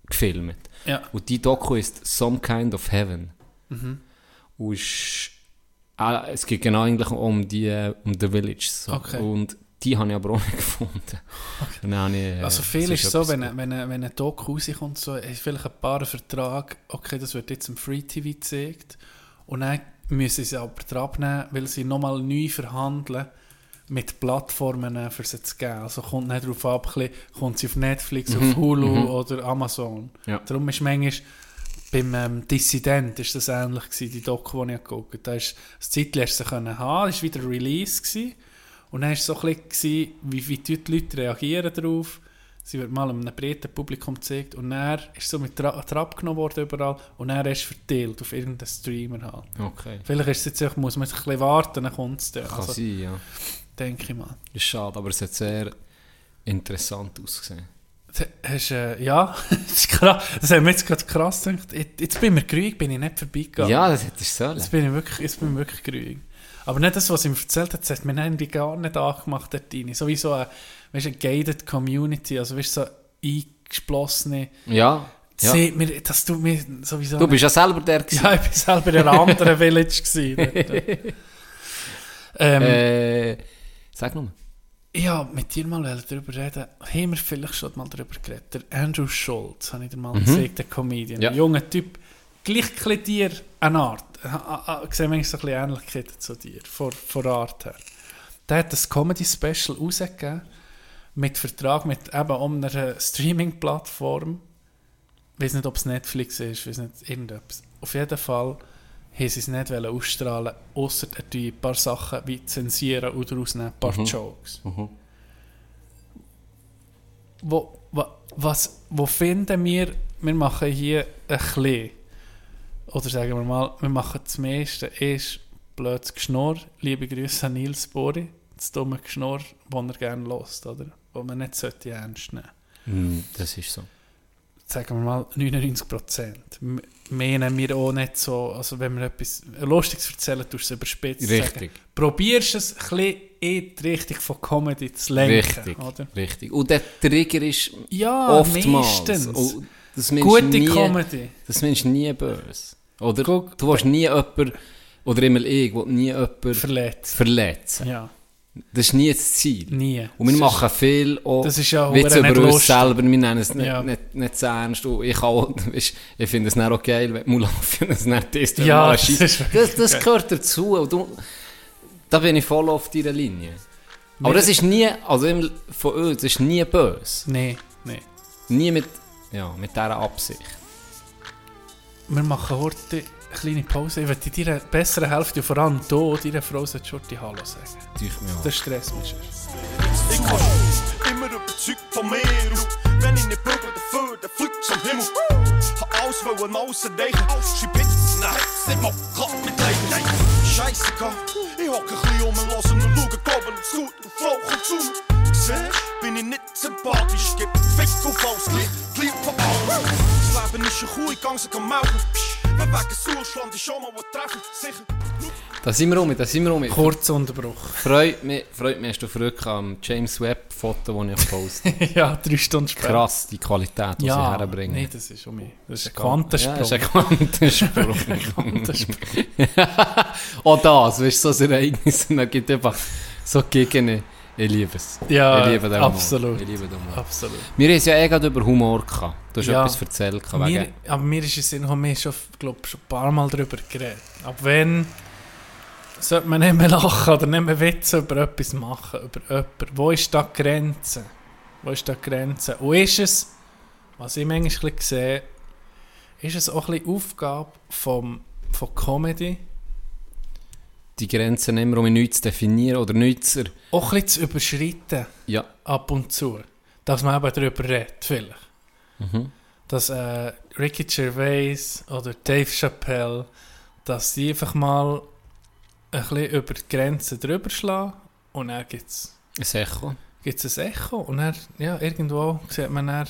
gefilmt. Ja. Und die Doku ist Some Kind of Heaven. Und ist, äh, es geht genau eigentlich um die um The Village. So. Okay. Und die habe ich aber auch nicht gefunden. Habe ich, äh, Also viel es ist so, wenn, ein- wenn, ein- wenn ein Doku rauskommt, so, hast vielleicht ein paar Vertrag, okay, das wird jetzt im Free TV gezeigt, und dann müssen sie aber dran nehmen, weil sie nochmal neu verhandeln mit Plattformen für sie zu geben. Also kommt nicht darauf ab, kommt sie auf Netflix, auf Hulu oder Amazon. Ja. Darum ist manchmal beim ähm, Dissident ist das ähnlich gewesen, die Doku, die ich geguckt habe. Da ist das Zeitchen sie können haben, war wieder Release gewesen. Und dann war es so ein bisschen, wie, wie die Leute reagieren darauf. Sie wird mal einem breiten Publikum gezeigt und dann ist so mit Tra Trab genommen worden überall und dann ist verteilt auf irgendeinen Streamer halt. Okay. Vielleicht ist es jetzt muss man sich ein bisschen warten, dann kommt es dann. Kann Also, sein, ja. Denke ich mal. Das ist schade, aber es hat sehr interessant ausgesehen. Hast, äh, ja, das, ist krass. das hat mir jetzt gerade krass gedacht. Jetzt, bin ich mir grüig, bin ich nicht vorbeigegangen. Ja, das hättest du sollen. Jetzt bin ich wirklich, jetzt bin ich wirklich grüig. Aber nicht das, was ich mir erzählt hat, das hat mir irgendwie gar nicht angemacht dort rein. So wie so eine, weißt, eine gated Community, also weißt, so eingeschlossene... Ja. ja. Sieht mir, das tut mir sowieso Du bist ja selber der gewesen. Ja, ich war selber in einem anderen Village. Gewesen, ähm, Äh, sag nochmal. Ich wollte mit dir mal darüber reden. Haben wir vielleicht schon mal darüber geredet? Der Andrew Schultz, habe ich dir mal gesagt, der Comedian. Mhm. Ja. Ein junger Typ. Gleich ein dir eine Art. Ich sehe manchmal so ein bisschen Ähnlichkeiten zu dir, von, von Art her. Der hat das Comedy-Special rausgegeben, mit Vertrag mit eben um einer Streaming-Plattform. Ich weiß nicht, ob es Netflix ist, ich weiß nicht, irgendetwas. Auf jeden Fall haben sie es nicht wollen ausstrahlen, außer er ein paar Sachen wie zensieren oder rausnehmen, ein paar Jokes. Wo, wa, was, wo finden wir, wir machen hier ein bisschen, oder sagen wir mal, wir machen das meiste, ist blödes Geschnurr, liebe Grüße an Nils Bori, das dumme Geschnurr, das er gerne lost, oder? Wo man nicht sollte ernst nehmen Hm, das ist so. sagen wir mal 99 Prozent. Meinen wir auch nicht so, also wenn wir etwas Lustiges erzählen, tust du es überspitzt. Richtig. Sagen. Probierst es ein bisschen in die Richtung von Comedy zu lenken. Richtig, Oder? richtig. Und der Trigger ist Ja, oftmals. meistens. Das Gute nie, Comedy. Das meinst nie böse. Oder Guck. du willst nie jemanden, oder immer ich, will nie jemanden Verletzt. verletzen. Ja, Das ist nie das Ziel. nie. Und wir Das machen viel auch das ist ja Witze über uns lustig. selber. Wir nennen es nicht, Ja. nicht, nicht zu ernst. Und ich, auch, ich finde es nicht auch geil, wenn Mulan findet es nicht ist. Ja, das ist das, das gehört dazu. Und du, da bin ich voll auf deiner Linie. Aber das ist nie, also von uns, das ist nie böse. Nee, nee. Nie mit, ja, mit dieser Absicht. Wir machen heute kleine Pause. Ich möchte dir bessere Hälfte, vor allem hier, deiner Frau sollte schon die Hallo sagen. Tue ich mir Das stresst mich schon. Ich komm immer überzeugt von mir. Wenn ich nicht bügel dafür, dann am Himmel. Hab alles wollen nein, Hits, nicht mal klappt mit gehabt. Ich hocke ein bisschen um und lasse und schaue, zu gut und Frau kommt zu mir. Siehst, bin ich nicht sympathisch, gib Fick auf alles, gleich von allem. Das Leben ist ein Kuh, ich gang sie kann melken. Wer wegen Sauerschland ist schon mal was treffen, sicher. Da sind wir um, da sind wir um. Kurzer Unterbruch. Freut mich, freut mich, hast du verrückt am James Webb Foto, das ich poste. ja, drei Stunden später. Krass, die Qualität, die Ja, sie herbringen. nee, das ist um mich. Das ist ein Quantensprung. Ja, das ist ein Quantensprung. Quantensprung. Auch das, weißt du, so ein Ereignis, und dann gibt es einfach so Gegenden. Ich liebe es. Ja, ich liebe den absolut. Humor. Ich liebe den Humor. Absolut. Wir haben es ja eh gerade über Humor gehabt. Du hast Ja. etwas erzählt. gehabt Mir, Wegen, aber mir ist es Sinn, haben wir schon, glaub, schon ein paar Mal darüber geredet. Ab wenn sollte man nicht mehr lachen oder nicht mehr Witze über etwas machen, über jemanden. Wo ist da die Grenze? Wo ist da die Grenze? Und ist es, was ich manchmal sehe, ist es auch ein bisschen Aufgabe vom, von Comedy, Die Grenzen immer, um nichts zu definieren oder nichts zu... auch ein bisschen zu überschreiten, Ja, ab und zu. Dass man eben darüber redet, vielleicht. Mhm. Dass äh, Ricky Gervais oder Dave Chappelle, dass die einfach mal ein bisschen über die Grenzen drüber schlagen und dann gibt es ein Echo. gibt's ein Echo und dann, ja, irgendwo sieht man dann,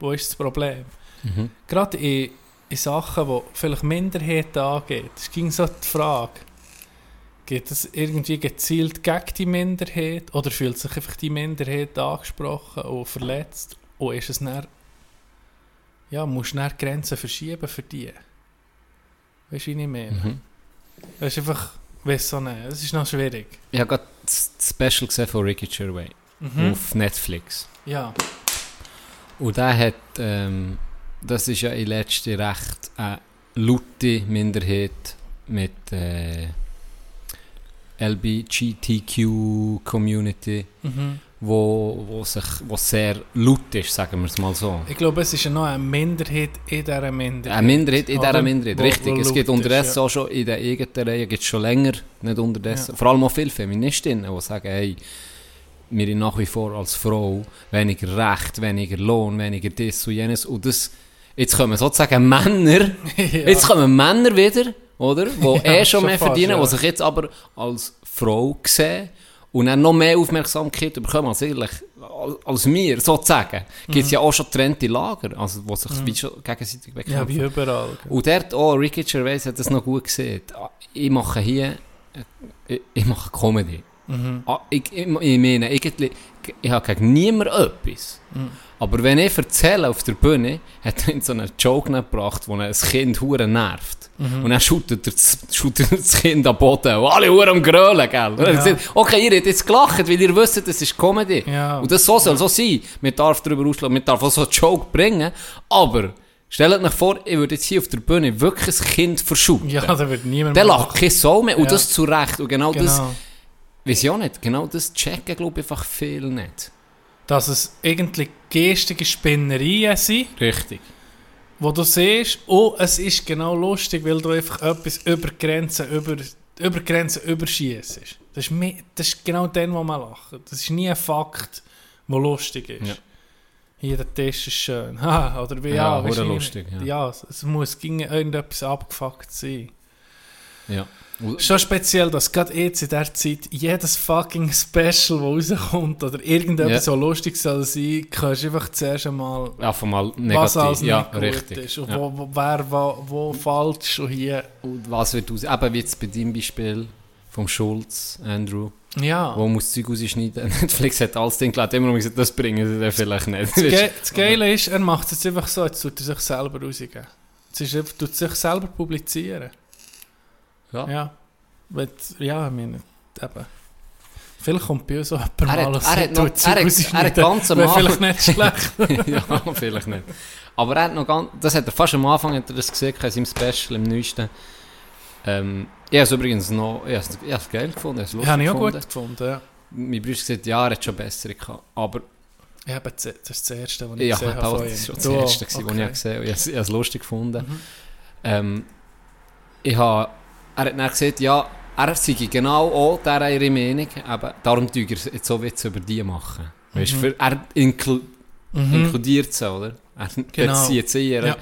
wo ist das Problem. Mhm. Gerade in, in Sachen, die vielleicht Minderheiten angeht, es ging so die Frage, geht es irgendwie gezielt gegen die Minderheit oder fühlt sich einfach die Minderheit angesprochen und verletzt und ist es dann, ja, musst du dann Grenzen verschieben für die. Weißt du, wie ich meine? Mhm. Das ist einfach, weiss so nicht, das ist noch schwierig. Ich habe gerade das das Special gesehen von Ricky Gervais Mhm. auf Netflix. Ja, Und der hat, ähm, das ist ja in letzter recht eine laute Minderheit mit äh, LGBTQ-Community, mhm. wo, wo, sich, wo sehr laut ist, sagen wir es mal so. Ich glaube, es ist noch eine Minderheit in dieser Minderheit. Eine Minderheit in dieser? Minderheit, Wo- richtig. wo es gibt ist, unterdessen ja. auch schon in den eigenen Reihen, gibt es schon länger, nicht unterdessen, Ja. vor allem auch viele Feministinnen, die sagen, hey, wir sind nach wie vor als Frau weniger Recht, weniger Lohn, weniger das und jenes. Und das, jetzt kommen sozusagen Männer, Ja. jetzt kommen Männer wieder, oder? Die Ja, eh schon mehr fast, verdienen, ja. die sich jetzt aber als Frau sehen und dann noch mehr Aufmerksamkeit bekommen als, eigentlich, als wir, sozusagen. Gibt es Mhm. ja auch schon getrennte Lager, also, die sich wie schon gegenseitig. Ja, wie überall. gell. Und dort auch, Ricky Gervais hat das noch gut gesehen. Ah, Ich mache hier, äh, ich, ich mache Comedy. Mhm. Ah, Ich, ich, ich meine, irgendwie, ich habe gegen niemanden etwas. Mhm. Aber wenn ich erzähle auf der Bühne, hat er so einen Joke gebracht, wo ein Kind hure nervt. Mhm. Und dann shootet er das, das Kind am Boden und alle hure am Grölen, gell? Er Ja. sagt, okay, ihr habt jetzt gelacht, weil ihr wisst, das ist Comedy. Ja. Und das so soll so sein. Man darf darüber ausschlagen, man darf auch so einen Joke bringen, aber stellt euch vor, ich würde jetzt hier auf der Bühne wirklich ein Kind verschuten. Ja, da wird niemand Der lacht kein Soul mehr und Ja. das zu Recht. Und genau, das, Genau. weiß ich auch nicht, genau das checken, glaube ich, einfach viel nicht. Dass es eigentlich geistige Spinnerien sind, Richtig. wo du siehst, oh, es ist genau lustig, weil du einfach etwas über Grenzen, über, über Grenzen überschießt. Das ist, das ist genau dann, wo man lacht. Das ist nie ein Fakt, der lustig ist. Ja. Hier, der Tisch ist schön. Ha, oder wie, Ja, ja, lustig, ja. Ja, es- es muss ging irgendetwas abgefuckt sein. Ja. Schon speziell, dass gerade jetzt in der Zeit jedes fucking Special, das rauskommt oder irgendetwas Ja. so lustig soll sein, kannst du einfach zuerst einmal, Einfach mal was negativ. alles ja, nicht gut richtig. ist und Ja. wo, wo, wer wo, wo falsch und hier. Und was wird aus, eben wie jetzt bei deinem Beispiel vom Schulz, Andrew, Ja, wo muss das Zeug rausschneiden. Netflix hat alles Ding geladen, immer noch gesagt, das bringen sie dann vielleicht nicht. das, Ge das Geile ist, er macht es jetzt einfach so, jetzt tut er sich selber rausgeben. Es ist einfach, tut sich selber publizieren. Ja. Ja, Weil- ja ich meine, eben. Vielleicht kommt bei uns auch jemand Er mal hat- und er hat ganz am Anfang- vielleicht nicht schlecht. ja, vielleicht nicht. Aber er hat noch ganz, das hat er fast am Anfang hat er das gesehen, in seinem Special, im neuesten. Ähm, ich habe es übrigens noch, ich habe es, ich habe es geil gefunden, ich habe es lustig Habe ich auch gefunden. gut gefunden, ja. Mein Bruder hat gesagt, ja, er hat schon bessere gehabt. Aber Ja, aber das ist das Erste, was ich ja, gesehen habe. von das war schon das Erste, was ich Okay. habe gesehen habe. Ich habe es- ich habe es lustig gefunden. Mhm. Ähm, ich habe, er hat dann gesagt, ja, er sei genau auch dieser ihre Meinung, aber darum tue er jetzt so Witze über die machen. Weißt, Mhm. für, er inklu Mhm. inkludiert sie, oder? Er Genau. bezieht sie, er, Ja.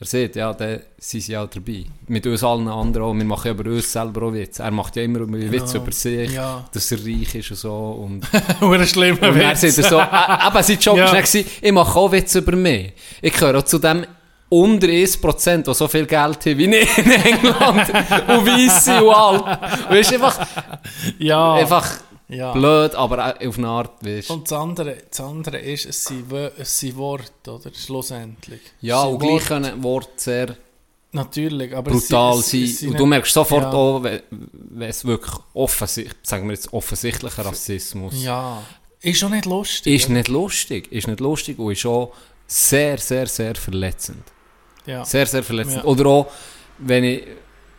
er sieht, ja, dann sind sie auch dabei. Mit uns allen anderen auch, wir machen ja über uns selber auch Witze. Er macht ja immer Witze über sich, Ja. dass er reich ist und so. Und schlimmer und dann Witz. er so, äh, eben, sein Job Ja. war dann, gewesen, ich mache auch Witze über mich. Ich gehöre auch zu dem unter 1%, die so viel Geld haben wie ich in England und weiss sind und alt. Weißt du, einfach, ja. einfach ja. blöd, aber auch auf eine Art, weißt. Und das andere, das andere ist, es sind, es sind Worte, oder? Schlussendlich. Ja, und gleich können Worte sehr Natürlich, aber brutal es es, sein. Und du merkst sofort ja. auch, wenn, es wirklich offensichtlich, sagen wir jetzt offensichtlicher Rassismus Ja. Ist schon nicht lustig. ist nicht lustig. Ist nicht lustig und ist auch sehr, sehr, sehr verletzend. Ja. Sehr, sehr verletzend. Ja. Oder auch, wenn ich,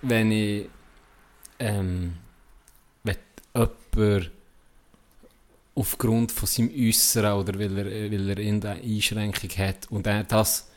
wenn ich, ähm, jemand aufgrund von seinem Äußeren oder weil er, weil er irgendeine Einschränkung hat und er das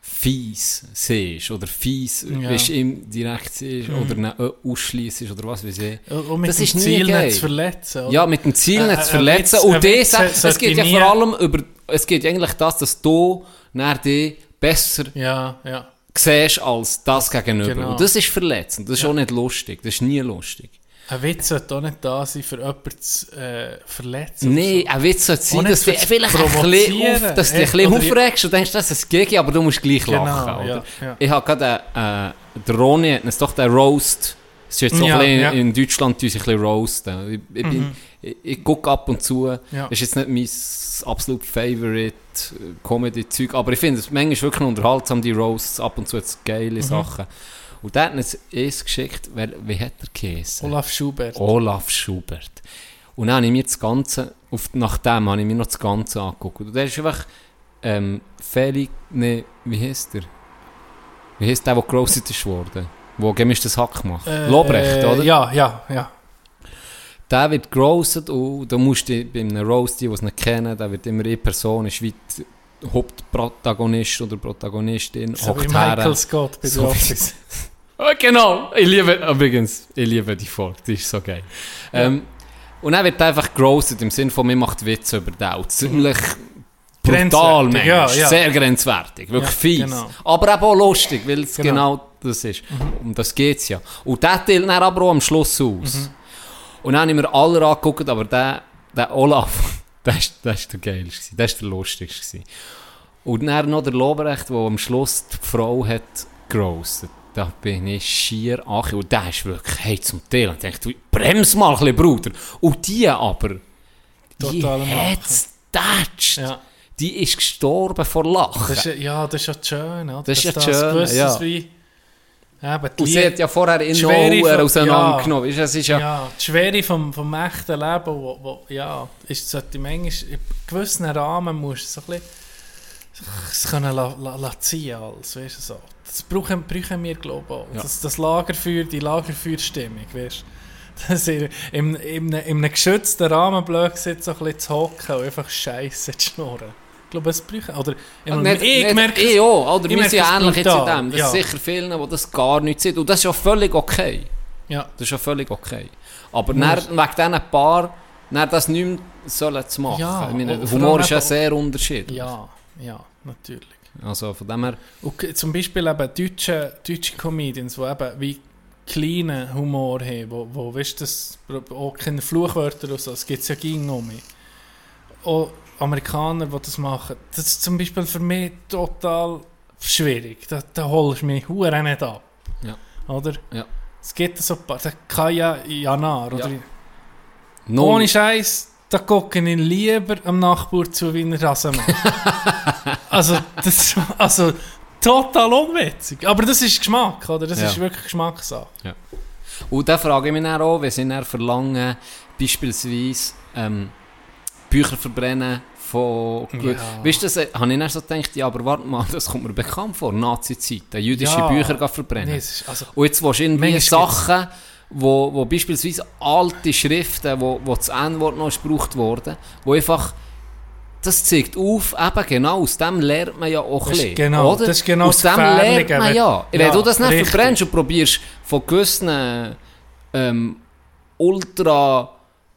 fies siehst oder fies Ja. weißt, ihm direkt siehst oder ihn ausschließt oder was weiß ich. Und mit Das dem ist Ziel nicht zu verletzen. oder? Ja, mit dem Ziel Äh, nicht äh, zu verletzen. ein Witz- und ein das, es geht ja vor allem über, es geht eigentlich das, dass du nach dich besser ja, ja. siehst als das gegenüber. Genau. Und das ist verletzend. Das ist auch nicht lustig. Das ist nie lustig. Ein Witz sollte auch nicht da sein, für jemanden zu äh, verletzen. Nein, ein Witz sollte sein, dass du vielleicht ein bisschen, auf, dass du dich ein bisschen aufregst und denkst, das ist ein Gigi, aber du musst gleich Genau, lachen. Ja, ja. Ich habe gerade, äh, der Ronny hat uns doch den Roast, es ist jetzt so Ja, ein bisschen ja. Mhm. in Deutschland uns ein bisschen roasten. Ich, ich, bin, ich, ich gucke ab und zu, Ja. ist jetzt nicht mein absolut favorite äh, Comedy-Zeug, aber ich finde es manchmal wirklich unterhaltsam, die Roasts, ab und zu jetzt Mhm. geile Sachen. Und der hat uns eins geschickt, wer, wie hat er geheißen? Olaf Schubert. Olaf Schubert. Und dann habe ich mir das Ganze, auf, nach dem habe ich mir noch das Ganze angeguckt. Und der ist einfach, ähm, Felix, ne, wie heißt der? Wie heißt der, der gerostet ist worden? Wo gemischtes Hack macht? Äh, Lobrecht, oder? Ja, ja, ja. Der wird gerostet und da musst du bei einem Roast, die es nicht kennen, da wird immer eine Person, ist wie der Hauptprotagonist oder Protagonistin, So wie hockt her. Michael Scott bei So. Ah, genau, ich liebe, übrigens, ich liebe die Folge, die ist so geil. Ähm, und dann wird einfach gerostet im Sinne von, mir macht Witze über den. Ziemlich brutal, manchmal, ja, ja. sehr grenzwertig, wirklich Ja, fies. genau. Aber auch lustig, weil es genau. Genau. das ist. Um das geht es ja. Und der teilt dann aber auch am Schluss aus. Und dann habe ich mir alle angeguckt, aber der, der Olaf, der ist, der ist der geilste, der ist der lustigste. Und dann noch der Lobrecht, der am Schluss die Frau hat gerostet. Da bin ich schier ach Und der ist wirklich, hey, zum Teil. Und ich dachte, brems mal ein bisschen, Bruder. Und die aber, die hat's tätscht. Ja. Die ist gestorben vor Lachen. Das ist, ja, das ist ja das Schöne. Oder? Das ist ja das ja. Wie, eben, Und sie hat ja vorher in Schwere auseinandergenommen. Ja. Es ist ja, ja, die Schwere vom, vom echten Leben, wo, wo, ja, ist, sollte manchmal in gewissen Rahmen musst so ein bisschen es können la, la, la ziehen als, weißt du, so. Das brauchen, brauchen wir, glaube ich, auch. Ja. Das, das Lagerfeuer, die Lagerfeuerstimmung, weißt du. Dass ihr in, in, in einem geschützten Rahmen blöd sitzt, so ein bisschen zu hocken und einfach Scheiße zu schnurren. Ich glaube, es brauchen, oder, ich, meine, Nicht, ich nicht, merke ich auch, oder? ich Wir sind ähnlich jetzt in dem. Das ja. ist sicher vielen, die das gar nicht sind. Und das ist ja völlig okay. ja, Das ist ja völlig okay. Aber dann, wegen diesen Paar, dann das nicht mehr sollen zu machen. Ja, ich meine, und Humor ist ja sehr unterschiedlich. ja, ja, natürlich. Also von dem her, Und zum Beispiel eben deutsche, deutsche Comedians, die eben wie kleinen Humor haben, wo, wo weißt du, auch keine Fluchwörter oder so, es gibt ja ging um mich. Auch Amerikaner, die das machen, das ist zum Beispiel für mich total schwierig. Da, da holst du mich hure nicht ab. Ja. Oder? Ja. Es gibt so ein paar, der Kaya Janar, oder? Ja. null- Ohne Scheiß, da gucke ich lieber am Nachbar zu, wie er Rasen macht. also, das ist also, total unwitzig. Aber das ist Geschmack, oder? Das Ja. ist wirklich Geschmackssache. Und da frage ich mich dann auch, wenn sie dann verlangen, beispielsweise ähm, Bücher verbrennen von... Ja. Weißt du, das äh, habe ich dann so gedacht, ja, aber warte mal, das kommt mir bekannt vor, Nazi-Zeiten, jüdische Ja. Bücher verbrennen. Nee, ist, also, Und jetzt willst du irgendwie Sachen, wo, wo beispielsweise alte Schriften, wo, wo das N-Wort noch gebraucht wurde, wo einfach, das zeigt auf, eben genau, aus dem lernt man ja auch ein bisschen, genau- oder? das ist genau Aus dem lernt man ja. Wenn ja, du das nicht richtig. verbrennst und probierst von gewissen ähm, ultra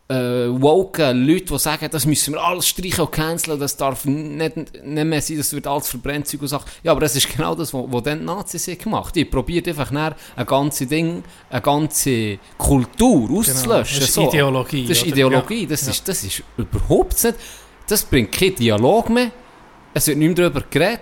äh, woken Leute, die sagen, das müssen wir alles streichen und canceln, das darf nicht, nicht mehr sein, das wird alles verbrennt Zeug und Sachen. Ja, aber das ist genau das, was dann die Nazis haben gemacht Die probiert einfach nachher ein ganzes Ding, eine ganze Kultur auszulöschen. Genau, das ist so. Ideologie, Das ist oder? Ideologie, das, ja. Ist, das ist überhaupt nicht, das bringt keinen Dialog mehr, es wird nicht mehr darüber geredet.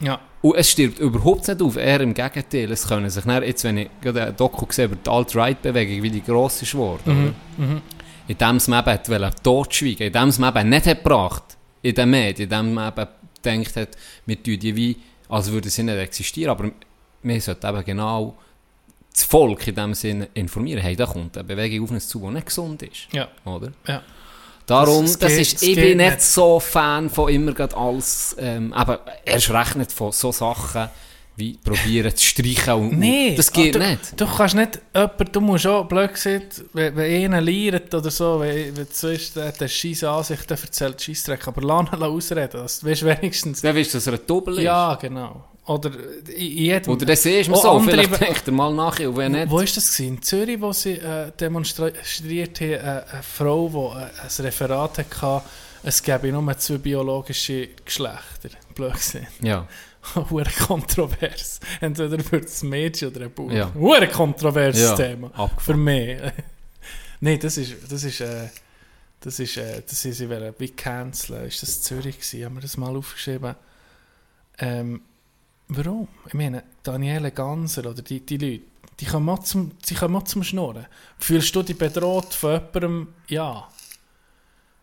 ja. Und es stirbt überhaupt nicht auf, eher im Gegenteil. Es können sich dann, jetzt, wenn ich gerade ein Doku sehe über die Alt-Right-Bewegung, wie die gross ist geworden, oder? In dem es man eben totschweigen, in dem es man eben nicht hat gebracht, in den Medien, in dem man eben gedacht hat, wir tun die wie, als würden sie nicht existieren, aber wir sollten eben genau das Volk in dem Sinne informieren, hey, da kommt eine Bewegung auf uns zu, die nicht gesund ist, Ja. oder? Ja. Darum, Das- das geht- ist, ich bin nicht, nicht. so Fan von immer gerade alles, ähm, aber erst recht nicht von so Sachen wie probieren zu streichen. Und, Nee, das geht du, nicht. Du kannst nicht jemand, du musst auch blöd gesagt, wenn, wenn einer liert oder so, wenn, wenn du weißt, der hat eine scheisse Ansicht, der erzählt Scheissdreck, aber lass ihn ausreden, dass du weißt wenigstens... Dann weißt du, dass er ein Doppel ist. Ja, genau. Oder in jedem... Oder dann siehst du Auch so, andere- vielleicht denkt er mal nachher, und wenn nicht... Wo war das? Gewesen? In Zürich, wo sie äh, demonstriert haben, äh, eine Frau, die äh, ein Referat hatte, es gäbe nur zwei biologische Geschlechter. Blöd gesehen. Ja. Hure kontrovers. Entweder wird es ein Mädchen oder ein Bub. Ja. Hure kontroverses Ja, Thema. abgefahren. Für mich. Nein, das ist, das ist, äh, das ist, äh, das ist, sie wollen wie canceln. Ist das Zürich gewesen? Haben wir das mal aufgeschrieben? Ähm, warum? Ich meine, Daniele Ganser oder die, die Leute, die kommen auch zum, sie kommen auch zum Schnurren. Fühlst du dich bedroht von jemandem? Ja.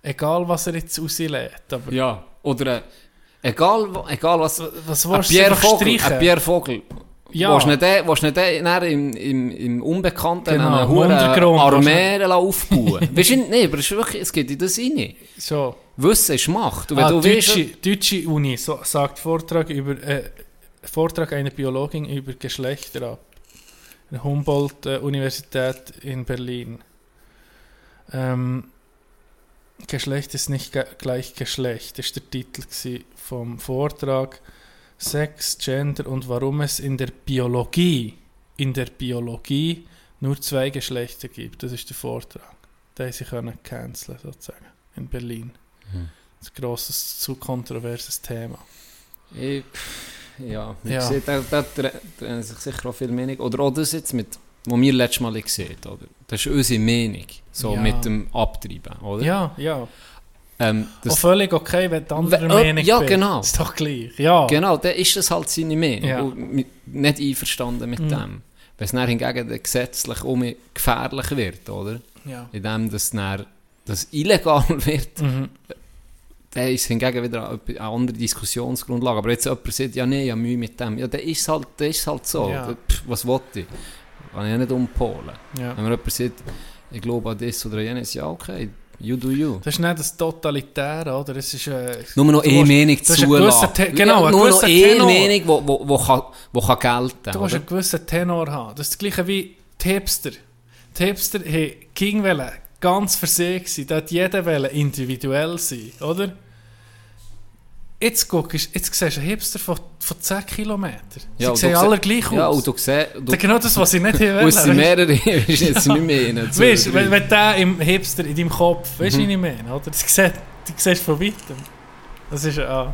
Egal, was er jetzt rauslädt. Aber Ja. Oder äh, egal, egal was... was willst du Pierre Vogel, Pierre Vogel. Ja. Willst du nicht den, nicht im, im, im Unbekannten Genau, eine Armee aufbauen Weißt du, nee, aber es, wirklich, es geht in das rein. So. Wissen ist Macht. Und wenn Ah, du deutsche, weißt, deutsche Uni so, sagt Vortrag über äh, Vortrag einer Biologin über Geschlechter ab. Humboldt-Universität in Berlin. Ähm, Geschlecht ist nicht gleich Geschlecht, ist der Titel vom Vortrag. Sex, Gender und warum es in der Biologie, in der Biologie nur zwei Geschlechter gibt. Das ist der Vortrag. Den sie können canceln sozusagen in Berlin. Hm. Das ein grosses, zu kontroverses Thema. ich, ja, Ja. gesagt, da, da tre- trennen sich sicher auch viel Meinung. Oder auch das jetzt mit, was wir letztes Mal gesehen haben, oder? Das ist unsere Meinung, so Ja. mit dem Abtreiben, oder? Ja, ja. Ähm, Auch das, völlig okay, wenn die andere Wenn- Meinung ja, bist. genau. Ist doch gleich. Ja. Genau, dann ist das halt seine Meinung. Ja. Und nicht einverstanden mit Mhm. dem. Wenn es dann hingegen gesetzlich um gefährlich wird, oder? ja. Indem das dann das illegal wird, Mhm. dann ist hingegen wieder eine, eine andere Diskussionsgrundlage. Aber jetzt jemand sagt, ja nee, ich habe Mühe mit dem. Ja, dann ist es halt, dann ist halt so. Ja. Pff, was wollte ich? Kann ich ja nicht umpolen. ja. Wenn mir jemand sagt, ich glaube an das oder jenes, ja okay, you do you. Das ist nicht das Totalitäre, oder? Es ist, äh, Nur noch eine Meinung zulassen. Genau, einen nur noch eine. Meinung, wo, wo, wo, kann, wo kann gelten Du musst einen gewissen Tenor haben. Das ist das gleiche wie. Die Hipster haben ging wollen ganz für sich sein. Da hat jeder wollen individuell sein, oder? Jetzt guckst, jetzt siehst du einen Hipster von, von 10 Kilometern. Sie und sehen du alle gleich Ja, aus. und du siehst... genau das, was ich nicht will. Es sind mehrere, ist jetzt nicht mehr Weißt du, drei. wenn, wenn der im Hipster in deinem Kopf, weißt du, Mhm. ich meine, oder? Das siehst, du siehst von weitem. Das ist ein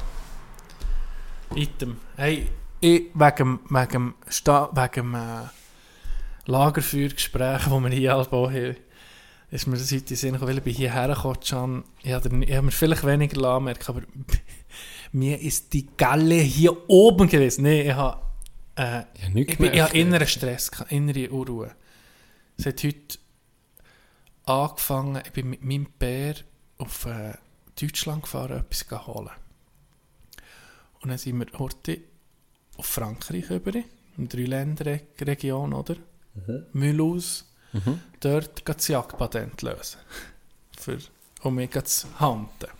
Item. Hey, ich, wegen, wegen, Sta wegen äh, Lagerfeuergespräch, das wir hier alle haben, ist mir das heute in den Sinn gekommen, weil ich bin hierher gekommen, Can. Ich habe hab mir vielleicht weniger anmerken, aber mir ist die Galle hier oben gewesen. Nein, ich habe... Äh, Ja, ich, bin- ich habe inneren Stress, innere Unruhe. Es hat heute angefangen, ich bin mit meinem Bär auf äh, Deutschland gefahren, etwas holen. Und dann sind wir heute auf Frankreich über, in der Dreiländerregion, oder? Mulhouse. Dort geht das Jagdpatent lösen. Für, um mich zu handeln.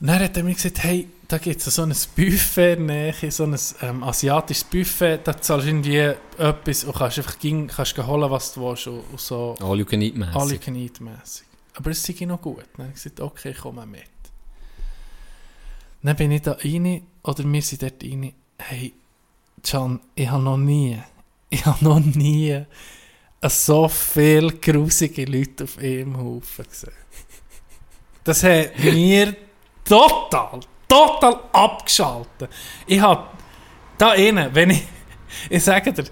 Und dann hat er mir gesagt, hey, da gibt es so ein Buffet Nähe, so ein ähm, asiatisches Buffet, da zahlst du irgendwie etwas und kannst einfach ging, kannst gehen holen, was du willst und, und so All you can eat mässig. alle can eat mässig. Aber es sei noch gut. Dann habe ich gesagt, okay, komm mal mit. Dann bin ich da rein, oder wir sind dort rein, hey, Can, ich habe noch nie, ich habe noch nie so viele grusige Leute auf einem Haufen gesehen. Das hat mir total, total abgeschaltet. Ich habe da innen, wenn ich, ich sage dir,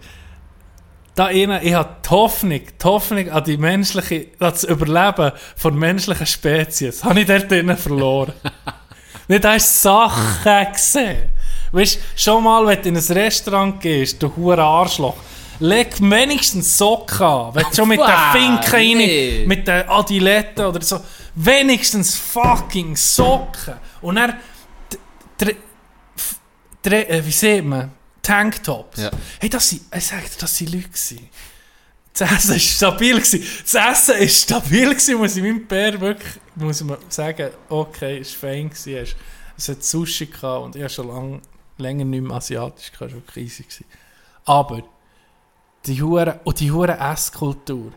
da innen, ich habe die Hoffnung, die Hoffnung an die menschliche, an das Überleben von menschlichen Spezies, habe ich dort innen verloren. Nicht hast Sachen gesehen. Weißt du, schon mal, wenn du in ein Restaurant gehst, du hure Arschloch, leg wenigstens Socken an. Wenn du schon mit den Wow, Finken rein, nee. mit den Adiletten oder so, wenigstens fucking Socken. Und dr- äh, wie sieht man, Tanktops. Ja. Hey, das sind, ich sag dir, das sind Leute gewesen. Das Essen war stabil. Gewesen. Das Essen war stabil, gewesen, muss ich meinem Bär wirklich muss man sagen, okay, es war fein. Gewesen. Es- Es hat Sushi gehabt und ich habe schon lange länger nicht mehr asiatisch, das war schon easy. Gewesen. Aber die Hure und die Hure Esskultur.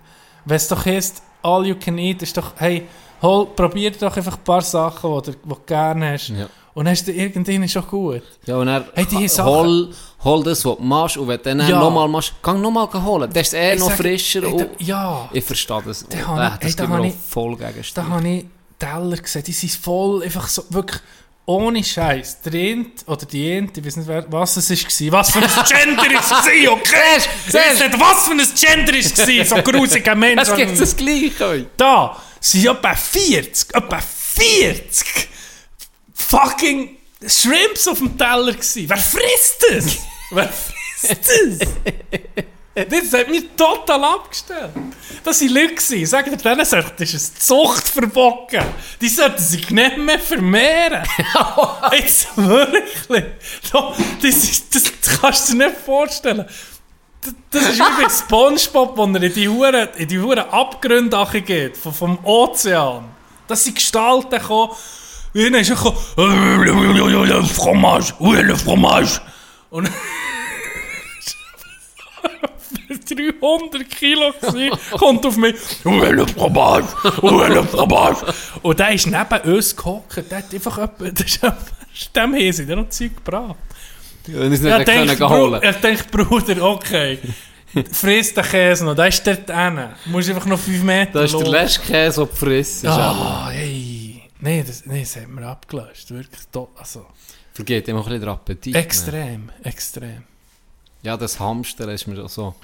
Wenn es doch heißt, all you can eat, ist doch, hey, hol, probier doch einfach ein paar Sachen, die du, die du gerne hast. Ja. Und hast du irgendwann schon gut. Ja, und dann Hey, die Sachen- hol, hol das, was du machst, und wenn du dann Ja. nochmal machst, geh nochmal holen. Das ist eh Ich noch sag, frischer. ey, und da- ja. Ich verstehe das. Da Äh, habe ich- das ey, da ich- voll Da Gegenstimmen. habe ich Teller gesehen, die sind voll, einfach so, wirklich ohne Scheiß. Der oder die eine, ich weiß nicht, wer, was es war, was für ein Gender es war, okay? Weiß nicht, was für ein Gender es war, so grusige Menschen. Es gibt das Gleiche. Da sind etwa 40, etwa 40 fucking Shrimps auf dem Teller gewesen. Wer frisst das? Wer frisst das? Das hat mich total abgestellt. Das waren Leute, sagen dir, denen sollte ist ein Zuchtverbot geben. Die sollten sich nicht mehr vermehren. Jetzt wirklich. Da- Das, das, das kannst du dir nicht vorstellen. Das- ist wie bei Spongebob, wo er in die Huren, in die Huren Abgründe geht, vom, vom Ozean. Das sind Gestalten gekommen. Und dann ist er gekommen, fromage, oui, le fromage. Und 300 Kilo gewesen, kommt auf mich, oui, le fromage, oui, le fromage. Und der ist neben uns gehockt, der hat einfach dem haben sie noch Zeug gebracht. Und Ja, nicht denk, können Bru holen. ich denke, Bruder, okay. Friss den Käse noch, der ist dort hin. Du musst einfach noch 5 Meter Das ist der letzte Käse, den du frisst. Ah, hey. Nein, das, nee, das haben wir abgelöst. Wirklich to also, Vergeht immer ein bisschen Appetit. ne? extrem, extrem. Ja, das Hamster ist mir so.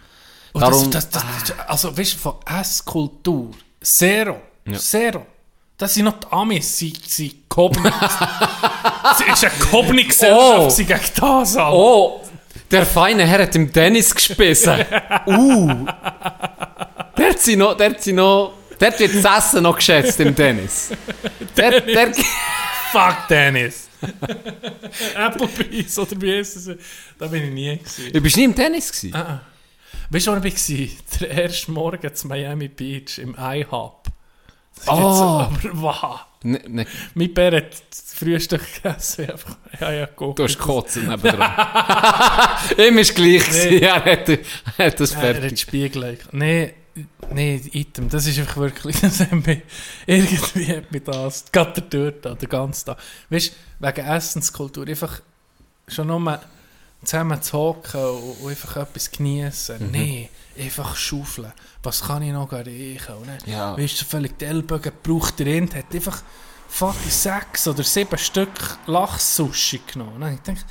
Und Darum, das, das, das, also, weißt du, von Esskultur, Zero, Ja. Zero. Das sind noch die Amis, sie sind gehobene. Sie ist eine gehobene Gesellschaft, Oh. sie gegen das an. Oh, der feine Herr hat im Tennis gespissen. uh. Der hat sie noch, der hat sie noch, der wird das Essen noch geschätzt im Tennis. Der, der, Fuck Dennis. Applebee's oder wie heißt es? Da bin ich nie gewesen. du bist nie im Tennis gewesen? Ah, Weißt du, wo ich war? Der erste Morgen zu Miami Beach im IHOP. Oh. aber wow. Ne, ne, Mein Bär hat das Frühstück gegessen. Einfach, ja, ja, guck. du hast gekotzt nebendran. Ihm ist gleich. Nee. Er hat, er hat das Ja, er hat fertig. Spiegel. Nee, nee, Item, das ist einfach wirklich, das hat mich, irgendwie hat mich das, gerade der Tür da, der ganze Tag. Weißt du, wegen Essenskultur, einfach schon nur zusammen zu hocken und, und einfach etwas genießen. Mhm. Nee, einfach schaufeln. Was kann ich noch erreichen? Dann, Ja. Weißt du, völlig die Ellbogen gebraucht. Der Rind hat einfach fucking sechs oder sieben Stück Lachsushi genommen. Und ich gedacht,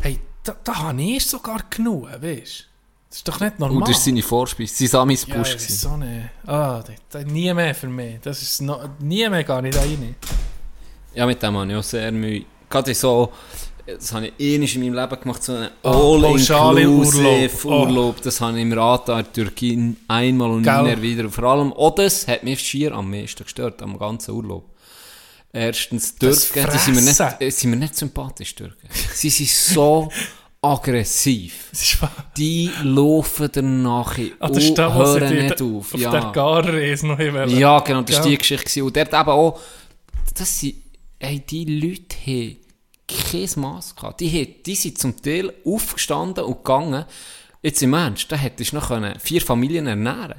hey, da, da habe ich sogar genug, weißt du? Das ist doch nicht normal. Und das ist seine Vorspeise, sein Samis Ja, so nicht. Ah, das, das, nie mehr für mich. Das ist noch, nie mehr gar nicht rein. Ja, mit dem habe ich auch sehr Mühe. Gerade so, das habe ich einmal in meinem Leben gemacht, so einen Oh, pauschale All-Inclusive Urlaub. Urlaub. Das habe ich im Rat in der Türkei einmal und Gell? nie wieder. Und vor allem, auch das hat mich schier am meisten gestört, am ganzen Urlaub. Erstens, Türken, die sind mir, nicht, äh, sind mir nicht sympathisch, Türken. Sie sind so aggressiv. Die laufen danach Ah, und das sie hören nicht auf. auf ja. der Garreise noch. Ja, genau, das war die Geschichte. Und dort eben auch, das sind, ey, die Leute haben kein Mass gehabt. Die, haben- die sind zum Teil aufgestanden und gegangen. Jetzt im Ernst, da hättest du noch können vier Familien ernähren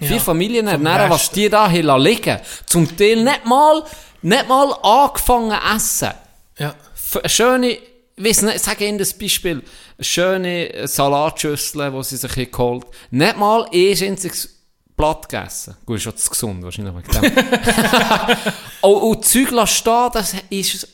Ja, Vier Familien ernähren, was die da haben lassen liegen Zum Teil nicht mal, nicht mal angefangen essen. Ja. Eine schöne, weiss nicht, sag Ihnen das Beispiel, eine schöne Salatschüssel, die sie sich haben geholt Nicht mal ein einziges Blatt gegessen. Gut, ist schon zu gesund, wahrscheinlich wegen dem. und, und Zeug stehen, das ist,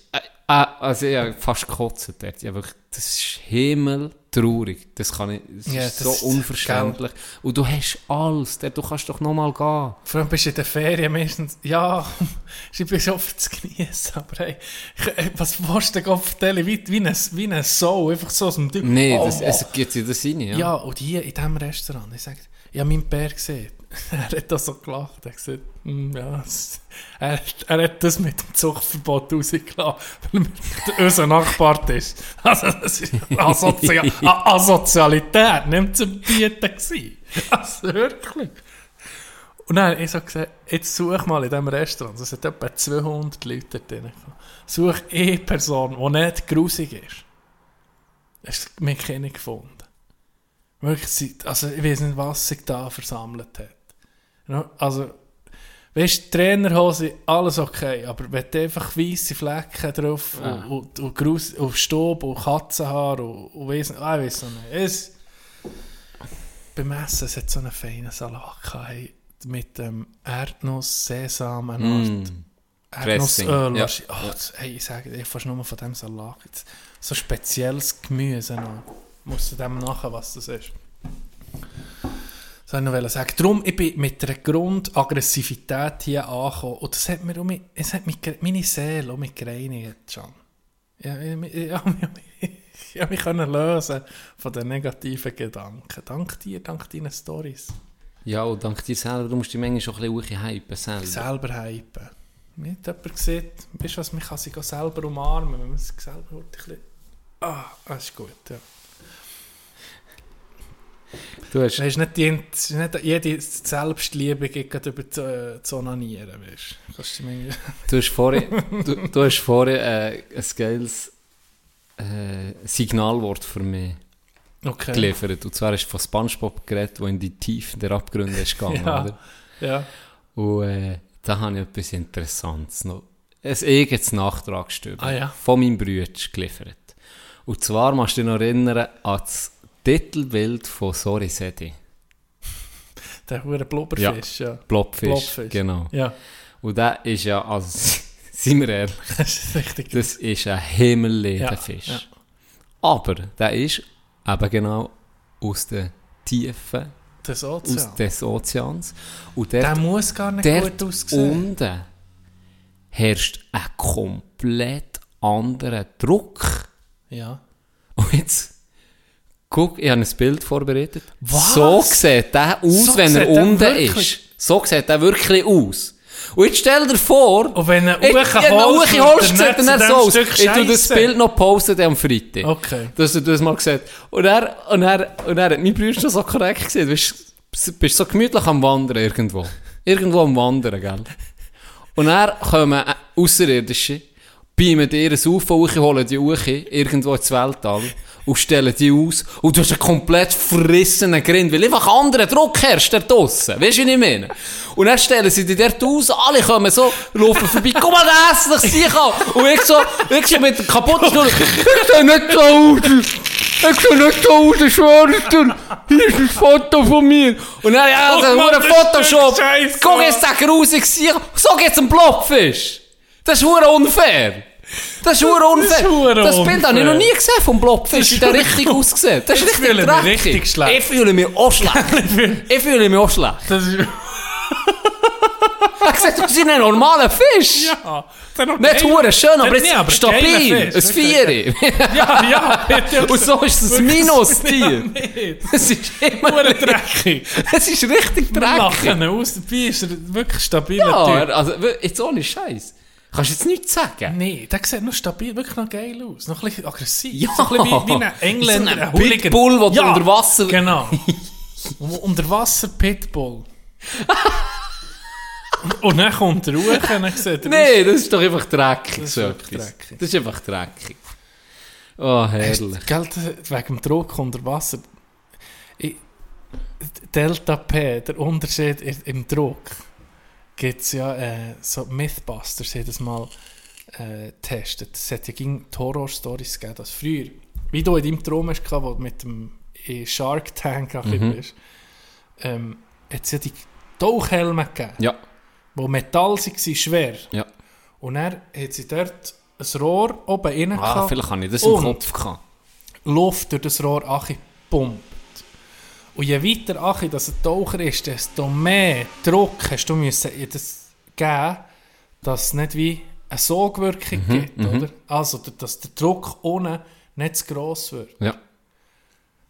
äh, also ich habe fast gekotzt dort. Ja, wirklich, das ist himmeltraurig. Das kann ich, das Ja, ist das so ist- unverständlich. Und du hast alles, dort, du kannst doch nochmal gehen. Vor allem bist du in der Ferien meistens, ja, ich bin so oft zu genießen, aber hey, äh, was willst du denn erzählen? Wie, wie ein, wie ein Soul, einfach so aus dem Typ. Nee, Oh, das, es geht in das rein, ja. Ja, und hier in diesem Restaurant, ich sage, ich habe meinen Bär gesehen. er hat da so gelacht. Er hat gesagt, «Hm, ja, es- er, er hat das mit dem Zuchtverbot rausgelassen, weil er unser Nachbar ist. Also, das ist Asozia A- Asozialität, nicht zu bieten. Also, wirklich. Und dann habe ich so gesagt, jetzt such mal in diesem Restaurant, es hat etwa 200 Leute drin. Such eine Person, die nicht grusig ist. Hast du mir keine gefunden. Wirklich, also ich weiß nicht, was sich da versammelt hat. Ja, Also, weißt du, Trainerhose, alles okay, aber wenn du einfach weisse Flecken drauf und, und, und, Grus, und Staub und Katzenhaar und, und weiss, ah, ich weiss noch nicht. Es, beim Essen, es hat so einen feinen Salat gehabt, hey, mit dem Erdnuss, Sesam, eine Art Dressing, Erdnussöl. ja. Oh, das, hey, ich sage dir fast nur von dem Salat. Jetzt, so spezielles Gemüse noch. Musst du dem nachher, was das ist. Das wollte ich noch sagen. Darum, ich bin mit einer Grundaggressivität hier angekommen. Und das hat mir, mich, es hat mich, meine Seele mich gereinigt, schon. Ja, ich, ich, ich, ich, habe mich können lösen von den negativen Gedanken. Dank dir, dank deinen Stories. Ja, und dank dir selber, du musst dich manchmal schon ein bisschen hypen selber. selber hypen. Mir hat jemand gesagt, weißt du was, man kann sich selber umarmen, wenn man sich selber ein bisschen... Ah, das ist gut, ja. Du hast, ist nicht, die, nicht jede Selbstliebe geht über zu, äh, zu onanieren, weißt du. Kannst du mir- du hast vorhin, du, du hast vorhin äh, ein geiles äh, Signalwort für mich Okay. geliefert. Und zwar hast du von Spongebob geredet, wo in die Tiefen der Abgründe ist gegangen, Ja. oder? Ja. Und äh, da habe ich etwas Interessantes noch. Ein eigenes Nachtragsstück Ah, ja. von meinem Bruder geliefert. Und zwar musst du dich noch erinnern an das Titelbild von Sorry Sedi. Der hure Blubberfisch, ja. Blobfisch. Blobfisch. Genau. Ja, Und der ist ja, also, seien wir ehrlich, das ist richtig. das ist ein himmelleeren Ja, Fisch. ja. Aber der ist eben genau aus den Tiefen aus Ozean. des Ozeans. Und Der dort, muss gar nicht gut aussehen. unten herrscht ein komplett anderer Druck. Ja. Und jetzt, guck, ich habe ein Bild vorbereitet. Was? So sieht der aus, So wenn er unten ist. So sieht der wirklich aus. Und jetzt stell dir vor, Und wenn er hoch holst, sieht nicht er zu so aus. Ich tu das. Bild noch posten am Freitag. Okay. Dass du das mal gesehen Und er, und er, und er hat mein Bruder schon so korrekt gesehen. Du bist, bist so gemütlich am Wandern irgendwo. Irgendwo am Wandern, gell? Und er kommen äh, Außerirdische, beamen dir ein UFO hoch, holen die hoch, irgendwo ins Weltall, und stellen die aus. Und du hast einen komplett frissenen Grind, weil einfach anderer Druck herrscht da draussen. Weißt du, was ich meine? Und dann stellen sie die dort aus, alle kommen so, laufen vorbei, guck mal, der hässlich sich an. Und ich so, ich so mit der kaputten Schnur, ich seh nicht so aus. Ich seh nicht so aus, ich schwöre dir. Hier ist ein Foto von mir. Und dann, ja, der mal, hure das ist Photoshop. Scheiße. Guck jetzt den grusig Gesicht. So geht's einem Blobfisch. Das ist unfair. Das ist hure unfair. hure Das Bild habe ich noch nie gesehen vom Blobfisch, wie der richtig ausgesehen. Das ist richtig fühle ich mich dreckig. richtig schlecht. Ich fühle mich auch schlecht. ich fühle mich auch schlecht. Das ist... Er sagt, du bist ein normaler Fisch. Ja. Nicht hure schön, aber jetzt aber stabil. Ein Vieri. Ja, ja. Und so ist es ein Minustier. Es ist immer dreckig. Es ist richtig dreckig. Lachen aus dabei ist er wirklich stabiler Ja, Typ. also wir- jetzt ohne Scheiß. Kannst du jetzt nichts sagen? Nee, der sieht noch stabil, wirklich noch geil aus. Noch ein bisschen aggressiv. Ja. So ein bisschen wie, wie ein Engländer, So ein Hooligan. Pitbull, der du unter Wasser- Genau. unter Wasser Pitbull. Und dann kommt er hoch und dann sieht er Nee, das ist doch einfach dreckig. Das ist so wirklich etwas. dreckig. Das ist einfach dreckig. Oh, herrlich. Gell, wegen dem Druck unter Wasser. Ich, Delta P, der Unterschied im Druck, gibt es ja äh, so Mythbusters, haben das mal äh, getestet. Es hat ja ging die Horror-Stories gegeben, dass früher, wie du in deinem Traum hast, wo du mit dem in Shark Tank bisschen bist, ähm, hat es ja die Tauchhelme gegeben, Ja, die Metall waren, schwer. ja. Und dann hat sie dort ein Rohr oben rein Ah, gehabt vielleicht habe ich das im Kopf gehabt. Luft durch das Rohr Achi pumpt. Und je weiter Achi das ein Taucher ist, desto mehr Druck hast du müssen in das geben, dass es nicht wie eine Sogwirkung Mhm, gibt, oder? Also, dass der Druck ohne nicht zu gross wird. Ja.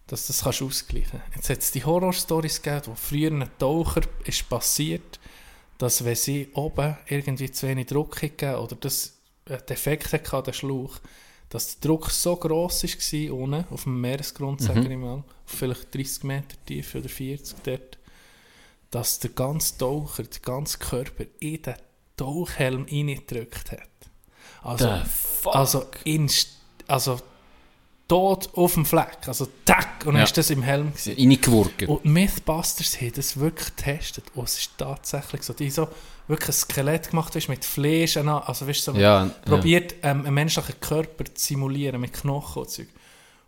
Dass das kannst ausgleichen Jetzt hat es die Horror-Stories gegeben, wo früher ein Taucher ist passiert, dass wenn sie oben irgendwie zu wenig Druck gegeben oder das Defekt hatte, der Schlauch, dass der Druck so gross war unten, auf dem Meeresgrund, sage ich mal, auf vielleicht 30 Meter tief oder 40 dort, dass der ganze Taucher, der ganze Körper in den Tauchhelm reingedrückt hat. Also, also, inst also tot auf dem Fleck. Also tack, und dann Ja. ist das im Helm. Reingewurgt. Und Mythbusters haben das wirklich getestet. Und es ist tatsächlich so. Die so wirklich ein Skelett gemacht, weißt, mit Fleisch, also weißt, so Ja, ja. probiert, ähm, einen menschlichen Körper zu simulieren mit Knochen und Zeug.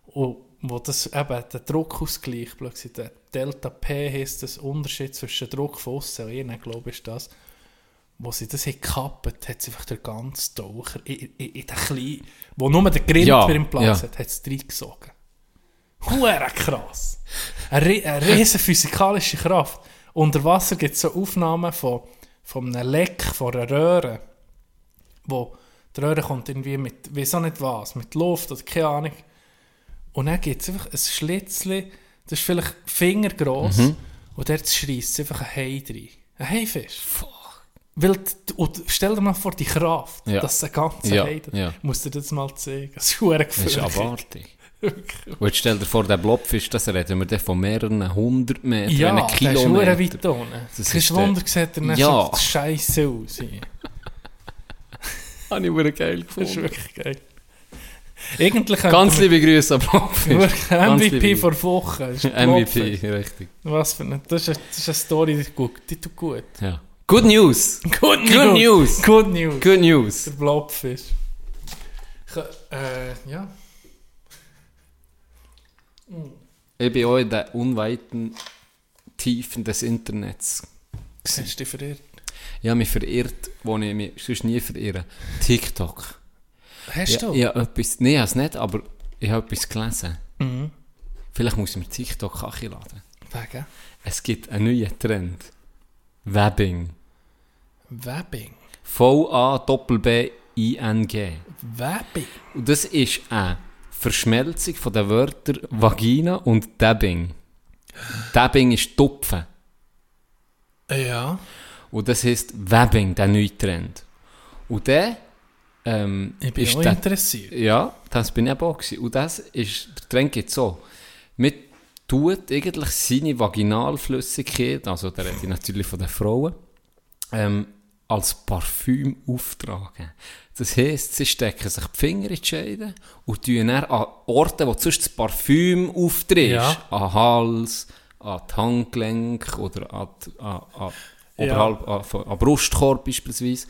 Und wo das eben, der Druckausgleich, blöd gesagt, der Delta P heisst das Unterschied zwischen Druck von außen und innen, glaube ich, ist das. Wo sie das gekappt, hat sie einfach den ganzen Taucher in, in, in den kleinen, wo nur der Grind Ja, für im Platz ja. hat, hat es reingesogen. Hure krass. Eine, eine riesen physikalische Kraft. Unter Wasser gibt es so Aufnahmen von, von einem Leck, von einer Röhre, wo die Röhre kommt irgendwie mit, weiß auch nicht was, mit Luft oder keine Ahnung. Und dann gibt es einfach ein Schlitzchen, das ist vielleicht fingergroß, Mhm. und dort schreist einfach ein Hai rein. Ein Haifisch. Weil, die- und stell dir mal vor, die Kraft, Ja. dass ein ganzer Ja, Hai, ja. musst du dir das mal zeigen. Das ist verdammt Das ist abartig. Und stell dir vor, der Blobfisch, das reden wir dann von mehreren hundert Metern, Ja, ist verdammt Kilometer. weit unten. Das ist der- Wunder, sieht er Ja. scheiße aus. Das Habe ich wirklich geil ist gefunden. wirklich geil. Eigentlich Ganz liebe Grüße an Blobfisch. MVP vor Wochen. ist MVP, richtig. Was für eine, das, ist eine, das ist eine Story, die gut, die tut gut. Ja. Good News! Good Good News! Good News. Good News! Der Blobfisch. Äh, ja. Ich bin auch in den unweiten Tiefen des Internets. Hast du dich verirrt? Ich habe mich verirrt, wo ich mich sonst nie verirre. TikTok. Hast du? ich habe etwas, nee, ich habe es nicht, aber ich habe etwas gelesen. Mhm. Vielleicht muss ich mir TikTok laden. Wegen? Es gibt einen neuen Trend. Webbing. Webbing. V-A-B-B-I-N-G. Webbing. Und das ist eine Verschmelzung von den Wörtern Vagina und Dabbing. Dabbing ist Tupfen. Ja. Und das heisst Webbing, der neue Trend. Und der ähm, Ich bin ist auch der, interessiert. Ja, das bin ich auch gewesen. Und das ist, der Trend geht so. Man tut eigentlich seine Vaginalflüssigkeit, also rede ich natürlich von den Frauen, ähm, als Parfüm auftragen. Das heisst, sie stecken sich die Finger in die Scheide und tun dann an Orten, wo sonst das Parfüm auftritt, Ja. an Hals, an die Handgelenk oder an, die, an, an, Ja. an, an Brustkorb beispielsweise,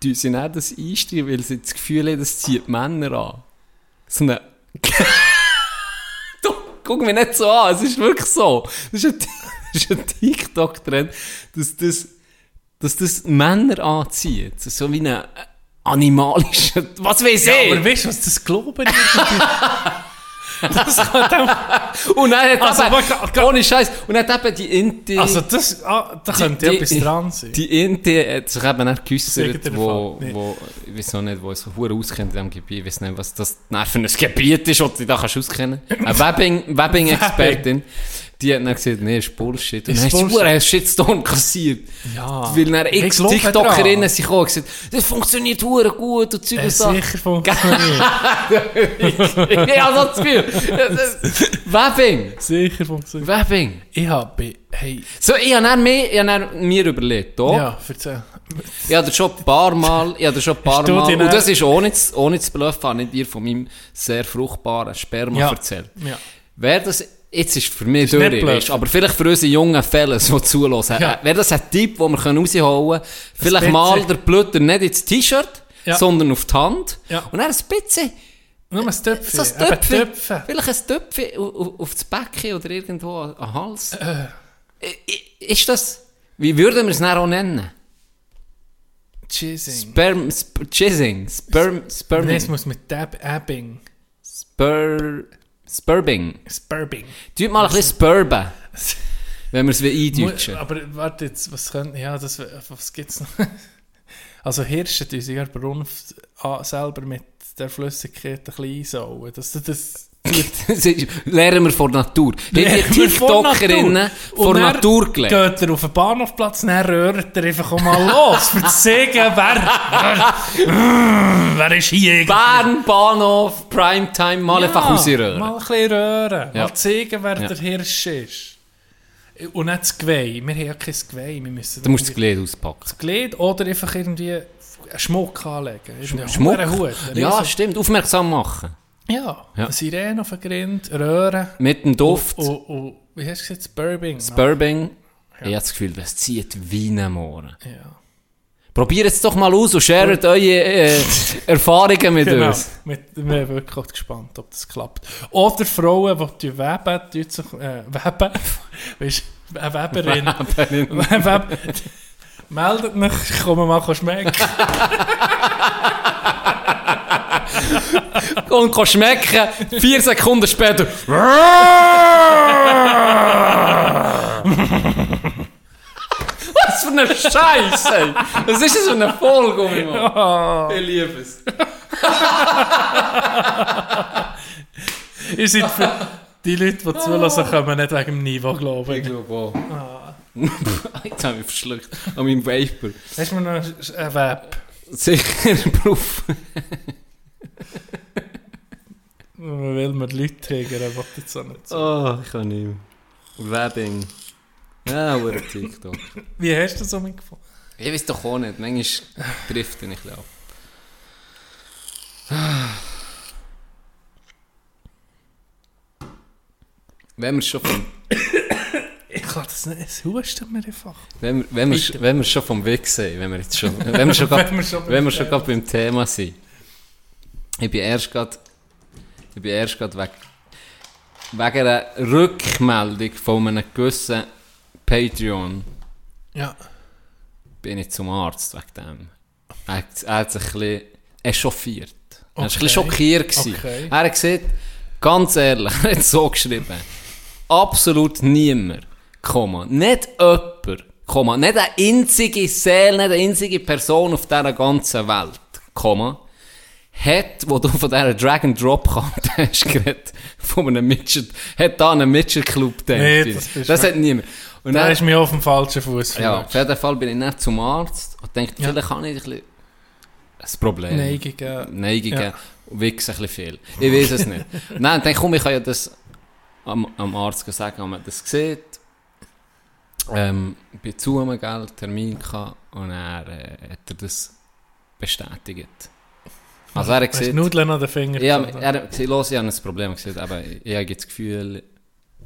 tun sie dann das einstellen, weil sie das Gefühl haben, das zieht Männer an. So eine... du, guck mich nicht so an, es ist wirklich so. Das ist ein, das ist ein TikTok-Trend, dass das, dass das Männer anzieht. So wie eine animalische... Was weiß Ja, ich? aber weißt du, was das Glauben das kann dem, Und dann hat Also, eben, ohne Scheiß, und dann hat eben die Inti... Also das, ah, da könnte die- etwas dran sein. Die Inti hat sich eben Sag geäussert, wo. Nee. wo, ich weiß auch nicht, wo es so hure auskennt in diesem Gebiet, ich weiß nicht, was das dann für ein Gebiet ist, das du da kannst auskennen. Eine Webbing- Webbing-Expertin, die hat dann gesagt, nee, ist Bullshit. Und dann Bullshit. hure einen Shitstorm kassiert. Ja. Weil dann x TikTokerinnen gekommen und gesagt, das funktioniert hure gut und Zeug und Äh, Sachen. sicher funktioniert. ich habe das Gefühl. Webbing! sicher funktioniert. Webbing! Ich habe... Hey... So, ich habe mir, ich habe mir überlegt, oh, Ja, erzähl. Ich habe schon ein paar Mal, ich habe schon ein paar Hast du Mal, und das ist ohne zu, ohne zu bluffen, habe ich dir von meinem sehr fruchtbaren Sperma Ja. erzählt. Ja. Wer das jetzt ist für mich nicht durch ist, aber vielleicht für unsere jungen Fälle, die zulassen, Ja. äh, wäre das ein Tipp, den wir rausholen können, vielleicht mal der Blüter nicht ins T-Shirt, Ja. sondern auf die Hand, Ja. und dann ein bisschen, Nur ein Töpfchen. so ein Töpfchen, Töpfe. vielleicht ein Töpfchen auf, das Becken oder irgendwo den Hals. Äh. Ist das, wie würden wir es dann auch nennen? Jizzing. Sperm, sp Jizzing, Sperm, Sperming, Nein, es muss mit Dab Abbing. Spur, Spurbing. Spurbing. Tut mal ein bisschen Spurben, wenn wir es wie Mu- eindeutschen. Aber warte jetzt, was könnte... Ja, das, was gibt's noch? Also Hirsche tun sich ja Brunft an- selber mit der Flüssigkeit ein bisschen einsauen. Dass du das... Das Lernen wir von Natur. Von TikTokerinnen dann Natur gelernt? Geht er auf den Bahnhofplatz, dann röhrt er einfach mal los, für zu sagen, wer, wer, ist hier? Bern, Bahnhof, Primetime, mal einfach rausrühren. Mal ein bisschen röhren. Ja. Mal zeigen, wer Ja. der Hirsch ist. Und nicht das Geweih. Wir haben ja kein Geweih. Wir müssen Du musst das Glied auspacken. das Glied oder einfach irgendwie einen Schmuck anlegen. Schmuck? Hut, Ja, stimmt. Aufmerksam machen. Ja, Ja. Sirene auf den Grind, Röhren. Mit dem Duft, Und, und, wie hast du gesagt? Burbing. Spurbing. Ich habe das Gefühl, das zieht wie ein Mohren. Ja. Probiert es doch mal aus und sharet eure äh, Erfahrungen mit Genau. uns. Mit, wir sind wirklich gespannt, ob das klappt. Oder Frauen, die weben, die sich, äh, weben, weißt du, eine Weberin. Web, meldet mich, ich komme mal schmecken. Und kann schmecken, vier Sekunden später. Was für eine Scheiße! Was ist das für eine Folge, Mann? Ich liebe es. Ihr seid für die Leute, die zulassen, kommen nicht wegen dem Niveau, glaube Ich ich. glaube auch. Jetzt habe ich verschluckt. An meinem Vapor. Hast du mir noch ein Web? Sicher, Beruf. Man will mir die Leute triggern, was jetzt so nicht so. Oh, ich kann nicht mehr. Webbing. Ja, oder TikTok. Wie hast du das so mitgefunden? Ich weiß doch auch nicht. Manchmal trifft er nicht ab. Wenn wir schon vom, Ich kann das nicht, es hustet mir einfach. wenn wir, wenn wir, wenn wir schon vom Weg sind, wenn wir jetzt schon, wenn wir schon, grad, Wenn wir schon beim wenn wir schon Thema grad beim Thema sind. Ich bin erst gerade, ich bin erst gerade weg, wegen einer Rückmeldung von einem gewissen Patreon Ja. bin ich zum Arzt wegen dem. Er, hat- er hat sich ein bisschen echauffiert. Er war ein Okay. bisschen schockiert. gewesen. Okay. Er hat gesagt, ganz ehrlich, er hat so geschrieben, absolut niemand, Komma, nicht jemand, Komma, nicht eine einzige Seele, nicht eine einzige Person auf dieser ganzen Welt, Komma, hat, wo du von dieser Drag-and-Drop-Karte hast geredet, von einem Midget, hat da einen Midget-Club gedacht. Nee, das das hat niemand. Und Da dann- ist mir auf dem falschen Fuß ja, auf jeden Fall bin ich dann zum Arzt und denke, Ja. vielleicht habe ich ein bisschen ein Problem. Neigungen. Neigungen Ja. und wichse ein bisschen viel. Ich weiß es nicht. Nein, dann komm, ich kann ja das am, am Arzt sagen, ob man das sieht. Ähm, ich bin zu einem Geld Termin gehabt und er äh, hat er das bestätigt. Also er hat Hast Nudeln an den Fingern? ja, er hat gesagt, los, ich habe ein Problem gesagt, aber ich habe das Gefühl,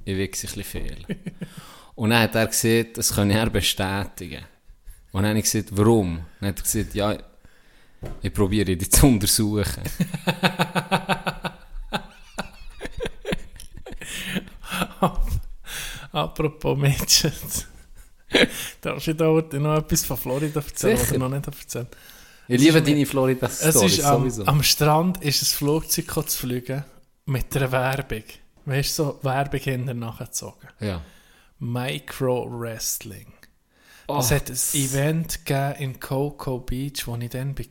ich wichse ein bisschen viel. Und dann hat er gesagt, das kann er bestätigen. Und dann habe ich gesagt, warum? Dann hat er gesagt, ja, ich probiere dich zu untersuchen. Apropos Mädchen. Darfst du da noch etwas von Florida erzählen, was du noch nicht erzählt Ich liebe deine florida Es ist am, sowieso. am Strand ist ein Flugzeug zu fliegen mit einer Werbung. Weißt du, so Werbung hinter nachgezogen. ja. Micro Wrestling. Oh, es hat ein Event gegeben in Cocoa Beach, wo ich dann war,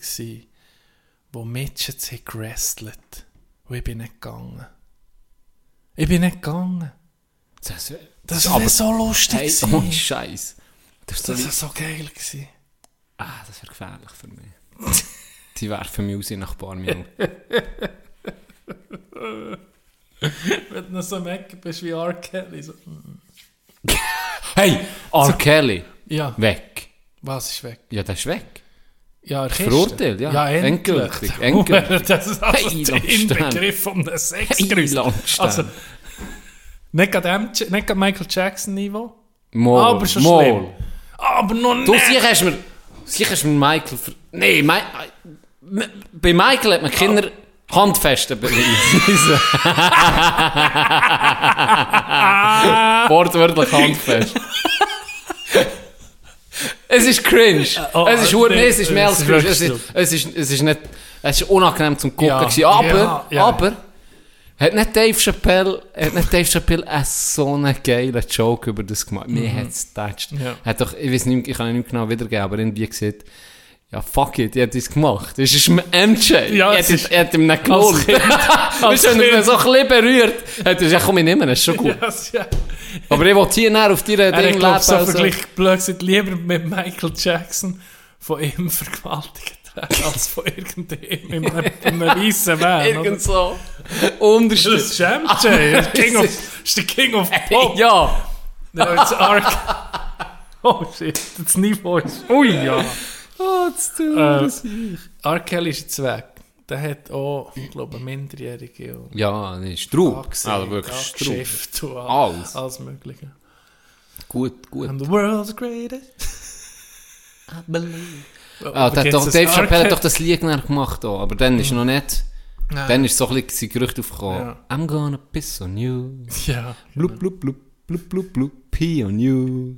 wo Midgets haben gewrestelt. Und ich bin nicht gegangen. Ich bin nicht gegangen. das, Das aber- war so lustig. Hey, gewesen. ohne Scheiß. Das das war so geil. Gewesen. ah, das wäre gefährlich für mich. Die werfen mich raus nach ein paar Minuten. Wenn du noch so mecken bist wie R. Kelly. So. Hey, R. Kelly, Ja, weg. was ist weg? Ja, der ist weg. Ja, er. Verurteilt, ja. Ja, endlich. Endgültig, endgültig. das ist also Hey, der. Inbegriff von einem Sexgerüst. Langstein. Also, nicht gerade Michael Jackson-Niveau, Mal, aber schon mal. schlimm. Aber noch Du, nicht. hast du mir, sicher mir Michael, ver nee, Mi bei Michael hat man Kinder handfesten beweisen. Wortwörtlich handfest. es ist cringe. oh, es ist nee, es ist mehr als ist cringe. Es ist, es ist, es ist nicht, es ist unangenehm zum Gucken Ja, gewesen. Aber, ja, ja. aber, hat nicht Dave Chappelle, hat nicht Dave Chappelle einen so einen geilen Joke über das gemacht? Mir hat es getatscht. Ja. Hat doch, ich weiß nicht, ich kann ihn nicht genau wiedergeben, aber irgendwie gesagt, ja, fuck it, ich hätte es gemacht. Das ist MJ. Ja, ich es hätte, ich hätte ihm nicht gelohnt. Kind. Weißt du, wenn er so ein bisschen berührt, hat er gesagt, ja, komm, ich nehme ist schon gut. Ja, es- ja. Aber ich will hier näher auf deiner Er Ding leben. glaub, so also. verglichen, blöd gesagt, lieber mit Michael Jackson von ihm vergewaltigt als von irgendeinem in einem, in einem weißen Van. Irgend so. Das Unterschied. ist MJ, der King of, ist- der King of Pop. Ja. Ja, jetzt Ark. Oh shit, das Niveau ist. Ui ja. Oh, das tut Äh, R. Kelly ist jetzt weg. der hat auch, ich glaube, Minderjährige und Ja, das ist Straub. angesehen, Also wirklich all- Alles. alles Mögliche. Gut, gut. And the world's greatest. Ah, der hat doch, Dave. Chappelle hat doch das Lied gemacht, auch, aber dann ist noch nicht. Nein. Dann ist so ein bisschen sein Gerücht aufgekommen. Ja. I'm gonna piss on you. Ja. Blub, blub, blub, blub, blub, blub, pee on you.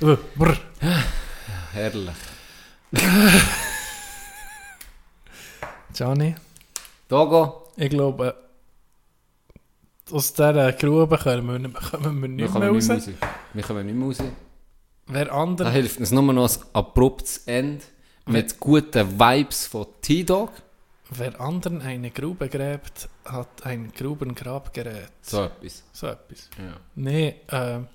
Uh, brr. Herrlich. Johnny, Togo, ich glaube, aus dieser Grube kommen wir nicht, kommen wir wir nicht mehr kommen raus. nicht mehr raus. Wir kommen nicht mehr raus. Wer Da andere, hilft uns nur noch ein abruptes Ende mit guten Vibes von T-Dog. wer anderen eine Grube gräbt, hat ein Grubengrabgerät. So etwas. So etwas. Ja. Nee, ähm.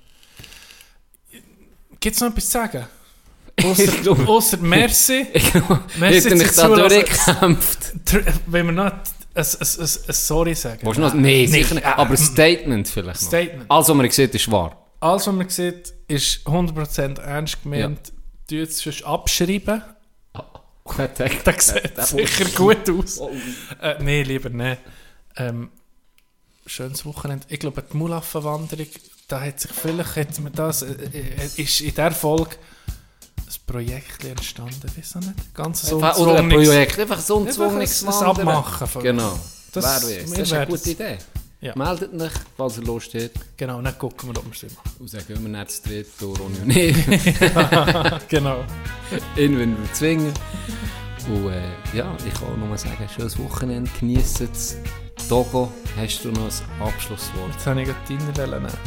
Gibt es noch etwas zu sagen? Ich ausser Merci. Ich Merci hätte mich da durchgekämpft. Wenn wir noch ein, Sorry sagen. Willst du noch? Nein, sicher nicht. äh, Aber ein Statement vielleicht. Statement. Alles, was man sieht, ist wahr. Alles, was man sieht, ist 100% ernst gemeint. Du jetzt sonst abschreiben. Perfekt. Das sieht sicher gut aus. Oh. Äh, Nein, lieber nicht. Ähm, schönes Wochenende. Ich glaube, die Mulaffenwanderung, da hat sich vielleicht, hat man das, äh, äh, ist in der Folge ein Projekt entstanden, weiss ich nicht? Ganz so Einfach- Oder ein Projekt. Einfach so ein zwungenes Abmachen von- Genau. Das- Das, Wer weiß. wir Das ist eine gute Idee. Ja. Meldet euch, falls ihr Lust habt. Genau, dann gucken wir, ob wir es machen. Und sagen, wenn wir nicht zu dritt, Ronny und ich, genau. ihn wenn wir zwingen. Und äh, ja, ich kann auch nur sagen, schönes Wochenende, genießt es. Togo, hast du noch ein Abschlusswort? Jetzt habe ich gerade deine Welle nehmen.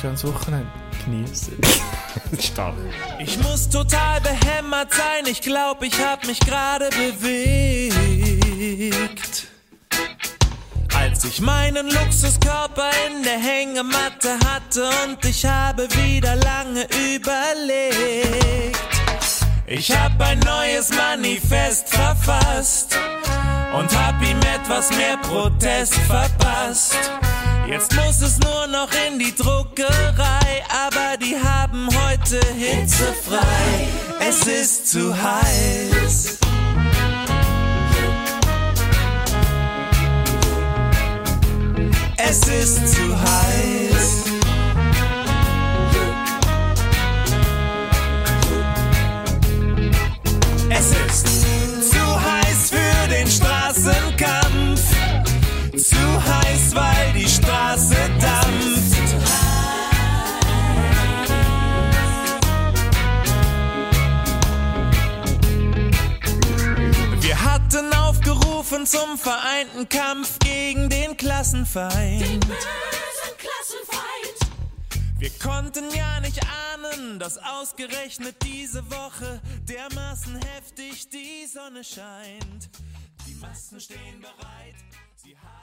Schönes Wochenende. Genießen. Stark. Ich muss total behämmert sein, ich glaub, ich hab mich gerade bewegt. Als ich meinen Luxuskörper in der Hängematte hatte und ich habe wieder lange überlegt. Ich hab ein neues Manifest verfasst und hab ihm etwas mehr Protest verpasst. Jetzt muss es nur noch in die Druckerei, aber die haben heute hitzefrei. Es ist zu heiß. Es ist zu heiß. Es ist zu heiß für den Straßenkampf. Zu heiß, weil die Straße dampft. Aufgerufen zum vereinten Kampf gegen den Klassenfeind. Wir konnten ja nicht ahnen, dass ausgerechnet diese Woche dermaßen heftig die Sonne scheint. Die Massen stehen bereit, sie haben